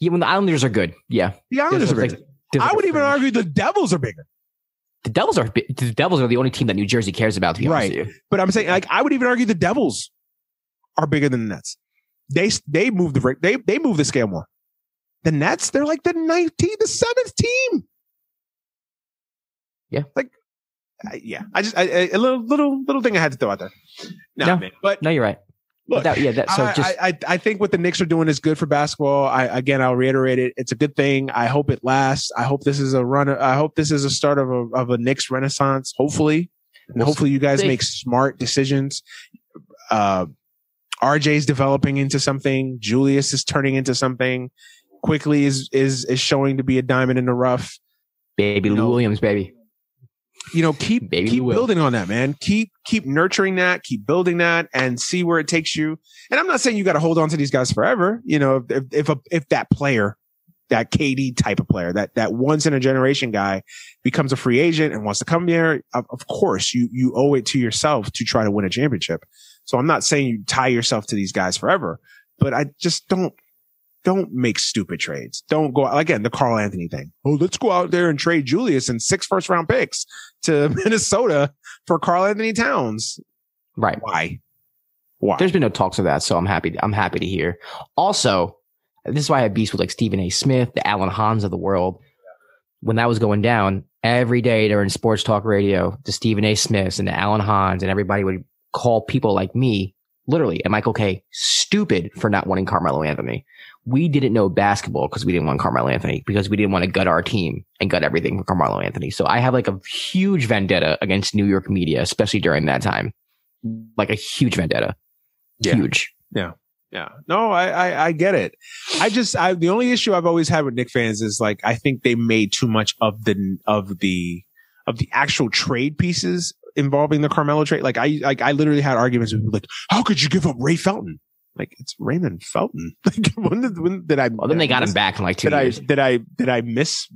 [SPEAKER 2] Yeah, when the Islanders are good. Yeah.
[SPEAKER 1] The Islanders are bigger.
[SPEAKER 2] like-
[SPEAKER 1] I
[SPEAKER 2] like
[SPEAKER 1] would even argue the Devils are bigger.
[SPEAKER 2] The Devils are the Devils are the only team that New Jersey cares about. To be honest
[SPEAKER 1] Right.
[SPEAKER 2] with you,
[SPEAKER 1] But I'm saying, like, I would even argue the Devils are bigger than the Nets. They they move the they they move the scale more. The Nets, they're like the 19th, the seventh team.
[SPEAKER 2] Yeah.
[SPEAKER 1] like, yeah. I just I, a little little little thing I had to throw out there. Nah,
[SPEAKER 2] No.
[SPEAKER 1] man. But
[SPEAKER 2] no, you're right.
[SPEAKER 1] Look,
[SPEAKER 2] that, yeah, that, so
[SPEAKER 1] I,
[SPEAKER 2] just
[SPEAKER 1] I, I think what the Knicks are doing is good for basketball. I again, I'll reiterate it. It's a good thing. I hope it lasts. I hope this is a run. I hope this is a start of a of a Knicks renaissance. Hopefully, and
[SPEAKER 2] We'll
[SPEAKER 1] hopefully you guys make smart decisions. Uh, RJ's developing into something. Julius is turning into something. Quickley is is is showing to be a diamond in the rough.
[SPEAKER 2] baby Lou. Williams, baby.
[SPEAKER 1] You know, keep
[SPEAKER 2] Baby
[SPEAKER 1] keep building on that, man. Keep keep nurturing that. Keep building that, and see where it takes you. And I'm not saying you got to hold on to these guys forever. You know, if if a, if that player, that KD type of player, that that once in a generation guy, becomes a free agent and wants to come here, of, of course you you owe it to yourself to try to win a championship. So I'm not saying you tie yourself to these guys forever, but I just don't don't make stupid trades. Don't go again the Karl-Anthony thing. Oh, let's go out there and trade Julius and six first round picks to Minnesota for Karl-Anthony Towns.
[SPEAKER 2] Right.
[SPEAKER 1] Why? Why?
[SPEAKER 2] There's been no talks of that, so I'm happy. I'm happy to hear. Also, this is why I have beefs with like Stephen A. Smith, the Alan Hahns of the world. When that was going down, every day during sports talk radio, the Stephen A. Smiths and the Alan Hahns and everybody would call people like me, literally, and Michael Kay stupid for not wanting Carmelo Anthony. We didn't know basketball because we didn't want Carmelo Anthony because we didn't want to gut our team and gut everything for Carmelo Anthony. So I have like a huge vendetta against New York media, especially during that time. Like a huge vendetta.
[SPEAKER 1] Yeah.
[SPEAKER 2] Huge.
[SPEAKER 1] Yeah. Yeah. No, I, I I get it. I just I the only issue I've always had with Knick fans is like I think they made too much of the of the of the actual trade pieces involving the Carmelo trade. Like I like I literally had arguments with people like, how could you give up Ray Felton? Like it's Raymond Felton. Like when did when did I
[SPEAKER 2] Well, then they got him back in like two
[SPEAKER 1] Did I
[SPEAKER 2] years.
[SPEAKER 1] did I did I miss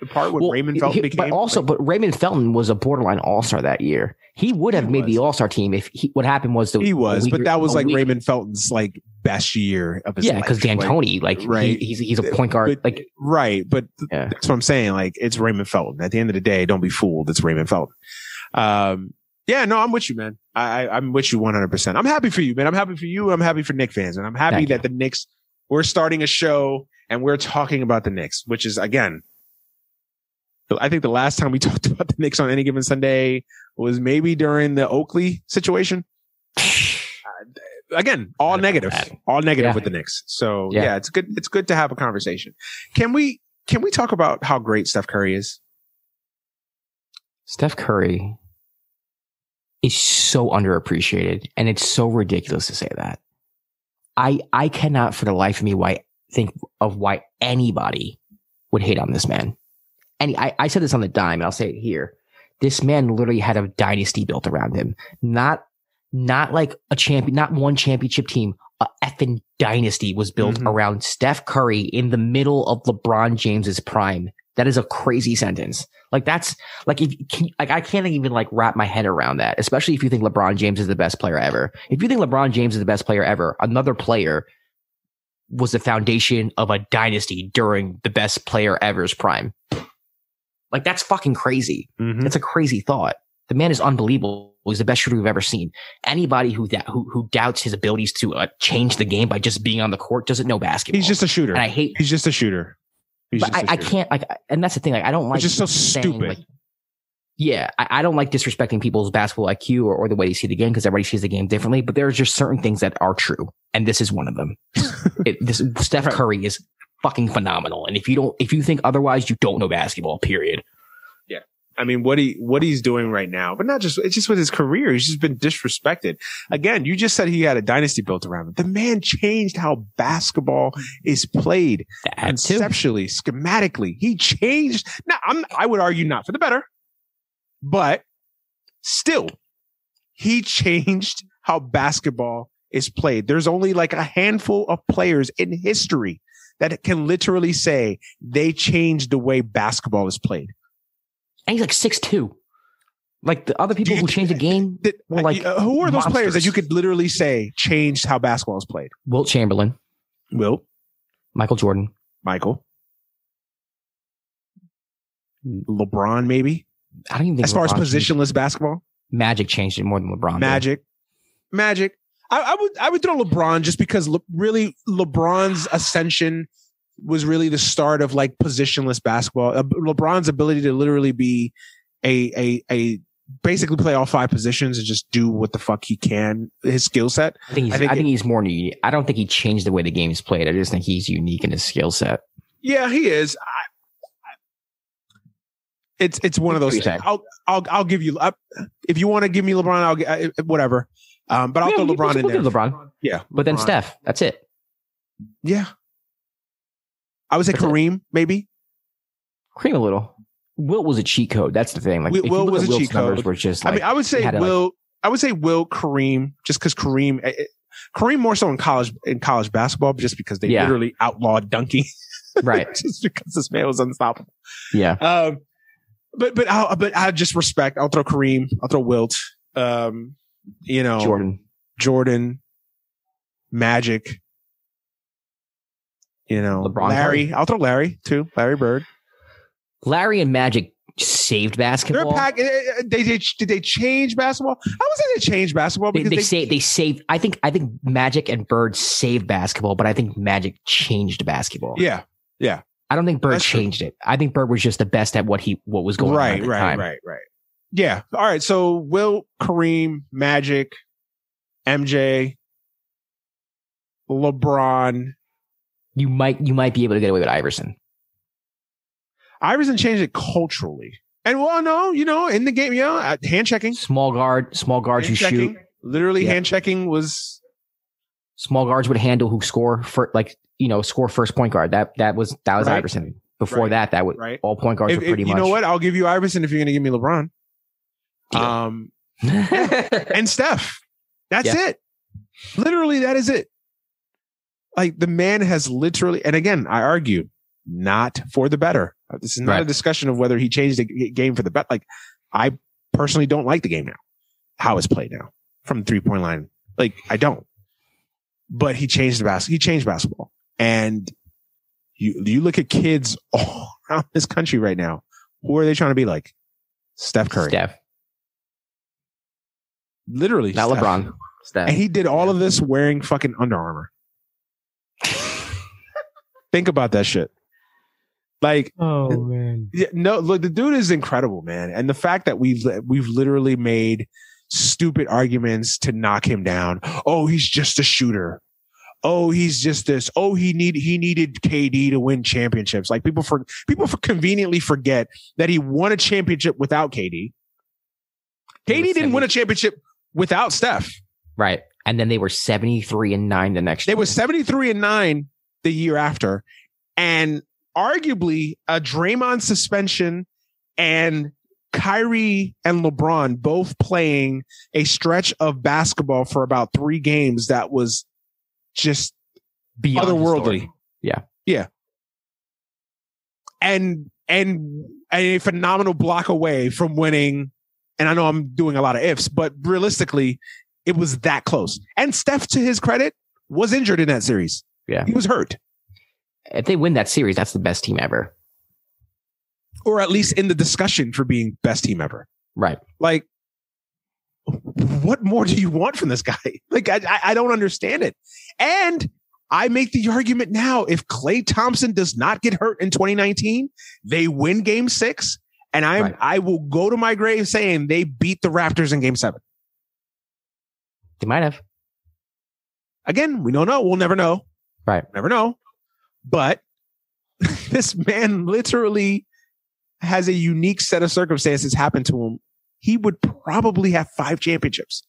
[SPEAKER 1] the part when
[SPEAKER 2] Well,
[SPEAKER 1] Raymond Felton
[SPEAKER 2] he-
[SPEAKER 1] became
[SPEAKER 2] but also, but Raymond Felton was a borderline all star that year. He would have
[SPEAKER 1] He
[SPEAKER 2] made the all star team if he, what happened was the
[SPEAKER 1] he was, but that was like
[SPEAKER 2] week-
[SPEAKER 1] Raymond Felton's like best year of his
[SPEAKER 2] yeah,
[SPEAKER 1] life.
[SPEAKER 2] because
[SPEAKER 1] Like,
[SPEAKER 2] D'Antoni, like,
[SPEAKER 1] right.
[SPEAKER 2] he, he's he's a point guard.
[SPEAKER 1] But-
[SPEAKER 2] like
[SPEAKER 1] right, but
[SPEAKER 2] Yeah.
[SPEAKER 1] that's what I'm saying. Like it's Raymond Felton. At the end of the day, don't be fooled. It's Raymond Felton. Um, yeah, no, I'm with you, man. I, I I'm with you 100. percent I'm happy for you, man. I'm happy for you. I'm happy for Knick fans, and I'm happy
[SPEAKER 2] Thank
[SPEAKER 1] that the Knicks we're starting a show and we're talking about the Knicks, which is again, I think the last time we talked about the Knicks on any given Sunday was maybe during the Oakley situation. Uh, again, all negative, all negative
[SPEAKER 2] Yeah.
[SPEAKER 1] with the Knicks. So
[SPEAKER 2] Yeah.
[SPEAKER 1] yeah, it's good. It's good to have a conversation. Can we, can we talk about how great Steph Curry is?
[SPEAKER 2] Steph Curry is so underappreciated, and it's so ridiculous to say that. I I cannot for the life of me why think of why anybody would hate on this man. And I, I said this on the dime, and I'll say it here. This man literally had a dynasty built around him. Not not like a champion, not one championship team. A effing dynasty was built
[SPEAKER 1] Mhm.
[SPEAKER 2] around Steph Curry in the middle of LeBron James's prime. That is a crazy sentence. Like that's like if can, like I can't even like wrap my head around that, especially if you think LeBron James is the best player ever. If you think LeBron James is the best player ever, another player was the foundation of a dynasty during the best player ever's prime. Like that's fucking crazy.
[SPEAKER 1] Mm-hmm.
[SPEAKER 2] That's a crazy thought. The man is unbelievable. He's the best shooter we've ever seen. Anybody who that who, who doubts his abilities to uh, change the game by just being on the court doesn't know basketball.
[SPEAKER 1] He's just a shooter.
[SPEAKER 2] and I hate
[SPEAKER 1] He's just a shooter. He's
[SPEAKER 2] but
[SPEAKER 1] just
[SPEAKER 2] I, I can't like, and that's the thing. Like, I don't like
[SPEAKER 1] just so
[SPEAKER 2] saying,
[SPEAKER 1] stupid.
[SPEAKER 2] like- yeah, I, I don't like disrespecting people's basketball IQ or, or the way they see the game because everybody sees the game differently. But there's just certain things that are true, and this is one of them. it, this Steph Curry is fucking phenomenal, and if you don't, if you think otherwise, you don't know basketball. Period.
[SPEAKER 1] I mean, what he what he's doing right now, but not just it's just with his career. He's just been disrespected. Again, you just said he had a dynasty built around him. The man changed how basketball is played
[SPEAKER 2] That too.
[SPEAKER 1] conceptually, schematically. He changed. Now, I'm I would argue not for the better, but still, he changed how basketball is played. There's only like a handful of players in history that can literally say they changed the way basketball is played.
[SPEAKER 2] And he's like six two. Like the other people
[SPEAKER 1] you-
[SPEAKER 2] who changed the game,
[SPEAKER 1] That-
[SPEAKER 2] Well, like,
[SPEAKER 1] uh, who are those players that you could literally say changed how basketball is played?
[SPEAKER 2] Wilt Chamberlain,
[SPEAKER 1] Will,
[SPEAKER 2] Michael Jordan,
[SPEAKER 1] Michael, LeBron, maybe
[SPEAKER 2] I don't even think
[SPEAKER 1] as far as
[SPEAKER 2] LeBron changed-
[SPEAKER 1] positionless basketball.
[SPEAKER 2] Magic changed it more than LeBron. did.
[SPEAKER 1] Magic, Magic. I, I would I would throw LeBron just because Le, really LeBron's ascension was really the start of like positionless basketball. Uh, LeBron's ability to literally be a a a basically play all five positions and just do what the fuck he can. His skill set.
[SPEAKER 2] I think he's.
[SPEAKER 1] I
[SPEAKER 2] I
[SPEAKER 1] think
[SPEAKER 2] think,
[SPEAKER 1] it-
[SPEAKER 2] he's more unique. I don't think he changed the way the game's played. I just think he's unique in his skill set.
[SPEAKER 1] Yeah, he is. I, it's it's one of those.
[SPEAKER 2] What do you say?
[SPEAKER 1] I'll I'll I'll give you I, if you want to give me LeBron. I'll gi- I, whatever. Um, but I'll
[SPEAKER 2] Yeah,
[SPEAKER 1] throw LeBron in there.
[SPEAKER 2] LeBron.
[SPEAKER 1] Yeah,
[SPEAKER 2] But then Steph, that's it.
[SPEAKER 1] Yeah, I would say
[SPEAKER 2] That's it.
[SPEAKER 1] Kareem maybe.
[SPEAKER 2] Kareem a little. Wilt was a cheat code. That's the thing. Like
[SPEAKER 1] Wi-
[SPEAKER 2] if
[SPEAKER 1] Wilt
[SPEAKER 2] look
[SPEAKER 1] was a cheat
[SPEAKER 2] numbers
[SPEAKER 1] code.
[SPEAKER 2] were just
[SPEAKER 1] I mean, I would say
[SPEAKER 2] had like-
[SPEAKER 1] Will. I would say Will Kareem just because Kareem. eh, eh, Kareem more so in college in college basketball, just because they
[SPEAKER 2] Yeah.
[SPEAKER 1] literally outlawed dunking,
[SPEAKER 2] right.
[SPEAKER 1] just because this man was unstoppable.
[SPEAKER 2] Yeah.
[SPEAKER 1] Um, but but I but I just respect. I'll throw Kareem. I'll throw Wilt. Um, you know,
[SPEAKER 2] Jordan.
[SPEAKER 1] Jordan, Magic. You know,
[SPEAKER 2] LeBron
[SPEAKER 1] Larry. I'll throw Larry too. Larry Bird.
[SPEAKER 2] Larry and Magic saved basketball.
[SPEAKER 1] pack. eh, eh, They, they did they change basketball? I would say they changed basketball
[SPEAKER 2] They,
[SPEAKER 1] because
[SPEAKER 2] they,
[SPEAKER 1] they,
[SPEAKER 2] say they saved. I think. I think Magic and Bird saved basketball, but I think Magic changed basketball.
[SPEAKER 1] yeah, yeah.
[SPEAKER 2] I don't think Bird
[SPEAKER 1] That's true.
[SPEAKER 2] changed it. I think Bird was just the best at what he what was going on
[SPEAKER 1] right,
[SPEAKER 2] at the
[SPEAKER 1] right,
[SPEAKER 2] time.
[SPEAKER 1] right, right. Yeah. All right. So Wilt Kareem, Magic, MJ, LeBron.
[SPEAKER 2] You might you might be able to get away with Iverson.
[SPEAKER 1] Iverson changed it culturally. And well, no, you know, in the game, you know, uh, hand checking,
[SPEAKER 2] Small guard, small guards who shoot.
[SPEAKER 1] literally
[SPEAKER 2] Yeah.
[SPEAKER 1] hand checking was
[SPEAKER 2] Small guards would handle who score for like you know score first point guard. That that was that was
[SPEAKER 1] Right.
[SPEAKER 2] Iverson. Before
[SPEAKER 1] Right.
[SPEAKER 2] that, that would
[SPEAKER 1] right.
[SPEAKER 2] all point guards
[SPEAKER 1] If-
[SPEAKER 2] were
[SPEAKER 1] if-
[SPEAKER 2] pretty
[SPEAKER 1] you
[SPEAKER 2] much.
[SPEAKER 1] You know what? I'll give you Iverson if you're going to give me LeBron. Um, and Steph. That's
[SPEAKER 2] Yeah.
[SPEAKER 1] it. Literally, that is it. Like the man has literally, and again, I argue not for the better. This is not a discussion of whether he changed the game for the better. Like I personally don't like the game now, how it's played now from the three point line. Like I don't, but he changed the basket. He changed basketball, and you you look at kids all around this country right now. Who are they trying to be like? Steph Curry,
[SPEAKER 2] Steph,
[SPEAKER 1] literally,
[SPEAKER 2] not
[SPEAKER 1] Steph.
[SPEAKER 2] LeBron. Steph.
[SPEAKER 1] And he did all of this wearing fucking Under Armour. Think about that shit. Like,
[SPEAKER 2] Oh man.
[SPEAKER 1] yeah, no, look, the dude is incredible, man. And the fact that we've we've literally made stupid arguments to knock him down. Oh, he's just a shooter. Oh, he's just this. Oh, he need he needed KD to win championships. Like people for people for conveniently forget that he won a championship without KD. KD didn't win a championship without Steph.
[SPEAKER 2] Right. And then they were 73 and 9 the next
[SPEAKER 1] They
[SPEAKER 2] year.
[SPEAKER 1] were 73 and 9 the year after. And arguably a Draymond suspension and Kyrie and LeBron both playing a stretch of basketball for about three games that was just
[SPEAKER 2] Beyond
[SPEAKER 1] otherworldly.
[SPEAKER 2] Yeah.
[SPEAKER 1] Yeah. And and a phenomenal block away from winning. And I know I'm doing a lot of ifs, but realistically, it was that close. And Steph, to his credit, was injured in that series.
[SPEAKER 2] Yeah.
[SPEAKER 1] He was hurt.
[SPEAKER 2] If they win that series, that's the best team ever.
[SPEAKER 1] Or at least in the discussion for being best team ever.
[SPEAKER 2] Right.
[SPEAKER 1] Like, what more do you want from this guy? Like, I, I- I don't understand it. And I make the argument now if Klay Thompson does not get hurt in 2019, they win game six. And I'm,
[SPEAKER 2] Right.
[SPEAKER 1] I will go to my grave saying they beat the Raptors in game seven.
[SPEAKER 2] They might have.
[SPEAKER 1] Again, we don't know. We'll never know.
[SPEAKER 2] Right.
[SPEAKER 1] Never know. But this man literally has a unique set of circumstances happen to him. He would probably have five championships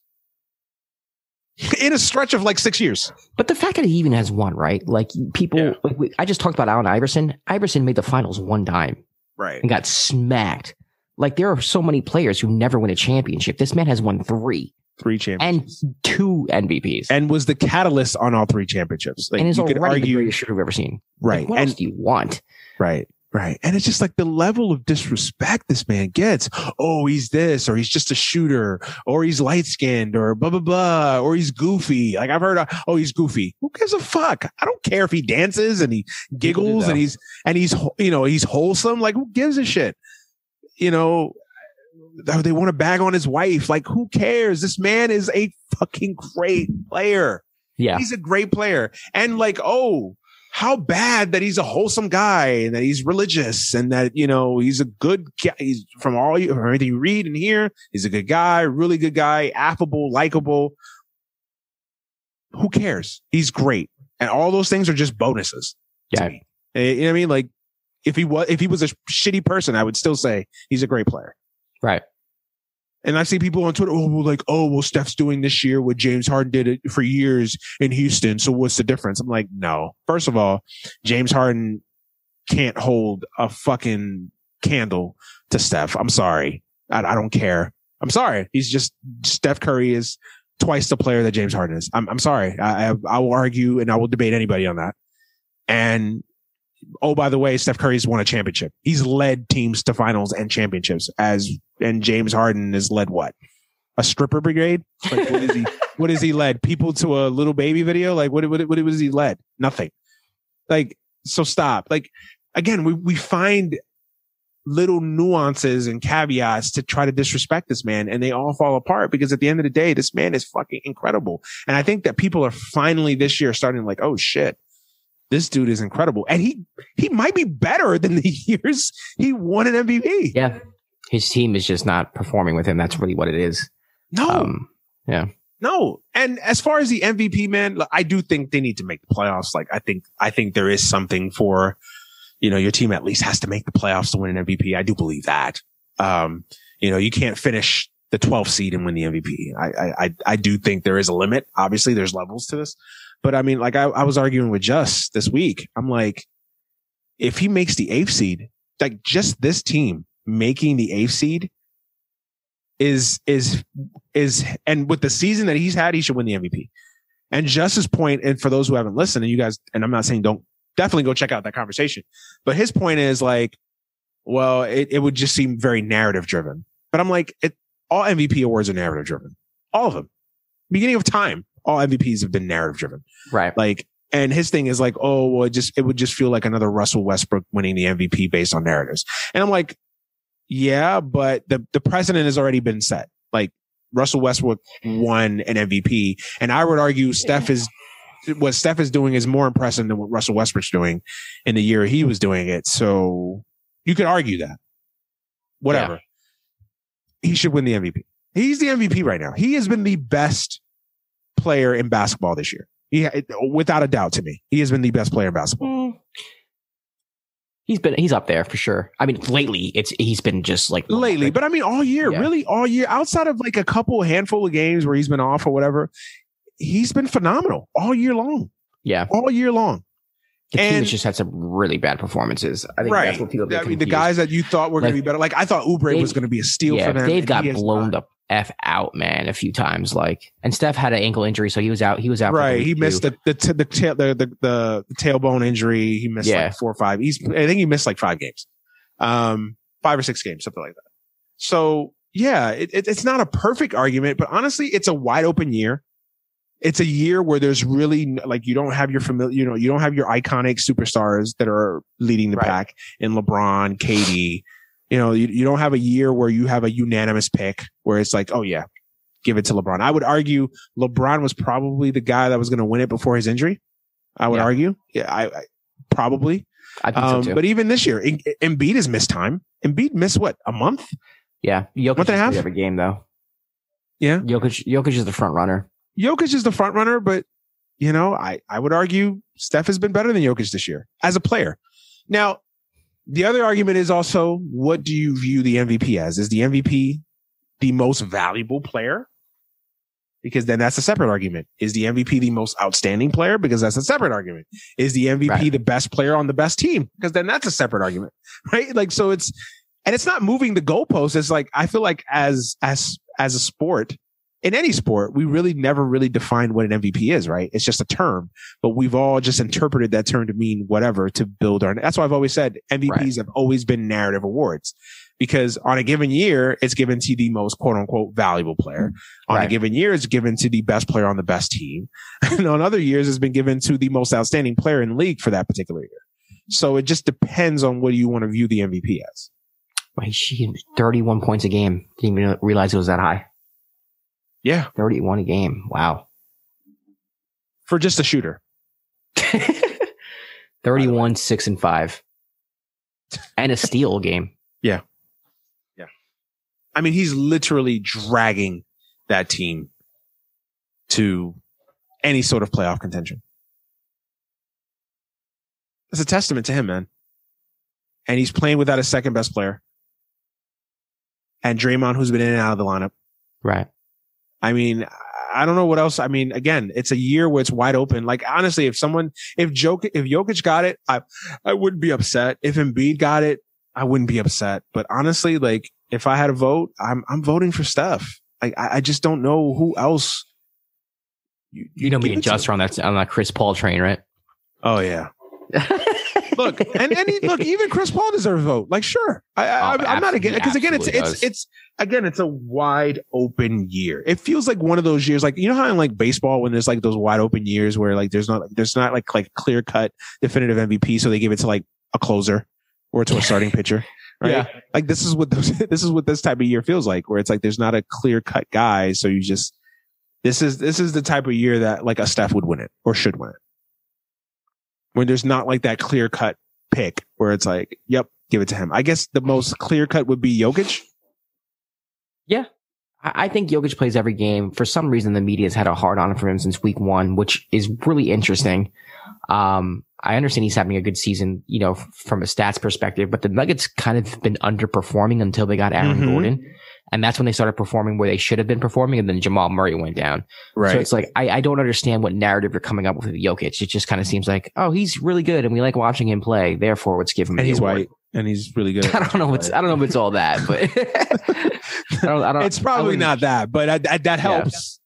[SPEAKER 1] in a stretch of like six years.
[SPEAKER 2] But the fact that he even has one, right? Like people,
[SPEAKER 1] Yeah.
[SPEAKER 2] like we, I just talked about Allen Iverson. Iverson made the finals one time
[SPEAKER 1] Right.
[SPEAKER 2] and got smacked. Like there are so many players who never win a championship. This man has won three
[SPEAKER 1] Three championships.
[SPEAKER 2] and two MVPs,
[SPEAKER 1] And, was the catalyst on all three championships. Like
[SPEAKER 2] and is
[SPEAKER 1] you could
[SPEAKER 2] already the greatest shooter we've ever seen.
[SPEAKER 1] Right.
[SPEAKER 2] Like, what
[SPEAKER 1] and
[SPEAKER 2] else do you want?
[SPEAKER 1] Right. Right. And it's just like the level of disrespect this man gets. Oh, he's this, or he's just a shooter, or he's light skinned, or blah, blah, blah, or he's goofy. Like I've heard, uh, oh, he's goofy. Who gives a fuck? I don't care if he dances and he giggles and he's, and he's, you know, he's wholesome. Like who gives a shit? You know, they want to bag on his wife. Like who cares? This man is a fucking great player.
[SPEAKER 2] Yeah,
[SPEAKER 1] He's a great player. And like, oh, how bad that he's a wholesome guy and that he's religious and that, you know, he's a good guy. He's from all you, from everything you read and hear, he's a good guy, really good guy, affable, likable. Who cares? He's great. And all those things are just bonuses.
[SPEAKER 2] Yeah.
[SPEAKER 1] Eh, You know what I mean? Like if he was, if he was a shitty person, I would still say he's a great player.
[SPEAKER 2] Right.
[SPEAKER 1] And I see people on Twitter, oh, well, like, oh, well, Steph's doing this year what James Harden did it for years in Houston. So what's the difference? I'm like, no. First of all, James Harden can't hold a fucking candle to Steph. I'm sorry. I, I don't care. I'm sorry. He's just Steph Curry is twice the player that James Harden is. I'm, I'm sorry. I, I, I will argue and I will debate anybody on that. And oh, by the way, Steph Curry's won a championship. He's led teams to finals and championships as, and James Harden has led what? A stripper brigade? Like, what is he, what has he led? People to a little baby video? Like, what, what, what was he led? Nothing. Like, so stop. Like, again, we, we find little nuances and caveats to try to disrespect this man and they all fall apart because at the end of the day, this man is fucking incredible. And I think that people are finally this year starting like, oh shit, this dude is incredible. And he, he might be better than the years he won an MVP.
[SPEAKER 2] Yeah, his team is just not performing with him. That's really what it is.
[SPEAKER 1] No,
[SPEAKER 2] Um,
[SPEAKER 1] no. And as far as the MVP, man, I do think they need to make the playoffs. Like, I think, I think there is something for, you know, your team at least has to make the playoffs to win an MVP. I do believe that. Um, you know, you can't finish the 12th seed and win the MVP. I, I, I, I do think there is a limit. Obviously, there's levels to this, but I mean, like I, I was arguing with Just this week. I'm like, if he makes the eighth seed, like just this team making the eighth seed is, is, is, and with the season that he's had, he should win the MVP. And Just's point, and for those who haven't listened, and you guys, and I'm not saying don't definitely go check out that conversation, but his point is like, well, it, it would just seem very narrative driven. But I'm like, it, all MVP awards are narrative driven. All of them. Beginning of time, all MVPs have been narrative driven.
[SPEAKER 2] right.
[SPEAKER 1] Like, and his thing is like, oh, well, it just, it would just feel like another Russell Westbrook winning the MVP based on narratives. And I'm like, yeah, but the, the precedent has already been set. Like Russell Westbrook won an MVP. And I would argue Steph is what Steph is doing is more impressive than what Russell Westbrook's doing in the year he was doing it. So you could argue that. Whatever. He should win the MVP. He's the MVP right now. He has been the best player in basketball this year. He, without a doubt, to me, he has been the best player in basketball.
[SPEAKER 2] Mm. He's been he's up there for sure. I mean, lately it's he's been just like
[SPEAKER 1] lately, but I mean all year,
[SPEAKER 2] Yeah.
[SPEAKER 1] really all year. Outside of like a couple handful of games where he's been off or whatever, he's been phenomenal all year long.
[SPEAKER 2] yeah.
[SPEAKER 1] All year long.
[SPEAKER 2] The team has just had some really bad performances. I think
[SPEAKER 1] right.
[SPEAKER 2] that's what people
[SPEAKER 1] I mean, the guys that you thought were going to be better. Like I thought
[SPEAKER 2] Dave-
[SPEAKER 1] was going to be a steal
[SPEAKER 2] yeah,
[SPEAKER 1] for them. And
[SPEAKER 2] got blown
[SPEAKER 1] not.
[SPEAKER 2] the f out, man, a few times. Like, and Steph had an ankle injury, so he was out. He was out.
[SPEAKER 1] Right. He
[SPEAKER 2] too.
[SPEAKER 1] missed the the t- the, tail, the, the the the tailbone injury. He missed
[SPEAKER 2] Yeah.
[SPEAKER 1] like four or five. He's I think he missed like five games, um, five or six games, something like that. So yeah, it, it, it's not a perfect argument, but honestly, it's a wide open year. It's a year where there's really like you don't have your familiar, you know, you don't have your iconic superstars that are leading the
[SPEAKER 2] Right.
[SPEAKER 1] pack in LeBron, KD. You know, you, you don't have a year where you have a unanimous pick where it's like, oh yeah, give it to LeBron. I would argue LeBron was probably the guy that was going to win it before his injury. I would
[SPEAKER 2] Yeah.
[SPEAKER 1] argue. Yeah, I, I probably.
[SPEAKER 2] I think
[SPEAKER 1] Um,
[SPEAKER 2] so too.
[SPEAKER 1] but even this year, Em- Embiid has missed time. Embiid missed what a month.
[SPEAKER 2] yeah, Jokic
[SPEAKER 1] month and a half?
[SPEAKER 2] every game though.
[SPEAKER 1] Yeah.
[SPEAKER 2] Jokic. Jokic is the front runner.
[SPEAKER 1] Jokic is the front runner, but you know, I, I would argue Steph has been better than Jokic this year as a player. Now, the other argument is also what do you view the MVP as? Is the MVP the most valuable player? Because then that's a separate argument. Is the MVP the most outstanding player? Because that's a separate argument. Is the MVP
[SPEAKER 2] Right.
[SPEAKER 1] the best player on the best team? Because then that's a separate argument, right? Like, so it's, and it's not moving the goalposts. It's like, I feel like as, as, as a sport, in any sport, we really never really defined what an MVP is, right? It's just a term, but we've all just interpreted that term to mean whatever to build our. That's why I've always said MVPs
[SPEAKER 2] Right.
[SPEAKER 1] have always been narrative awards because on a given year, it's given to the most quote unquote valuable player. On a given year, it's given to the best player on the best team. and on other years, it's been given to the most outstanding player in the league for that particular year. So it just depends on what you want to view the MVP as.
[SPEAKER 2] Wait, she thirty-one points a game. Didn't even realize it was that high.
[SPEAKER 1] Yeah.
[SPEAKER 2] Thirty-one a game. Wow.
[SPEAKER 1] For just a shooter.
[SPEAKER 2] 31, 6, and 5. And a steal game. Yeah. Yeah.
[SPEAKER 1] I mean, he's literally dragging that team to any sort of playoff contention. It's a testament to him, man. And he's playing without his second best player. And Draymond, who's been in and out of the lineup.
[SPEAKER 2] Right.
[SPEAKER 1] I mean, I don't know what else. I mean, again, it's a year where it's wide open. Like honestly, if someone, if Jokic, if Jokic got it, I, I wouldn't be upset. If Embiid got it, I wouldn't be upset. But honestly, like if I had a vote, I'm I'm voting for Steph. Like I, I just don't know who else. You,
[SPEAKER 2] You know me and
[SPEAKER 1] it to.
[SPEAKER 2] Just are on that on that Chris Paul train, right?
[SPEAKER 1] Oh yeah. Look, and and look, even Chris Paul deserves a vote. Like, sure, I, I,
[SPEAKER 2] Oh,
[SPEAKER 1] I'm- I'm not against because again, it's
[SPEAKER 2] absolutely
[SPEAKER 1] it's it's again, it's a wide open year. It feels like one of those years, like you know how in like baseball when there's like those wide open years where like there's not there's not like like clear cut definitive MVP, so they give it to like a closer or to a starting pitcher, right?
[SPEAKER 2] Yeah.
[SPEAKER 1] Like this is what those, this is what this type of year feels like, where it's like there's not a clear cut guy, so you just this is this is the type of year that like a Steph would win it or should win it. When there's not like that clear cut pick where it's like, yep, give it to him. I guess the most clear cut would be Jokic.
[SPEAKER 2] Yeah. I think Jokic plays every game. For some reason, the media's had a hard on for him since week one, which is really interesting. Um, I understand he's having a good season, you know, from a stats perspective, but the Nuggets kind of been underperforming until they got Aaron
[SPEAKER 1] Mhm.
[SPEAKER 2] Gordon. And that's when they started performing where they should have been performing. And then Jamal Murray went down. Right. So it's like, I, I don't understand what narrative you're coming up with with Jokic. It just kind of seems like, oh, he's really good and we like watching him play. Therefore, let's give him
[SPEAKER 1] and he's
[SPEAKER 2] award.
[SPEAKER 1] white and he's really good.
[SPEAKER 2] I don't know. If it's, I don't know if it's all that, but I don't, I don't,
[SPEAKER 1] it's probably
[SPEAKER 2] wouldn't-
[SPEAKER 1] that, but I, I, that
[SPEAKER 2] Yeah.
[SPEAKER 1] helps.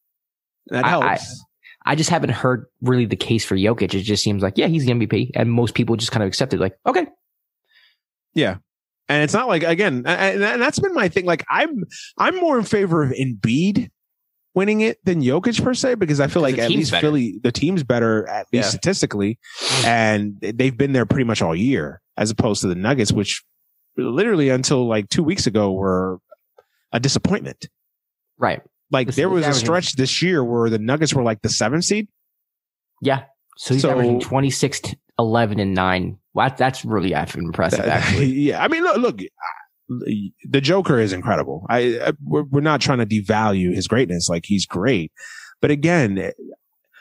[SPEAKER 1] That
[SPEAKER 2] I-
[SPEAKER 1] helps.
[SPEAKER 2] I just haven't heard really the case for Jokic. It just seems like, yeah, he's the MVP. And most people just kind of accept it like, okay.
[SPEAKER 1] And it's not like again, and, and that's been my thing. Like I'm, I'm more in favor of Embiid winning it than Jokic per se because I feel like at least
[SPEAKER 2] better.
[SPEAKER 1] Philly, the team's better at least
[SPEAKER 2] Yeah.
[SPEAKER 1] statistically, and they've been there pretty much all year, as opposed to the Nuggets, which literally until like two weeks ago were a disappointment.
[SPEAKER 2] Right.
[SPEAKER 1] Like
[SPEAKER 2] Listen,
[SPEAKER 1] there was a
[SPEAKER 2] averaging-
[SPEAKER 1] stretch this year where the Nuggets were like the seventh seed.
[SPEAKER 2] Yeah. So he's
[SPEAKER 1] So-
[SPEAKER 2] averaging 26, 11, and 9. Well, that, that's really effing impressive, actually.
[SPEAKER 1] yeah, I mean, look, look, the Joker is incredible. I, I we're, we're not trying to devalue his greatness. Like he's great, but again,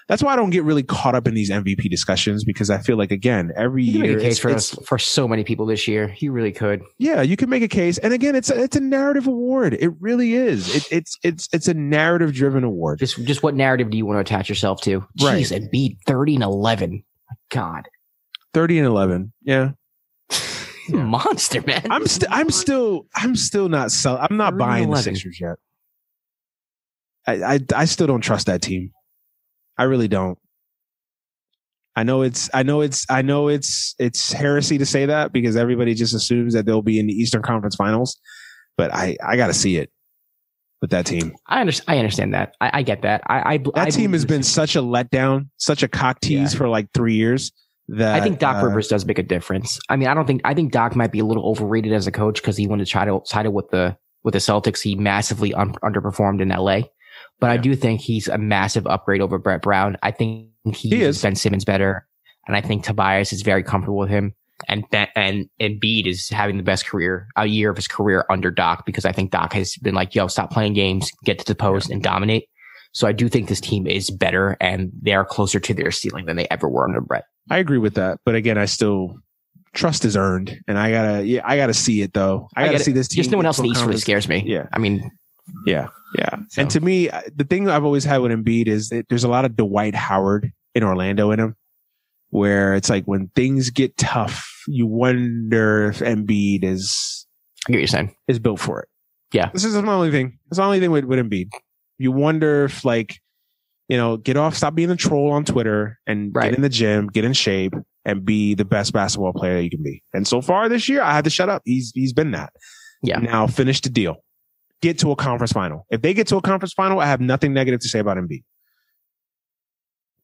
[SPEAKER 1] that's why I don't get really caught up in these MVP discussions because I feel like again every
[SPEAKER 2] You can
[SPEAKER 1] year
[SPEAKER 2] make a case
[SPEAKER 1] it's-
[SPEAKER 2] for us for so many people this year. You really could.
[SPEAKER 1] yeah, you can make a case, and again, it's a, it's a narrative award. It really is. It, it's it's it's a narrative driven award.
[SPEAKER 2] Just just what narrative do you want to attach yourself to?
[SPEAKER 1] Right.
[SPEAKER 2] Jeez, Embiid 30 and 11. God.
[SPEAKER 1] Thirty and eleven. Yeah,
[SPEAKER 2] He's monster, man.
[SPEAKER 1] I'm still I'm still I'm still not sell. I'm not buying the Sixers yet. I, I I still don't trust that team. I really don't. I know it's I know it's I know it's it's heresy to say that because everybody just assumes that they'll be in the Eastern Conference Finals, but I I got to see it with that team.
[SPEAKER 2] I understand. I understand that. I, I get that. I, I
[SPEAKER 1] That
[SPEAKER 2] I
[SPEAKER 1] team has been such a letdown, such a cock tease
[SPEAKER 2] Yeah.
[SPEAKER 1] for like three years. That
[SPEAKER 2] I think Doc
[SPEAKER 1] uh,
[SPEAKER 2] Rivers does make a difference. I mean, I don't think I think Doc might be a little overrated as a coach because he wanted to try to side with the with the Celtics. He massively un- underperformed in LA, but I do think he's a massive upgrade over Brett Brown. I think he,
[SPEAKER 1] He is.
[SPEAKER 2] Ben Simmons better, and I think Tobias is very comfortable with him. And Ben, and Embiid is having the best career, a year of his career under Doc because I think Doc has been like, "Yo, stop playing games, get to the post, and dominate." So I do think this team is better, and they are closer to their ceiling than they ever were under Brett.
[SPEAKER 1] I agree with that, but again, I still trust is earned, and I gotta yeah I gotta see it though. I,
[SPEAKER 2] I
[SPEAKER 1] gotta see this.
[SPEAKER 2] Just no one else in the East really scares me.
[SPEAKER 1] Yeah.
[SPEAKER 2] I mean,
[SPEAKER 1] Yeah, yeah.
[SPEAKER 2] So-
[SPEAKER 1] And to me, the thing I've always had with Embiid is that there's a lot of Dwight Howard in Orlando in him, where it's like when things get tough, you wonder if Embiid is
[SPEAKER 2] I get what you're saying.
[SPEAKER 1] is built for it.
[SPEAKER 2] Yeah.
[SPEAKER 1] this is my only thing. It's the only thing with, with Embiid. You wonder if like, you know, get off, stop being a troll on Twitter and
[SPEAKER 2] Right.
[SPEAKER 1] get in the gym, get in shape, and be the best basketball player you can be. And so far this year, I had to shut up. He's he's been that.
[SPEAKER 2] Yeah.
[SPEAKER 1] Now finish the deal. Get to a conference final. If they get to a conference final, I have nothing negative to say about Embiid.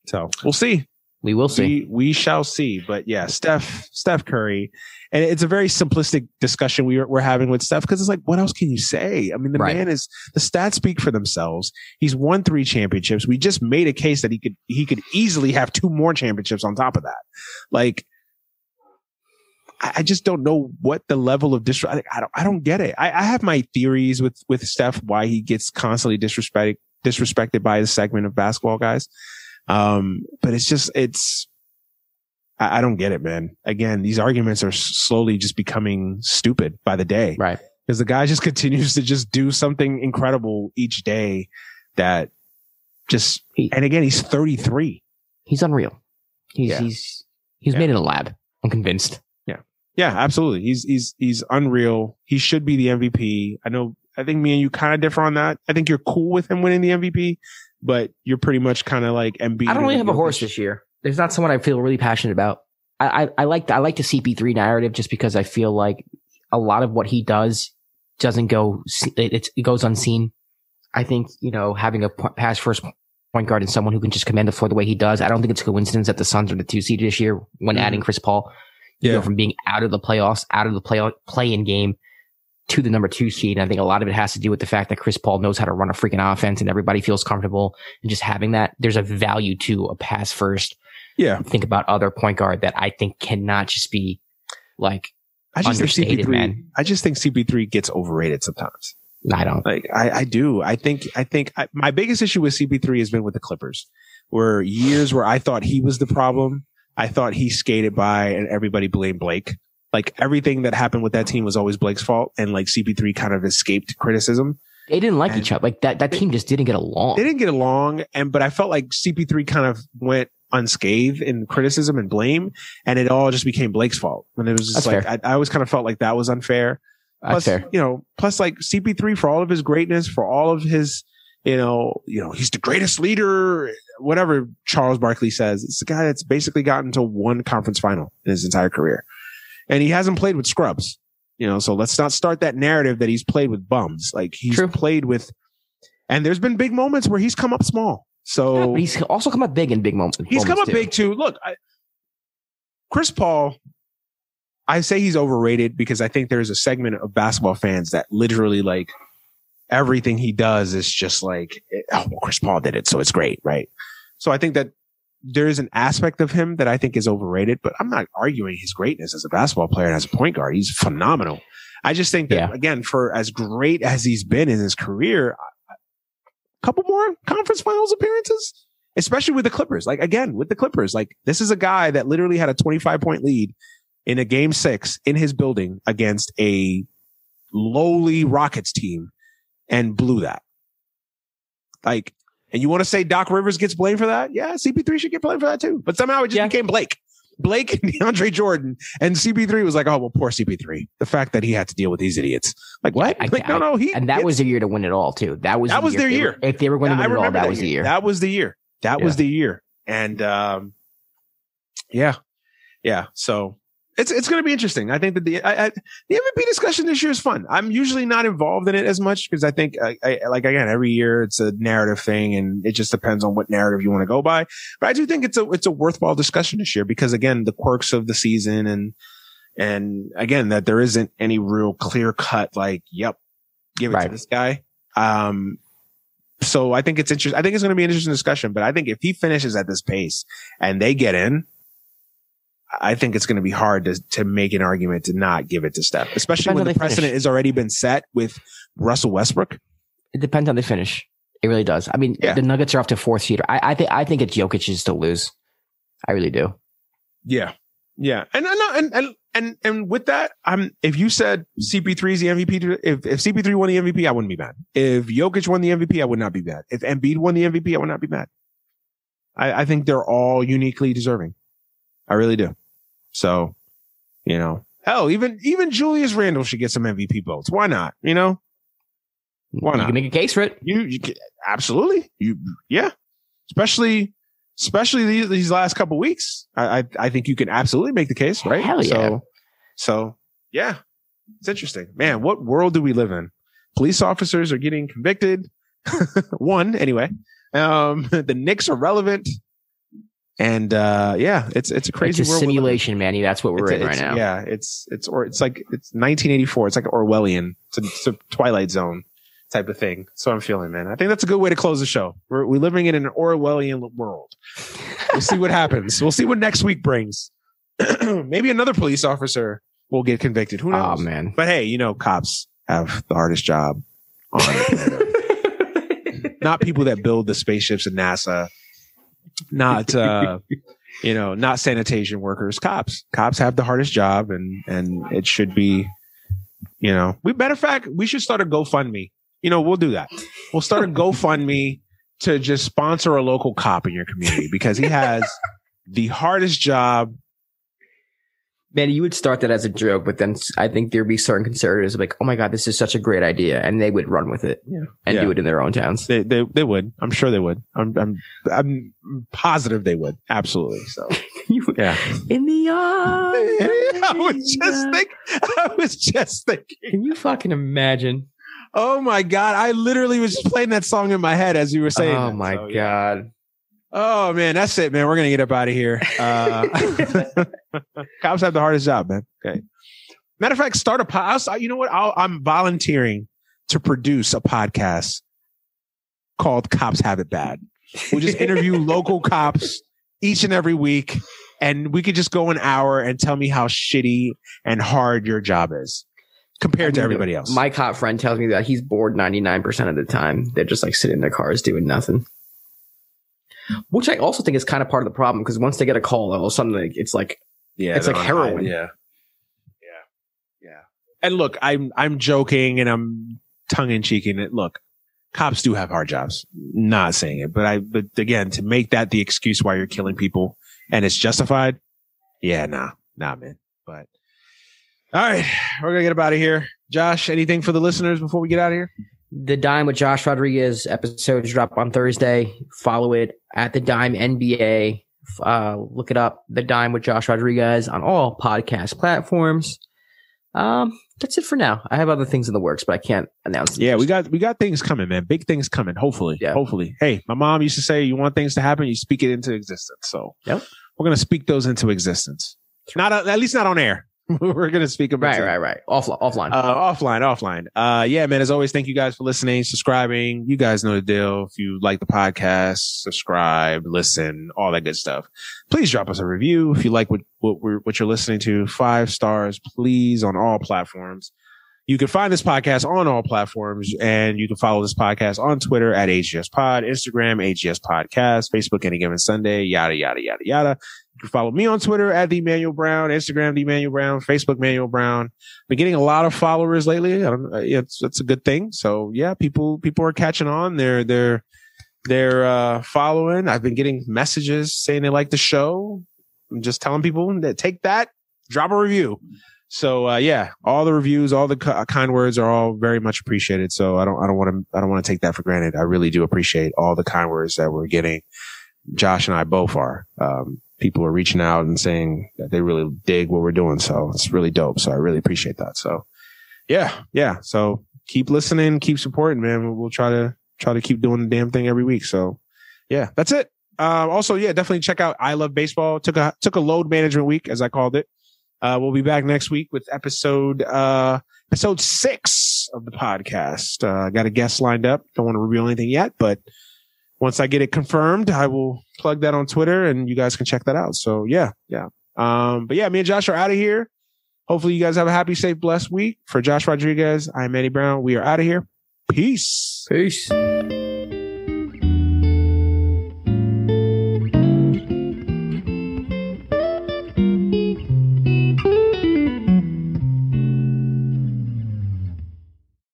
[SPEAKER 1] So we'll see.
[SPEAKER 2] We will see.
[SPEAKER 1] We we shall see. But yeah, Steph Steph Curry, and it's a very simplistic discussion we are, we're having with Steph because it's like, what else can you say? I mean, the
[SPEAKER 2] Right.
[SPEAKER 1] man is the stats speak for themselves. He's won three championships. We just made a case that he could he could easily have two more championships on top of that. Like, I, I just don't know what the level of disrespect. I don't I don't get it. I, I have my theories with with Steph why he gets constantly disrespected disrespected by the segment of basketball guys. Um, but it's just, it's, I, I don't get it, man. Again, these arguments are slowly just becoming stupid by the day
[SPEAKER 2] Right.
[SPEAKER 1] because the guy just continues to just do something incredible each day that just,
[SPEAKER 2] He-
[SPEAKER 1] and again, he's 33.
[SPEAKER 2] He's unreal. He's
[SPEAKER 1] Yeah.
[SPEAKER 2] he's he's
[SPEAKER 1] Yeah.
[SPEAKER 2] made in a lab. I'm convinced.
[SPEAKER 1] Yeah. Yeah, absolutely. He's, he's, he's unreal. He should be the MVP. I know, I think me and you kind of differ on that. I think you're cool with him winning the MVP, but you're pretty much kind of like Embiid.
[SPEAKER 2] I don't really have a horse this year. There's not someone I feel really passionate about. I I, I like the, I like the CP3 narrative just because I feel like a lot of what he does doesn't go it, it goes unseen. I think you know having a pass first point guard and someone who can just command the floor the way he does. I don't think it's a coincidence that the Suns are the two seed this year when
[SPEAKER 1] Mhm.
[SPEAKER 2] adding Chris Paul. You
[SPEAKER 1] Yeah.
[SPEAKER 2] go from being out of the playoffs, out of the play play in game to the number two seed. And I think a lot of it has to do with the fact that Chris Paul knows how to run a freaking offense and everybody feels comfortable and just having that. There's a value to a pass first.
[SPEAKER 1] Yeah.
[SPEAKER 2] Think about other point guard that I think cannot just be like,
[SPEAKER 1] I just think CP3,
[SPEAKER 2] man.
[SPEAKER 1] I just think CP3 gets overrated sometimes.
[SPEAKER 2] I don't.
[SPEAKER 1] Like I, I do. I think, I think I, my biggest issue with CP3 has been with the Clippers, where years where I thought he was the problem. I thought he skated by and everybody blamed Blake. Like everything that happened with that team was always Blake's fault. And like CP3 kind of escaped criticism.
[SPEAKER 2] They didn't like
[SPEAKER 1] And-
[SPEAKER 2] each other. Like that, that team just didn't get along.
[SPEAKER 1] They didn't get along. And, but I felt like CP3 kind of went unscathed in criticism and blame. And it all just became Blake's fault. And it was just
[SPEAKER 2] That's
[SPEAKER 1] like. I, I always kind of felt like that was unfair.
[SPEAKER 2] That's
[SPEAKER 1] plus,
[SPEAKER 2] fair.
[SPEAKER 1] you know, plus like CP3 for all of his greatness, for all of his, you know, you know, he's the greatest leader, whatever Charles Barkley says. It's the guy that's basically gotten to one conference final in his entire career. And he hasn't played with scrubs, you know, so let's not start that narrative that he's played with bums. Like he's
[SPEAKER 2] True.
[SPEAKER 1] played with, and there's been big moments where he's come up small. So
[SPEAKER 2] Yeah, he's also come up big in big moments.
[SPEAKER 1] He's come up
[SPEAKER 2] too.
[SPEAKER 1] big too. Look, I, Chris Paul, I say he's overrated because I think there's a segment of basketball fans that literally like everything he does is just like, eh, oh, well, Chris Paul did it, so it's great, right? So I think that there is an aspect of him that I think is overrated, but I'm not arguing his greatness as a basketball player and as a point guard. He's phenomenal. I just think that
[SPEAKER 2] Yeah.
[SPEAKER 1] again, for as great as he's been in his career, a couple more conference finals appearances, especially with the Clippers. Like again, with the Clippers, like this is a guy that literally had a 25 point lead in a game six in his building against a lowly Rockets team and blew that. Like, and you want to say Doc Rivers gets blamed for that? Yeah, CP3 should get blamed for that too. But somehow it just
[SPEAKER 2] Yeah.
[SPEAKER 1] became Blake. Blake and DeAndre Jordan and CP3 was like, oh, well, poor CP3. The fact that he had to deal with these idiots. Like, what?
[SPEAKER 2] I-
[SPEAKER 1] like, no,
[SPEAKER 2] I-
[SPEAKER 1] no, he.
[SPEAKER 2] And that was the year to win it all too. That was
[SPEAKER 1] That
[SPEAKER 2] the
[SPEAKER 1] was their year.
[SPEAKER 2] If they were going to win it all,
[SPEAKER 1] remember
[SPEAKER 2] that was the year.
[SPEAKER 1] That was the year. That was the year. And, um, yeah, yeah. So it's, it's going to be interesting. I think that the, I, I, the MVP discussion this year is fun. I'm usually not involved in it as much because I think, I, I, like again, every year it's a narrative thing and it just depends on what narrative you want to go by. But I do think it's a, it's a worthwhile discussion this year because again, the quirks of the season and, and again, that there isn't any real clear cut, like, yep, give it to this guy. Um, so I think it's interesting. I think it's going to be an interesting discussion, but I think if he finishes at this pace and they get in, I think it's going to be hard to, to make an argument to not give it to Steph, especially
[SPEAKER 2] Depends
[SPEAKER 1] when the
[SPEAKER 2] they finish.
[SPEAKER 1] precedent has already been set with Russell Westbrook.
[SPEAKER 2] It depends on the finish. It really does. I mean,
[SPEAKER 1] Yeah.
[SPEAKER 2] the Nuggets are off to fourth seed. I, I think I think it's Jokic's to lose. I really do.
[SPEAKER 1] Yeah. Yeah. And, and, and, and, and, and with that, I'm, if you said CP3 is the MVP, if, if CP3 won the MVP, I wouldn't be mad. If Jokic won the MVP, I would not be mad. If Embiid won the MVP, I would not be mad. I, I think they're all uniquely deserving. I really do. So, you know, hell, even, even Julius Randle should get some MVP votes. Why not? You know, Why not?
[SPEAKER 2] You
[SPEAKER 1] not?
[SPEAKER 2] can make a case for it.
[SPEAKER 1] you, you can, absolutely. You, yeah. Especially, especially these, these last couple weeks. I, I, I think you can absolutely make the case, right?
[SPEAKER 2] Hell yeah.
[SPEAKER 1] So, so yeah, it's interesting, man. What world do we live in? Police officers are getting convicted. One anyway. Um, the Knicks are relevant. And, uh, yeah, it's, it's a crazy
[SPEAKER 2] it's a
[SPEAKER 1] world. we live in.
[SPEAKER 2] simulation, Manny. That's what we're
[SPEAKER 1] It's-
[SPEAKER 2] in right now.
[SPEAKER 1] Yeah, it's it's or it's like it's 1984. It's like Orwellian. It's a, it's a Twilight Zone type of thing. So I'm feeling, man. I think that's a good way to close the show. We're we're living in an Orwellian world. We'll see what happens. We'll see what next week brings. Maybe another police officer will get convicted. Who knows?
[SPEAKER 2] Oh man.
[SPEAKER 1] But hey, you know, cops have the hardest job on not people that build the spaceships at NASA, not uh, you know, not sanitation workers. Cops, cops have the hardest job, and and it should be, you know, we matter of fact, we should start a GoFundMe. You know, we'll do that. We'll start a GoFundMe to just sponsor a local cop in your community because he has the hardest job.
[SPEAKER 2] Man, you would start that as a joke, but then I think there'd be certain conservatives like, "Oh my god, this is such a great idea," and they would run with it
[SPEAKER 1] Yeah.
[SPEAKER 2] and
[SPEAKER 1] Yeah.
[SPEAKER 2] do it in their own towns.
[SPEAKER 1] They, they they would. I'm sure they would. I'm I'm I'm positive they would. Absolutely. So yeah.
[SPEAKER 2] in the arms.
[SPEAKER 1] I was just think. I was just thinking.
[SPEAKER 2] Can you fucking imagine?
[SPEAKER 1] Oh my god! I literally was just playing that song in my head as you were saying.
[SPEAKER 2] oh
[SPEAKER 1] that.
[SPEAKER 2] my
[SPEAKER 1] So, yeah.
[SPEAKER 2] god.
[SPEAKER 1] Oh man, that's it, man. We're gonna get up out of here. Uh, cops have the hardest job, man. Okay. Matter of fact, start a podcast. You know what? I'll, I'm volunteering to produce a podcast called "Cops Have It Bad." We'll just interview local cops each and every week, and we could just go an hour and tell me how shitty and hard your job is compared to
[SPEAKER 2] I mean,
[SPEAKER 1] everybody else.
[SPEAKER 2] My cop friend tells me that he's bored 99% of the time. They're just like sitting in their cars doing nothing. Which I also think is kind of part of the problem because once they get a call, all of a sudden like, it's like,
[SPEAKER 1] Yeah,
[SPEAKER 2] It's like
[SPEAKER 1] on high.
[SPEAKER 2] heroin.
[SPEAKER 1] Yeah, yeah, yeah. And look, I'm I'm joking and I'm tongue in cheeking it. Look, cops do have hard jobs. Not saying it, but I but again to make that the excuse why you're killing people and it's justified. Yeah, nah, nah, man. But all right, we're gonna get up out of here. Josh, anything for the listeners before we get out of here?
[SPEAKER 2] The Dime with Josh Rodriguez episodes drop on Thursday. Follow it at the Dime NBA. Uh, look it up, the Dime with Josh Rodriguez on all podcast platforms. Um, that's it for now. I have other things in the works, but I can't announce.
[SPEAKER 1] Yeah, we got we got things coming, man. Big things coming. Hopefully,
[SPEAKER 2] Yeah.
[SPEAKER 1] hopefully. Hey, my mom used to say, "You want things to happen, you speak it into existence." So,
[SPEAKER 2] Yep.
[SPEAKER 1] we're gonna speak those into existence. Not at least not on air. we're gonna speak about
[SPEAKER 2] Right, right, right. Off, offline.
[SPEAKER 1] Uh, offline, offline. Uh, yeah, man. As always, thank you guys for listening, subscribing. You guys know the deal. If you like the podcast, subscribe, listen, all that good stuff. Please drop us a review if you like what what we're what you're listening to. Five stars, please, on all platforms. You can find this podcast on all platforms, and you can follow this podcast on Twitter at AGS Pod, Instagram AGS Podcast, Facebook Any Given Sunday, yada yada yada yada. Follow me on Twitter at the Manuel Brown, Instagram the Manuel Brown, Facebook Manuel Brown. Been getting a lot of followers lately. Uh, it's it's a good thing. So yeah, people people are catching on. They're they're they're uh, following. I've been getting messages saying they like the show. I'm just telling people that take that, drop a review. So uh, yeah, all the reviews, all the ki- kind words are all very much appreciated. So I don't I don't want to I don't want to take that for granted. I really do appreciate all the kind words that we're getting. Josh and I both are. Um, people are reaching out and saying that they really dig what we're doing. So it's really dope. So I really appreciate that. So yeah, yeah. So keep listening, keep supporting, man. We'll, try to try to keep doing the damn thing every week. So yeah, that's it. Uh, also, yeah, definitely check out I Love Baseball. Took a took a load management week, as I called it. Uh, we'll be back next week with episode uh episode six of the podcast. Uh, got a guest lined up. Don't want to reveal anything yet, but once I get it confirmed, I will plug that on Twitter and you guys can check that out. So yeah, yeah. Um, but yeah, me and Josh are out of here. Hopefully you guys have a happy, safe, blessed week. For Josh Rodriguez, I'm Eddie Brown. We are out of here. Peace.
[SPEAKER 2] Peace.